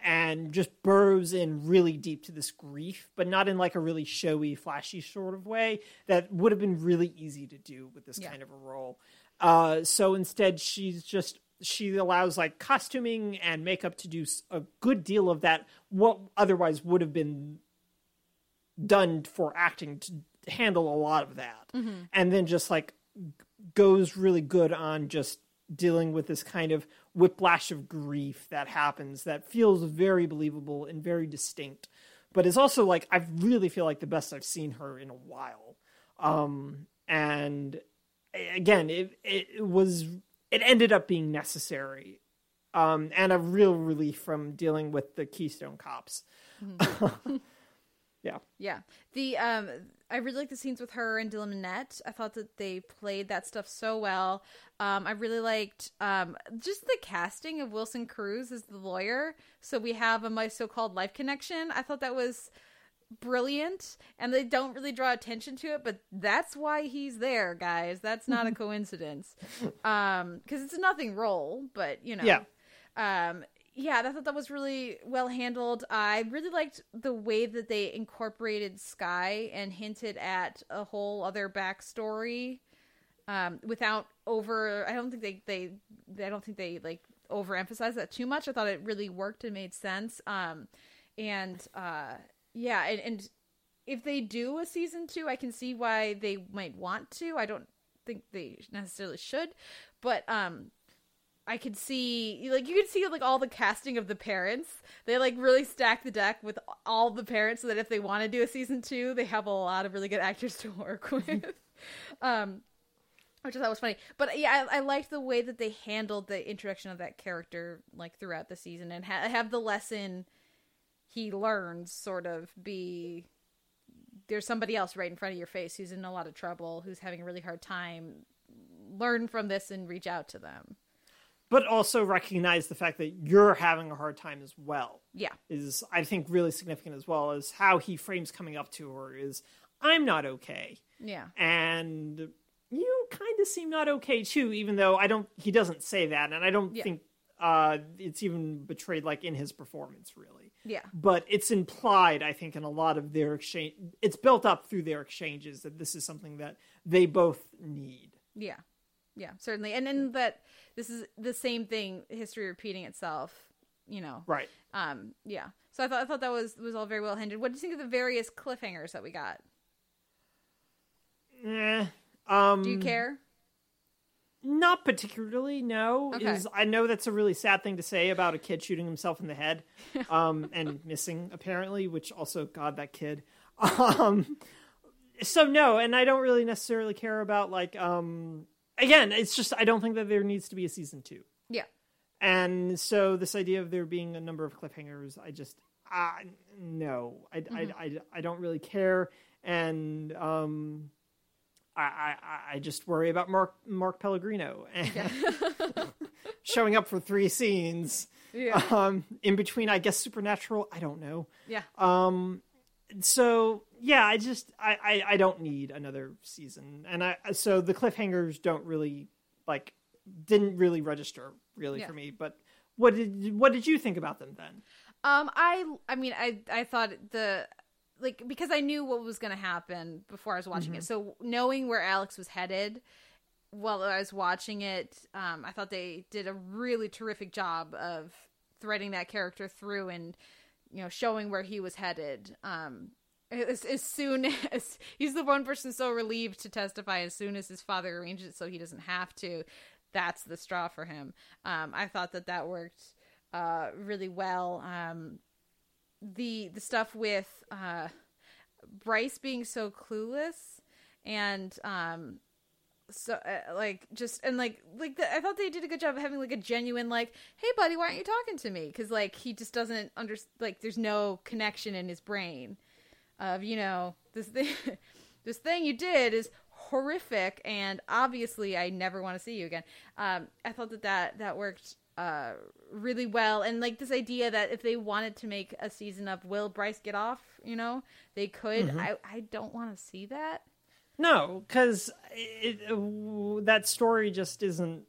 [SPEAKER 3] and just burrows in really deep to this grief, but not in like a really showy, flashy sort of way that would have been really easy to do with this
[SPEAKER 2] Yeah.
[SPEAKER 3] kind of a role. Uh, so instead, she's just she allows like costuming and makeup to do a good deal of that. What otherwise would have been done for acting to handle a lot of that and then just like goes really good on just dealing with this kind of whiplash of grief that happens that feels very believable and very distinct but it's also like I really feel like the best I've seen her in a while. Um, and again, it it was it ended up being necessary, um, and a real relief from dealing with the Keystone Cops. (laughs) yeah,
[SPEAKER 2] Yeah. The um I really like the scenes with her and Dylan Minnette. I thought that they played that stuff so well. Um I really liked um just the casting of Wilson Cruz as the lawyer. So we have a my so-called life connection. I thought that was brilliant and they don't really draw attention to it but that's why he's there guys that's not a (laughs) coincidence um because it's a nothing role but you know
[SPEAKER 3] Yeah.
[SPEAKER 2] um yeah i thought that was really well handled. I really liked the way that they incorporated Skye and hinted at a whole other backstory um without over i don't think they they, i don't think they like overemphasized that too much. I thought it really worked and made sense. Um and uh yeah and, and if they do a season two i can see why they might want to. I don't think they necessarily should but um I could see like you could see like all the casting of the parents. They like really stack the deck with all the parents so that if they want to do a season 2, they have a lot of really good actors (laughs) to work with. um which I thought was funny. But yeah, I, I liked the way that they handled the introduction of that character like throughout the season and ha- have the lesson he learns sort of be there's somebody else right in front of your face who's in a lot of trouble, who's having a really hard time. Learn from this and reach out to them.
[SPEAKER 3] But also recognize the fact that you're having a hard time as well.
[SPEAKER 2] Yeah.
[SPEAKER 3] is I think really significant as well as how he frames coming up to her is I'm not okay.
[SPEAKER 2] Yeah.
[SPEAKER 3] And you kind of seem not okay too, even though I don't he doesn't say that and I don't
[SPEAKER 2] Yeah.
[SPEAKER 3] think uh it's even betrayed like in his performance really.
[SPEAKER 2] Yeah.
[SPEAKER 3] But it's implied, I think, in a lot of their exchange it's built up through their exchanges that this is something that they both need.
[SPEAKER 2] Yeah. Yeah, certainly. And then that this is the same thing, history repeating itself, you know.
[SPEAKER 3] Right.
[SPEAKER 2] Um, yeah. So I thought I thought that was was all very well handled. What do you think of the various cliffhangers that we got?
[SPEAKER 3] Eh, um
[SPEAKER 2] Do you care?
[SPEAKER 3] Not particularly, no.
[SPEAKER 2] Okay.
[SPEAKER 3] Is I know that's a really sad thing to say about a kid shooting himself in the head, (laughs) um, and missing apparently, which also God that kid. (laughs) Um, so no, and I don't really necessarily care about like um again, it's just I don't think that there needs to be a season two.
[SPEAKER 2] Yeah.
[SPEAKER 3] And so this idea of there being a number of cliffhangers, I just uh, no, I, I, I, I don't really care, and um, I, I, I just worry about Mark Mark Pellegrino and (laughs) showing up for three scenes.
[SPEAKER 2] Yeah.
[SPEAKER 3] Um, in between, I guess Supernatural. I don't know.
[SPEAKER 2] Yeah.
[SPEAKER 3] Um, so yeah, I just I, I I don't need another season, and I so the cliffhangers don't really like didn't really register really
[SPEAKER 2] Yeah.
[SPEAKER 3] for me. But what did what did you think about them then?
[SPEAKER 2] Um, I I mean I I thought the like because I knew what was going to happen before I was watching it. So knowing where Alex was headed while I was watching it, um, I thought they did a really terrific job of threading that character through and you know showing where he was headed. Um, as, as soon (laughs) as he's the one person so relieved to testify as soon as his father arranged it so he doesn't have to. That's the straw for him. Um, i thought that that worked uh, really well. Um, the the stuff with uh, bryce being so clueless and um so uh, like just and like like the, i thought they did a good job of having like a genuine like hey buddy why aren't you talking to me? Because like he just doesn't under like there's no connection in his brain of you know this thing (laughs) this thing you did is horrific and obviously i never want to see you again. Um i thought that that that worked uh really well. And like this idea that if they wanted to make a season of will bryce get off? you know they could. I i don't want to see that
[SPEAKER 3] No, because that story just isn't.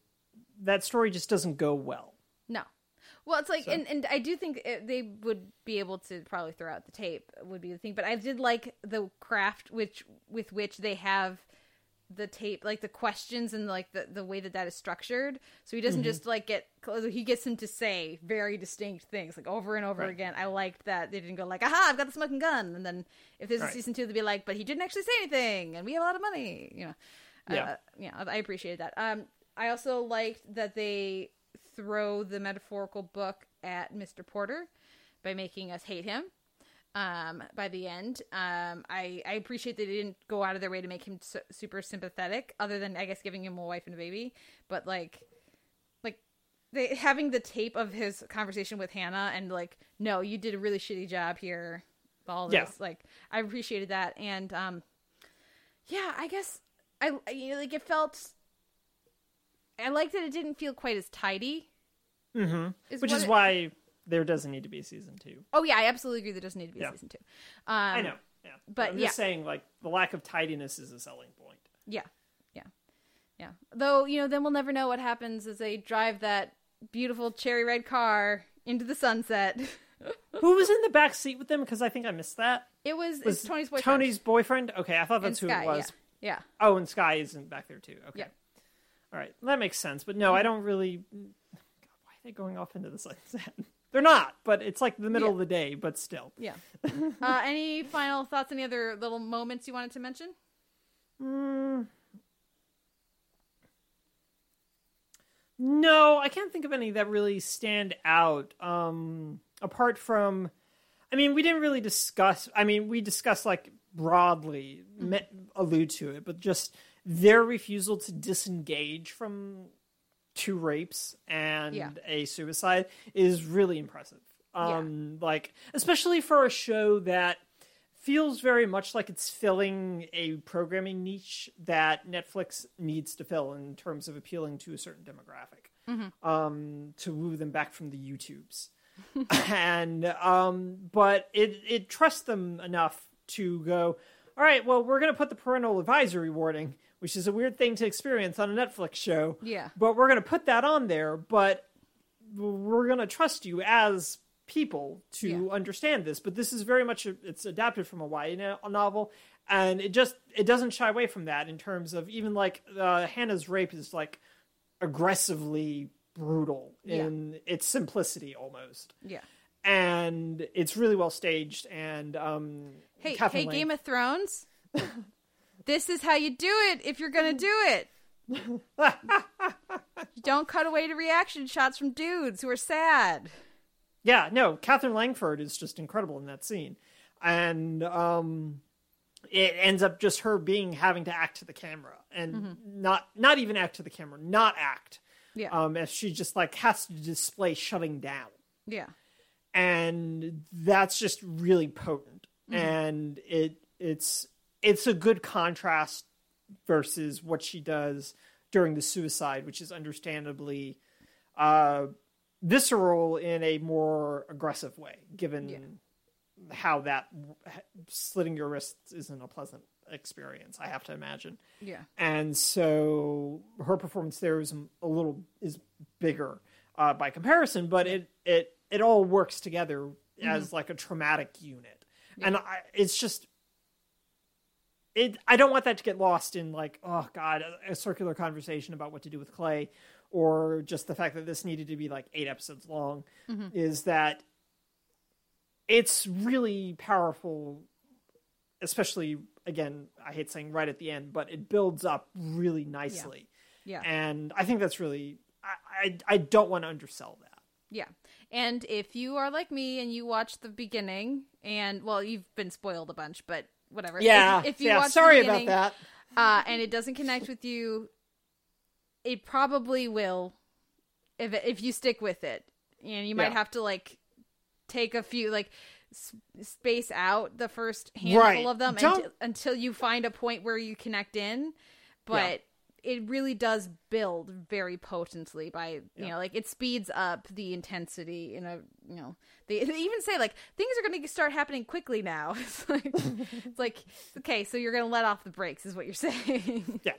[SPEAKER 3] That story just doesn't go well.
[SPEAKER 2] No. Well, it's like, and, and I do think it, they would be able to probably throw out the tape would be the thing, but I did like the craft which with which they have the tape, like the questions and like the the way that that is structured. So he doesn't just like get he gets him to say very distinct things like over and over
[SPEAKER 3] Right.
[SPEAKER 2] again. I liked that they didn't go like, aha, I've got the smoking gun, and then if there's a season two, they'd be like, but he didn't actually say anything, and we have a lot of money, you know.
[SPEAKER 3] Yeah.
[SPEAKER 2] Uh, yeah, I appreciated that. Um, I also liked that they throw the metaphorical book at Mr. Porter by making us hate him. Um, by the end. Um, I, I appreciate that they didn't go out of their way to make him su- super sympathetic, other than I guess giving him a wife and a baby. But like, like they having the tape of his conversation with Hannah and like, no, you did a really shitty job here. All this,
[SPEAKER 3] Yeah.
[SPEAKER 2] like, I appreciated that, and um, yeah, I guess I I- you know, like it felt. I like that it didn't feel quite as tidy.
[SPEAKER 3] Mm hmm
[SPEAKER 2] Is
[SPEAKER 3] Which is
[SPEAKER 2] it-
[SPEAKER 3] why there doesn't need to be a season two.
[SPEAKER 2] Oh yeah, I absolutely agree. There doesn't need to be
[SPEAKER 3] Yeah.
[SPEAKER 2] a season two. Um,
[SPEAKER 3] I know. Yeah.
[SPEAKER 2] but
[SPEAKER 3] I'm
[SPEAKER 2] yeah.
[SPEAKER 3] just saying, like, the lack of tidiness is a selling point.
[SPEAKER 2] Yeah, yeah, yeah. Though you know, then we'll never know what happens as they drive that beautiful cherry red car into the sunset. (laughs)
[SPEAKER 3] Who was in the back seat with them? Because I think I missed that.
[SPEAKER 2] It was,
[SPEAKER 3] Was
[SPEAKER 2] Tony's boyfriend.
[SPEAKER 3] Tony's boyfriend? Okay, I thought that's who it was.
[SPEAKER 2] Yeah, yeah.
[SPEAKER 3] Oh, and Skye isn't back there too. Okay.
[SPEAKER 2] Yeah.
[SPEAKER 3] All right. That makes sense. But no, I don't really. God, why are they going off into the sunset? (laughs) They're not, but it's like the middle
[SPEAKER 2] Yeah.
[SPEAKER 3] of the day, but still.
[SPEAKER 2] yeah. (laughs) uh, any final thoughts? Any other little moments you wanted to mention?
[SPEAKER 3] No, I can't think of any that really stand out. Um, apart from, I mean, we didn't really discuss. I mean, we discussed like broadly, me, allude to it, but just their refusal to disengage from two rapes and
[SPEAKER 2] Yeah.
[SPEAKER 3] a suicide is really impressive. Um, like especially for a show that feels very much like it's filling a programming niche that Netflix needs to fill in terms of appealing to a certain demographic um, to woo them back from the YouTubes. (laughs) and um, but it it trusts them enough to go. All right, well, we're going to put the parental advisory warning, which is a weird thing to experience on a Netflix show.
[SPEAKER 2] Yeah.
[SPEAKER 3] But we're going to put that on there, but we're going to trust you as people to
[SPEAKER 2] Yeah.
[SPEAKER 3] understand this but this is very much a, it's adapted from a YA no- novel and it just it doesn't shy away from that in terms of even like uh, Hannah's rape is like aggressively brutal
[SPEAKER 2] Yeah.
[SPEAKER 3] in its simplicity almost
[SPEAKER 2] Yeah.
[SPEAKER 3] and it's really well staged and um
[SPEAKER 2] Hey,
[SPEAKER 3] Catherine
[SPEAKER 2] hey, Game of Thrones. (laughs) this is how you do it if you're gonna do it. you (laughs) don't cut away to reaction shots from dudes who are sad.
[SPEAKER 3] Yeah, no, Katherine Langford is just incredible in that scene. And um it ends up just her being having to act to the camera and not not even act to the camera, not act.
[SPEAKER 2] Yeah.
[SPEAKER 3] Um if she just like has to display shutting down.
[SPEAKER 2] Yeah.
[SPEAKER 3] And that's just really potent. And it it's it's a good contrast versus what she does during the suicide, which is understandably uh visceral in a more aggressive way, given how that slitting your wrists isn't a pleasant experience. I have to imagine,
[SPEAKER 2] Yeah.
[SPEAKER 3] and so her performance there is a little is bigger uh, by comparison, but it it it all works together as like a traumatic unit, and I, it's just it i don't want that to get lost in like oh god a, a circular conversation about what to do with clay or just the fact that this needed to be like eight episodes long mm-hmm. is that it's really powerful especially again i hate saying right at the end but it builds up really nicely
[SPEAKER 2] Yeah.
[SPEAKER 3] and i think that's really i i, I don't want to undersell that
[SPEAKER 2] Yeah. And if you are like me and you watch the beginning and well, you've been spoiled a bunch, but whatever.
[SPEAKER 3] yeah
[SPEAKER 2] If, if you
[SPEAKER 3] yeah
[SPEAKER 2] watch
[SPEAKER 3] sorry about that
[SPEAKER 2] uh, and it doesn't connect with you, it probably will if if you stick with it. And you might
[SPEAKER 3] Yeah.
[SPEAKER 2] have to like take a few like s- space out the first handful
[SPEAKER 3] Right.
[SPEAKER 2] of them until you find a point where you connect in. But it really does build very potently by you know like it speeds up the intensity in a you know they, they even say like things are going to start happening quickly now. (laughs) It's like it's like okay so you're going to let off the brakes is what you're (laughs) saying.
[SPEAKER 3] Yeah.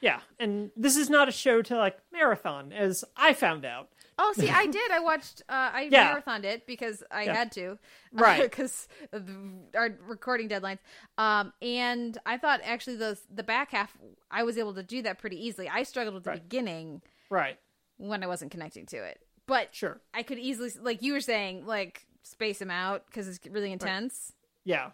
[SPEAKER 3] Yeah. And this is not a show to like marathon as i found out
[SPEAKER 2] oh see i did i watched uh i (laughs)
[SPEAKER 3] Yeah.
[SPEAKER 2] marathoned it because i
[SPEAKER 3] Yeah.
[SPEAKER 2] had to (laughs)
[SPEAKER 3] Right.
[SPEAKER 2] because of the, our recording deadlines um and i thought actually the the back half i was able to do that pretty easily i struggled with the
[SPEAKER 3] Right.
[SPEAKER 2] beginning
[SPEAKER 3] right
[SPEAKER 2] when I wasn't connecting to it. But
[SPEAKER 3] Sure.
[SPEAKER 2] I could easily, like you were saying, like space them out because it's really intense.
[SPEAKER 3] yeah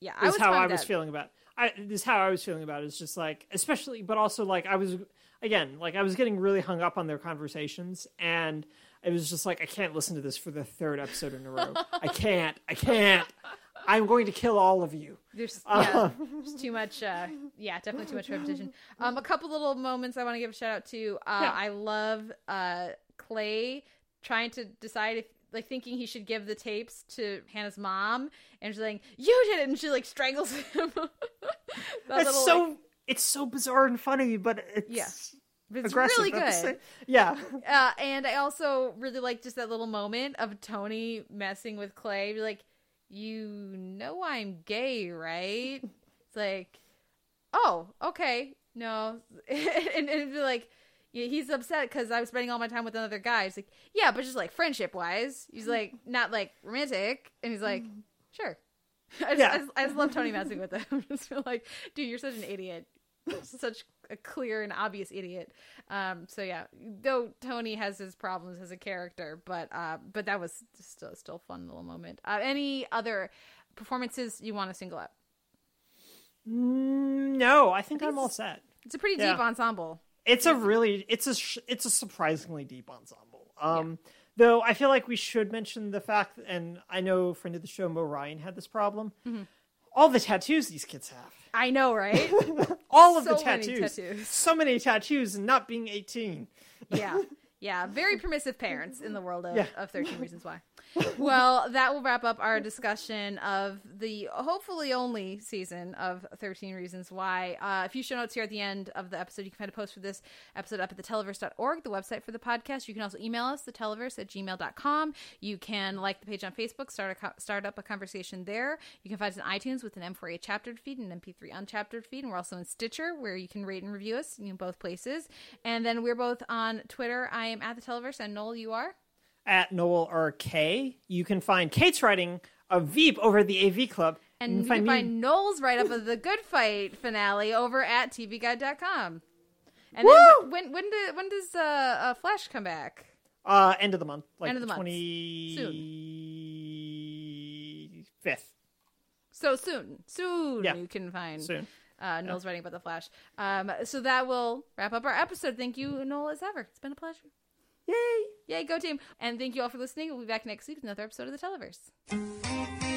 [SPEAKER 2] Yeah, I
[SPEAKER 3] is
[SPEAKER 2] was
[SPEAKER 3] how I was
[SPEAKER 2] that.
[SPEAKER 3] feeling about. I this is how I was feeling about it. It's just like, especially, but also like I was again, like I was getting really hung up on their conversations, and it was just like I can't listen to this for the third episode in a row. I (laughs) can't. I can't. I'm going to kill all of you.
[SPEAKER 2] There's yeah, there's too much. Uh, yeah, definitely too much repetition. Um, a couple little moments I want to give a shout out to. Uh,
[SPEAKER 3] Yeah.
[SPEAKER 2] I love uh, Clay trying to decide if. Like thinking he should give the tapes to Hannah's mom, and she's like, "You did it," and she like strangles him. (laughs) that
[SPEAKER 3] It's
[SPEAKER 2] little,
[SPEAKER 3] so
[SPEAKER 2] like-
[SPEAKER 3] it's so bizarre and funny, but it's
[SPEAKER 2] Yeah. it's really good.
[SPEAKER 3] Yeah,
[SPEAKER 2] Uh, and I also really like just that little moment of Tony messing with Clay. Like, you know I'm gay, right? It's like, oh, okay, no, (laughs) and, and be like, he's upset because I was spending all my time with another guy. He's like, yeah, but just like friendship wise. He's like, not like romantic. And he's like, sure. (laughs) I just,
[SPEAKER 3] Yeah.
[SPEAKER 2] I, just, I just love Tony (laughs) messing with him. I just feel like, dude, you're such an idiot. (laughs) Such a clear and obvious idiot. Um, so yeah, though Tony has his problems as a character, but uh, but that was still still a fun little moment. Uh, any other performances you want to single out?
[SPEAKER 3] Mm, no, I think I'm all set.
[SPEAKER 2] It's a pretty
[SPEAKER 3] Yeah.
[SPEAKER 2] deep ensemble.
[SPEAKER 3] It's a really it's a it's a surprisingly deep ensemble. Um, though I feel like we should mention the fact, and I know friend of the show Mo Ryan had this problem.
[SPEAKER 2] Mm-hmm.
[SPEAKER 3] All the tattoos these kids have,
[SPEAKER 2] I know, right? (laughs)
[SPEAKER 3] all of the
[SPEAKER 2] So many
[SPEAKER 3] tattoos,
[SPEAKER 2] tattoos.
[SPEAKER 3] so many tattoos, and not being 18.
[SPEAKER 2] yeah (laughs) yeah very permissive parents in the world of,
[SPEAKER 3] Yeah.
[SPEAKER 2] of 13 reasons why. Well that will wrap up our discussion of the hopefully only season of 13 reasons why. Uh, a few show notes here at the end of the episode. You can find a post for this episode up at theteleverse.org the website for the podcast. You can also email us theteleverse at gmail.com you can like the page on facebook start, a start up a conversation there. You can find us on itunes with an m4a chaptered feed and an mp3 unchaptered feed. And we're also in stitcher where you can rate and review us in both places. And then we're both on twitter. I am at the televerse and noel you are
[SPEAKER 3] At Noel or K, you can find Kate's writing of Veep over at the AV Club,
[SPEAKER 2] and you can
[SPEAKER 3] find
[SPEAKER 2] find, noel's write up of the good fight finale over at tvguide.com and
[SPEAKER 3] Woo!
[SPEAKER 2] then when when, do, when does uh, uh, flash come back
[SPEAKER 3] uh, end of the month, like
[SPEAKER 2] End of the month.
[SPEAKER 3] twenty fifth.
[SPEAKER 2] so soon soon
[SPEAKER 3] Yeah.
[SPEAKER 2] you can find
[SPEAKER 3] Soon.
[SPEAKER 2] uh, Noel's writing about the Flash. Um, so that will wrap up our episode. Thank you, Noel, as ever. It's been a pleasure.
[SPEAKER 3] Yay!
[SPEAKER 2] Yay, go team. And thank you all for listening. We'll be back next week with another episode of The Televerse.